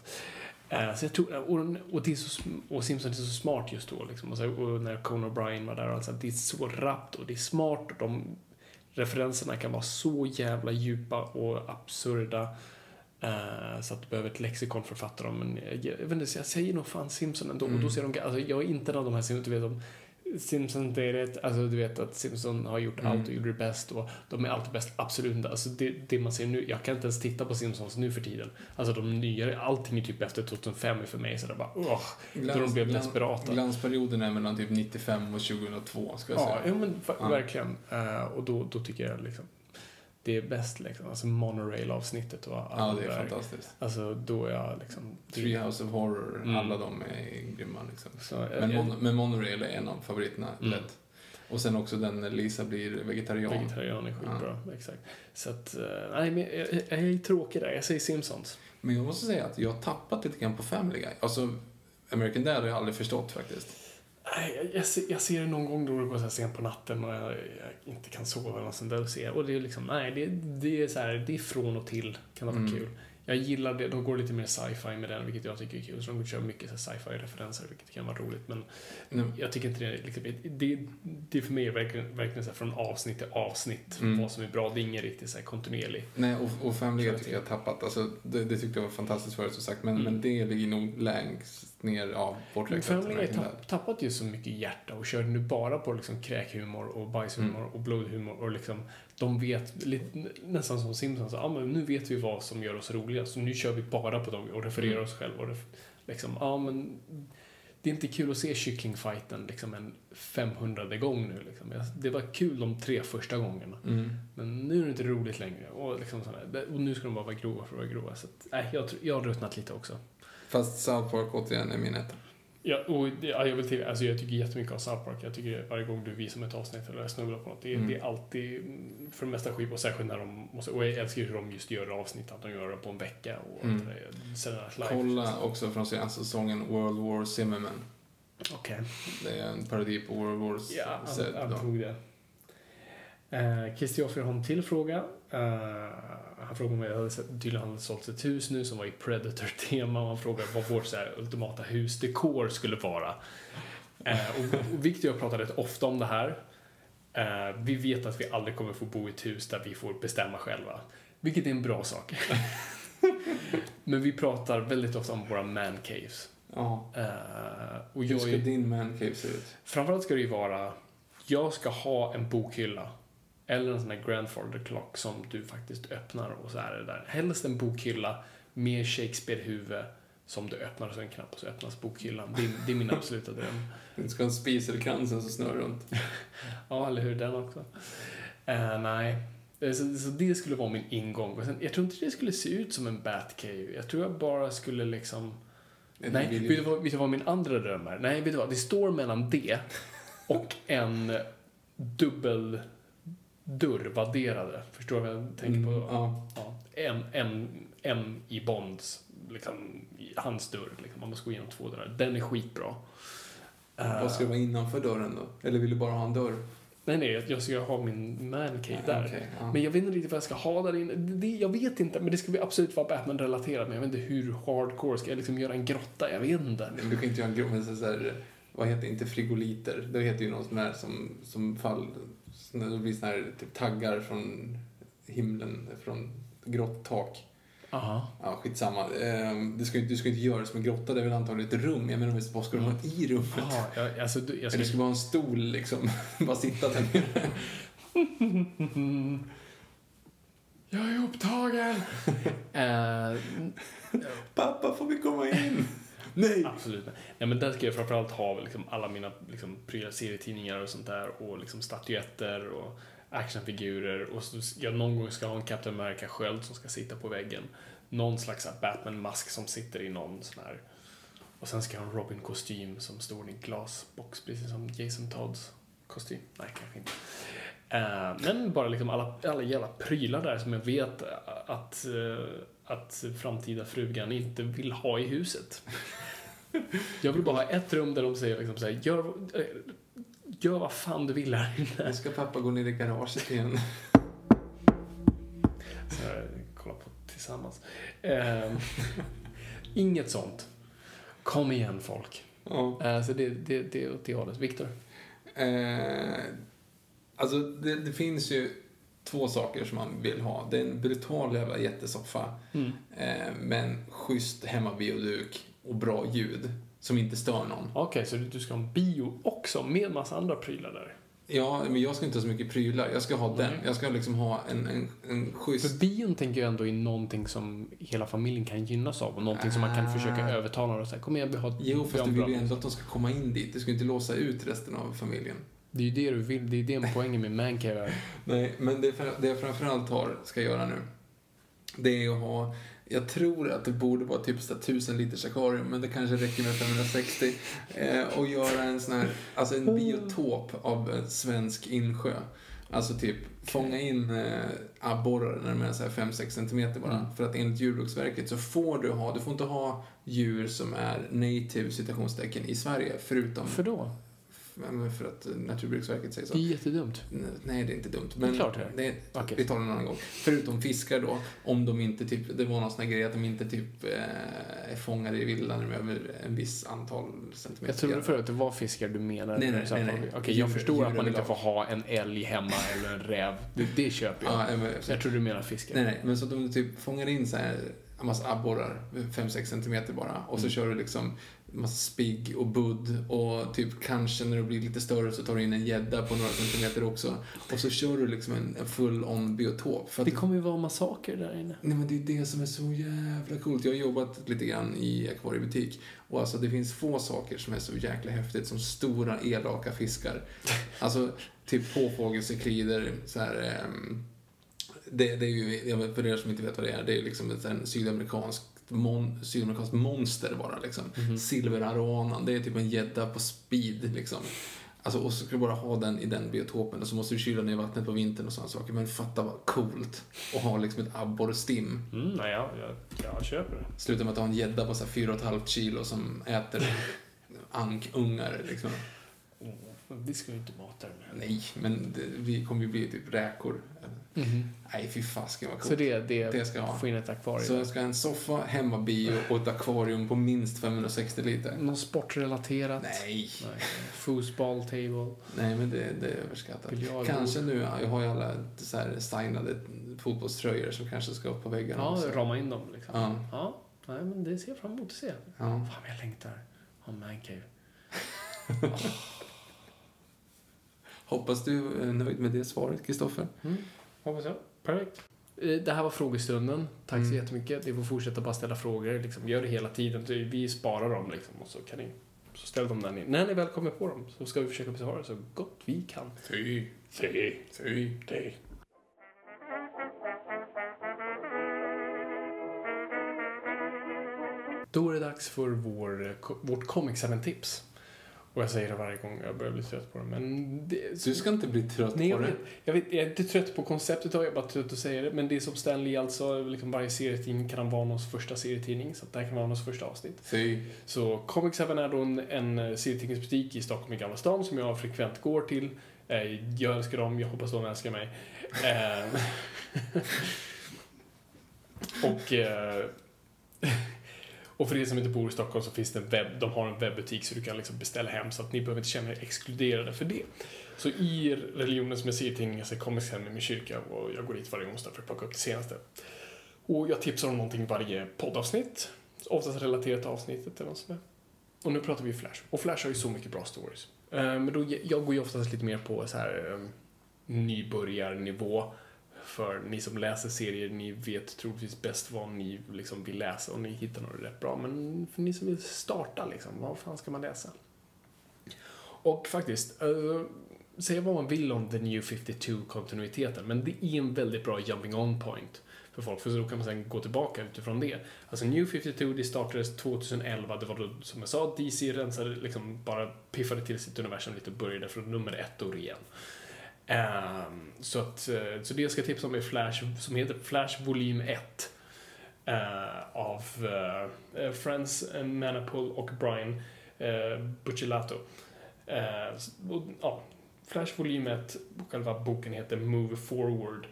Eh, så jag tror, och, och, det är så, och Simpson är så smart just då liksom. Och, så, och när Conan O'Brien var där, alltså, det är så rappt och det är smart och de referenserna kan vara så jävla djupa och absurda. Eh, så att du behöver ett lexikon för att fatta dem. Men jag, jag, vet inte, jag säger nog fan Simpson ändå. Och då Mm. ser de, alltså, jag är inte en av de här Simpsons, du vet om Simpson det är det, alltså du vet att Simpson har gjort Mm. allt och gjorde det bäst och de är alltid bäst, absolut. Alltså det, det man ser nu, jag kan inte ens titta på Simpsons nu för tiden. Alltså de nya, allting är typ efter 2005 för mig så det bara, åh, då de blev desperata. Glansperioden är mellan typ 95 och 2002, ska jag Ja, säga. ja men verkligen. Eh, och då, då tycker jag liksom, det är bäst liksom. Alltså monorail-avsnittet och Ja, alla det är där. fantastiskt. Alltså då är jag liksom... Treehouse of Horror, Mm. alla de är grymma liksom. Så, jag- Men, jag- mon men Monorail är en av favoriterna, Mm. lätt. Och sen också den när Lisa blir vegetarian. Vegetarian är skitbra, exakt. Så att, eh, nej men jag, jag, jag är tråkig där. Jag säger Simpsons. Men jag måste säga att jag har tappat lite grann på Family Guy. Alltså, American Dad har jag aldrig förstått faktiskt. Nej, jag, jag, ser, jag ser det någon gång då det går så sent på natten och jag, jag inte kan sova eller något sånt där och se. Och det är liksom, nej, det, det är så här, det är från och till. Kan det vara Mm. kul. Jag gillar det, de går lite mer sci-fi med den, vilket jag tycker är kul. Så de kör mycket så här sci-fi-referenser, vilket kan vara roligt. Men Nej, jag tycker inte det är liksom, det, det för mig är verkligen, verkligen så från avsnitt till avsnitt. Mm. Vad som är bra, det är ingen riktigt så här kontinuerlig. Nej, och, och Family Kör tycker jag har tappat. Alltså, det, det tyckte jag var fantastiskt förut som sagt. Men, Mm. men det ligger nog längst ja, Men borträknat. Family Guy tapp, tappat ju så mycket hjärta och kör nu bara på liksom kräkhumor och bajshumor Mm. och blodhumor och liksom de vet, lite, nästan som Simpsons, ja men nu vet vi vad som gör oss roliga så nu kör vi bara på dem och refererar Mm. oss själva och ref, liksom, ja men det är inte kul att se kycklingfighten liksom en 500 gång nu liksom. Det var kul de tre första gångerna. Mm. Men nu är det inte roligt längre. Och, liksom sådär. och nu ska de bara vara grova för att vara grova. Så att, nej, jag, jag har ruttnat lite också. Fast South Park återigen är min etta. Ja, och det, jag vill till, alltså jag tycker jättemycket om South Park. Jag tycker varje gång du visar mig ett avsnitt eller snubblar på något, det, är- Mm. det är alltid för det mesta skit och särskilt när de måste, och jag älskar hur de just gör avsnitt, att de gör det på en vecka och Mm. det Live. Kolla också från senaste säsongen World War Zimmerman. Okej. Det är en parodi på World War Ja, han, tog det. Eh, Kristoffer har en till fråga. Eh, han frågade om jag hade sett, tydligen hade sålt ett hus nu som var i Predator-tema och han frågade vad vårt så här, ultimata husdekor skulle vara. Eh, och, och Victor och jag pratar rätt ofta om det här. Eh, vi vet att vi aldrig kommer få bo i ett hus där vi får bestämma själva. Vilket är en bra sak. Men vi pratar väldigt ofta om våra man caves. Ja. Eh, och Hur ska är, din man cave se ut? Framförallt ska det ju vara, jag ska ha en bokhylla. Eller en sån här grandfather clock som du faktiskt öppnar och så är det där. Helst en bokhylla med Shakespeare-huvud som du öppnar och så en knapp och så öppnas bokhyllan. Det är, det är min absoluta dröm. Du ska ha en spiselkransen som snurrar runt. Ja, eller hur? Den också. Eh, nej. Eh, Så, så det skulle vara min ingång. Och sen, jag tror inte det skulle se ut som en Batcave. Jag tror jag bara skulle liksom... Nej, ju- vet du, vad, vet du vad min andra dröm är? Nej, vet du vad? Det står mellan det och en dubbel dörrvadderade. Förstår du vad jag tänker på? Mm, ja. Ja, en, en, en i Bonds, liksom, i hans dörr. Liksom. Man måste gå igenom två dörrar. Den är skitbra. Eh, Vad ska det vara innanför dörren då? Eller vill du bara ha en dörr? Nej, nej, jag ska ha min mancave där. Okej, ja. Men jag vet inte riktigt vad jag ska ha där inne. Det, jag vet inte, men det ska absolut vara Batman-relaterat. Men jag vet inte hur hardcore. Ska jag liksom göra en grotta? Jag vet inte. Nej, men Du kan inte göra en grov, men så så här, vad heter det, inte frigoliter, det heter ju något sånt där som, som fall, det blir såna här typ taggar från himlen, från grotttak. Aha. Ja, skitsamma. Ehm, Du ska, du ska inte göra det som en grotta, det är väl antagligen ett rum. Jag menar, vad ska du ha i rummet? Jaha, jag, alltså, du, jag Eller ska... du ska bara ha en stol liksom, bara sitta där nere. Jag är upptagen! Eh, Pappa, får vi komma in? Nej! absolut. Nej, men där ska jag framförallt ha liksom alla mina liksom, prylar, serietidningar och sånt där. Och liksom statyetter och actionfigurer. Och så, jag någon gång ska ha en Captain America-sköld som ska sitta på väggen. Någon slags Batman-mask som sitter i någon sån här... Och sen ska jag ha en Robin-kostym som står i en glasbox, precis som Jason Todds kostym. Nej, kanske inte. Eh, men bara liksom alla, alla jävla prylar där som jag vet eh, att, eh, att framtida frugan inte vill ha i huset. Jag vill bara ha ett rum där de säger liksom så här, gör, eh, gör vad fan du vill här inne. Nu ska pappa gå ner i garaget igen. Så här, kolla på tillsammans. Eh, inget sånt. Kom igen folk. Ja. Eh, så det, det, det är åt det hållet. Viktor? Eh, alltså, det, det finns ju två saker som man vill ha. Det är en brutal jävla jättesoffa. Mm. Eh, men schysst hemmabioduk och bra ljud. Som inte stör någon. Okej, så du ska ha en bio också med massa andra prylar där? Ja, men jag ska inte ha så mycket prylar. Jag ska ha den. Jag ska liksom ha en, en, en För schysst... bion tänker jag ändå är någonting som hela familjen kan gynnas av och någonting som man kan Ah. försöka övertala och säga kom igen, vi har Jo, fast du vill ju ändå mus." att de ska komma in dit. Du ska inte låsa ut resten av familjen. Det är ju det du vill, det är det poängen med mancave är. Nej, men det, för- det jag framförallt har, ska göra nu, det är att ha, jag tror att det borde vara typ så här 1000 liters akvarium, men det kanske räcker med 560. Eh, och göra en sån här, alltså en biotop av en svensk insjö. Alltså typ fånga in eh, abborrar när de är så här 5-6 centimeter bara. Mm. För att enligt Djurbruksverket så får du ha, du får inte ha djur som är native citationstecken i Sverige, förutom För då? Men för att Naturvårdsverket säger så. Det är jättedumt. Nej, det är inte dumt. Det är Men klart det är. Okej. vi tar det en annan gång. Förutom fiskar då, om de inte typ, det var någon sån här grej att de inte typ eh, är fångade i villan över en viss antal centimeter. Jag trodde förut att det var fiskar du menade. Nej, nej, nej, nej. Okej, jag förstår att man inte får ha en älg hemma eller en räv. Det, det köper jag. Ja, men, Jag tror du menar fiskar. nej, nej, men så att de typ fångar in så här en massa abborrar, 5-6 centimeter bara. Och så Mm. kör du liksom massa spigg och budd och typ kanske när det blir lite större så tar du in en gädda på några centimeter också. Och så kör du liksom en, en full-on biotop. För att Det kommer ju vara massaker där inne. Nej men det är det som är så jävla coolt. Jag har jobbat lite grann i akvariebutik och alltså det finns få saker som är så jäkla häftigt som stora elaka fiskar. Alltså typ påfågelseklider, så här, ehm, det, det är ju, för er som inte vet vad det är, det är liksom en sydamerikanskt mon, sydamerikanskt monster bara liksom. Silveraroanan, det är typ en gädda på speed liksom. Alltså, och så ska du bara ha den i den biotopen och så måste du kyla ner vattnet på vintern och sådana saker. Men fatta vad coolt att ha liksom ett abborrstim. Mm, nej, jag, jag, jag köper det. Sluta med att ha en gädda på så här 4,5 kilo som äter ankungar liksom. Vi ska ju inte mata den. Nej, men det, vi kommer ju bli typ räkor. Nej, fy fasken vad coolt. Så det, det, Det ska jag ha. få in ett akvarium. Så jag ska ha en soffa, hemmabio och ett akvarium på minst 560 liter. Något sportrelaterat? Nej. Nej. Foosball table. Nej, men det, det är överskattat. Biljard. Kanske nu, jag har ju alla så här signade fotbollströjor som kanske ska upp på väggarna. Ja, också. rama in dem liksom. Ja. ja. Nej, men det ser jag fram emot att se. Ja. Fan, jag längtar. Ha mancave. Hoppas du är nöjd med det svaret, Kristoffer. Hoppas jag. Perfekt. Eh, Det här var frågestunden. Tack så Mm. jättemycket. Ni får fortsätta bara ställa frågor. Liksom, gör det hela tiden. Vi sparar dem liksom, och så kan ni så ställ dem när ni, när ni väl kommer på dem. Så ska vi försöka besvara så gott vi kan. Fy. Fy. Fy. Fy. Då är det dags för vår, vårt Comic 7-tips. Och jag säger det varje gång jag börjar bli trött på det, men det, Du ska inte bli trött Nej, på det. jag vet. Jag är inte trött på konceptet, jag är bara trött att säga det. Men det är som Stanley alltså, liksom varje serietidning kan vara någons första serietidning. Så det här kan vara någons första avsnitt. Fy. Så Comic 7 är då en, en serietidningsbutik i Stockholm i Gamla stan som jag frekvent går till. Eh, Jag älskar dem, jag hoppas de älskar mig. Eh, och, eh, och för er som inte bor i Stockholm så finns det en webb, de har en webbutik så du kan liksom beställa hem så att ni behöver inte känna er exkluderade för det. Så i religionens museitidning jag så är Comics hem i min kyrka och jag går dit varje onsdag för att plocka upp det senaste. Och jag tipsar om någonting varje poddavsnitt. Oftast relaterat till avsnittet eller något sånt där. Och nu pratar vi Flash. Och Flash har ju så mycket bra stories. Eh, men då, jag går ju oftast lite mer på så här eh, nybörjarnivå. För ni som läser serier, ni vet troligtvis bäst vad ni liksom vill läsa och ni hittar nog rätt bra. Men för ni som vill starta, liksom, vad fan ska man läsa? Och faktiskt, uh, säga vad man vill om The New 52-kontinuiteten, men det är en väldigt bra jumping on point för folk, för så då kan man sen gå tillbaka utifrån det. Alltså New 52, det startades 2011, det var då, som jag sa, DC rensade, liksom bara piffade till sitt universum lite och började från nummer ett år igen. Um, så, att, eh, så det jag ska tipsa om är Flash, som heter Flash volym 1. Uh, eh, av eh, uh, Friends Manapul och Brian uh, Buccellato. Uh, och, ja, Flash volym 1, själva boken heter Move Forward.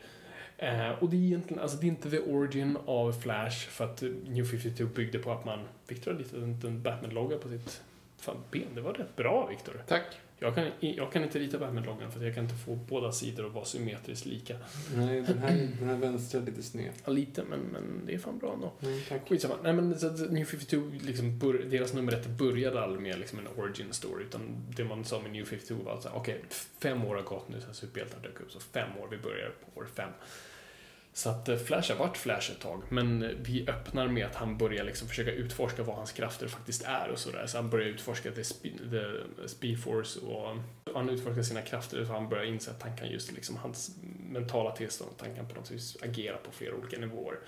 Och det är egentligen, alltså det är inte the origin av Flash för att New 52 byggde på att man, Victor har ritat en liten Batman-logga på sitt fan, ben. Det var rätt bra, Victor. Tack. Jag kan, jag kan inte rita Batman-loggan för att jag kan inte få båda sidor att vara symmetriskt lika. Nej, den här, den här vänstra är lite sned. Ja, lite, men, men det är fan bra ändå. Mm, tack. Skitsamma. Nej, men så New 52, liksom, bör, deras nummer ett började aldrig med liksom, en origin story, utan det man sa med New 52 var att okej, fem år har gått nu sedan superhjältar dök upp, så fem år, vi börjar på år fem. Så att eh, Flash har varit Flash ett tag, men eh, vi öppnar med att han börjar liksom försöka utforska vad hans krafter faktiskt är och sådär. Så han börjar utforska the, spe- the Speed Force och eh, han utforskar sina krafter och han börjar inse att han kan just liksom hans mentala tillstånd, att han kan på något vis agera på flera olika nivåer.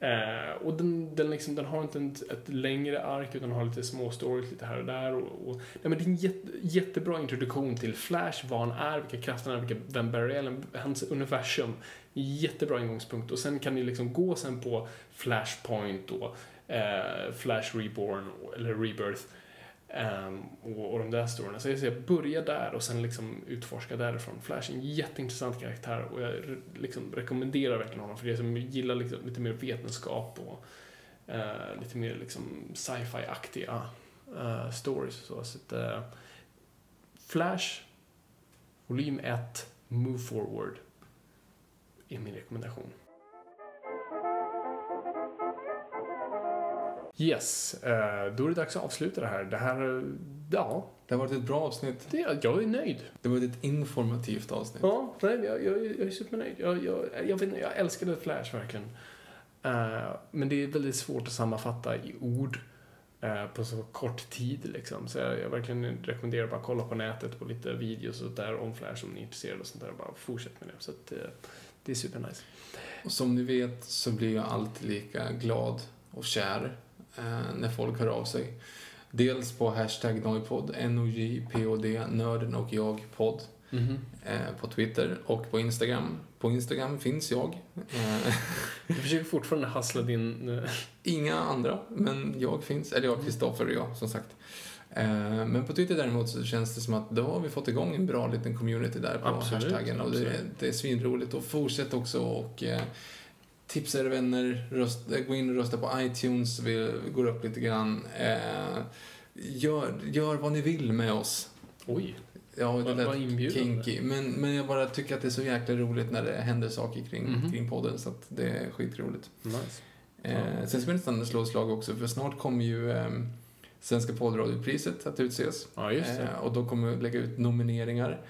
Eh, och den, den, liksom, den har inte ett, ett längre ark utan har lite små stories lite här och där. Och, och, nej, men det är en jätte, jättebra introduktion till Flash, vad han är, vilka krafter han är, vilka, vem Barry Allen, hans universum. Jättebra ingångspunkt och sen kan ni liksom gå sen på Flashpoint och eh, Flash Reborn eller Rebirth Ehm, och, och de där storyna. Så jag säger börja där och sen liksom utforska därifrån. Flash är en jätteintressant karaktär och jag re- liksom rekommenderar verkligen honom för jag som gillar liksom lite mer vetenskap och eh, lite mer liksom sci-fi-aktiga eh, stories. Så, så att, eh, Flash, volym 1, Move Forward är min rekommendation. Yes, eh, då är det dags att avsluta det här. Det här, ja, Det har varit ett bra avsnitt. det, jag är nöjd. Det har varit ett informativt avsnitt. Ja, nej, jag, jag, jag är supernöjd. Jag, jag, jag, vet, jag älskade Flash verkligen. Eh, men det är väldigt svårt att sammanfatta i ord eh, på så kort tid. Liksom. Så jag, jag verkligen rekommenderar bara kolla på nätet på lite videos och där om Flash om ni är intresserade och sånt där. Bara fortsätt med det. Så att, det är supernice. Och som ni vet så blir jag alltid lika glad och kär eh, när folk hör av sig. Dels på hashtag Noipod, N-O-J-P-O-D, Nörden och jag podd eh, på Twitter och på Instagram. På Instagram finns jag. Eh, Du försöker fortfarande hassla din... eh, inga andra, men jag finns. Eller jag, Kristoffer och jag, som sagt. Eh, Men på Twitter däremot så känns det som att då har vi fått igång en bra liten community där på Absolut, hashtaggen. Och det, absolut. det är svinroligt. Och fortsätt också och eh, tipsa era vänner, röst, eh, gå in och rösta på iTunes, vi går upp lite grann. Eh, Gör, gör vad ni vill med oss. Oj. Ja, det lät kinky. Men, men jag bara tycker att det är så jäkla roligt när det händer saker kring, Mhm. kring podden. Så att det är skitroligt. Nice. Eh, sen ska vi nästan slå ett slag också, för snart kommer ju eh, Svenska poddradiopriset att utses. Ja, just det. Eh, och då kommer vi lägga ut nomineringar.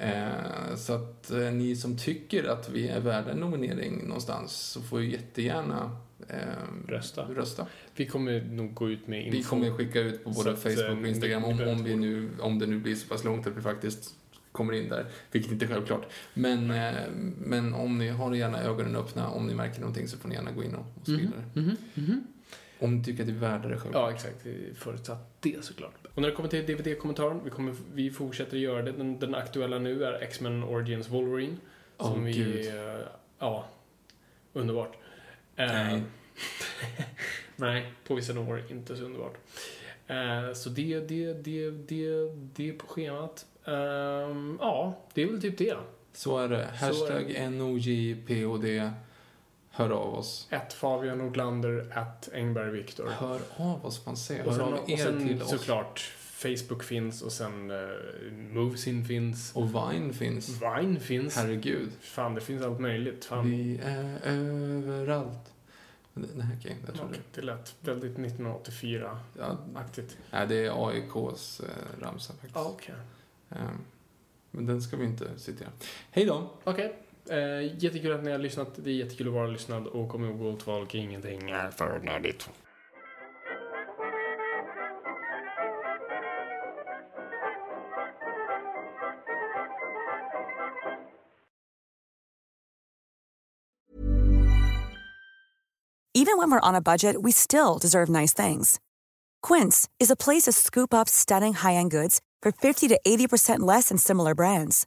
Eh, så att eh, ni som tycker att vi är värda en nominering någonstans så får ju jättegärna eh, Rösta. rösta. Vi kommer nog gå ut med info. Vi kommer skicka ut på både att, Facebook och eh, Instagram om, om, vi nu, om det nu blir så pass långt att vi faktiskt kommer in där, vilket inte är självklart. Men, eh, men om ni har gärna ögonen öppna, om ni märker någonting så får ni gärna gå in och, och sprida det. Mhm, mhm. Om ni tycker att det är värda det själv. Ja, exakt. Förutsatt det såklart. Och när det kommer till DVD-kommentaren, vi, kommer, vi fortsätter göra det. Den, den aktuella nu är X-Men Origins Wolverine. Som vi... gud. eh, Ja, underbart. Eh, Nej. nej, på vissa nivåer inte så underbart. Eh, så det, det, det, det, det är på schemat. Ehm, ja, det är väl typ det. Så är det. Hashtag NOJPOD. Hör av oss. Ett Fabian Nordlander, ett Engberg Viktor. Hör av oss, man. Och Hör av er sen till oss. såklart Facebook finns och sen uh, Movesin finns. Och Vine finns. Vine finns. Herregud. Fan, det finns allt möjligt. Fan. Vi är överallt. Nej, okej. jag tror Okej, det lät väldigt 1984-aktigt. det. Ja, nej, det är AIKs eh, ramsa faktiskt. Ja, okej. Ehm, men den ska vi inte citera. Hej då! Okej. Eh, jättekul att ni har lyssnat. Det är jättekul att vara lyssnad. Och kom ihåg, att folk, ingenting är för nördigt. Even when we're on a budget, we still deserve nice things. Quince is a place to scoop up stunning high-end goods for 50 to 80% less than similar brands.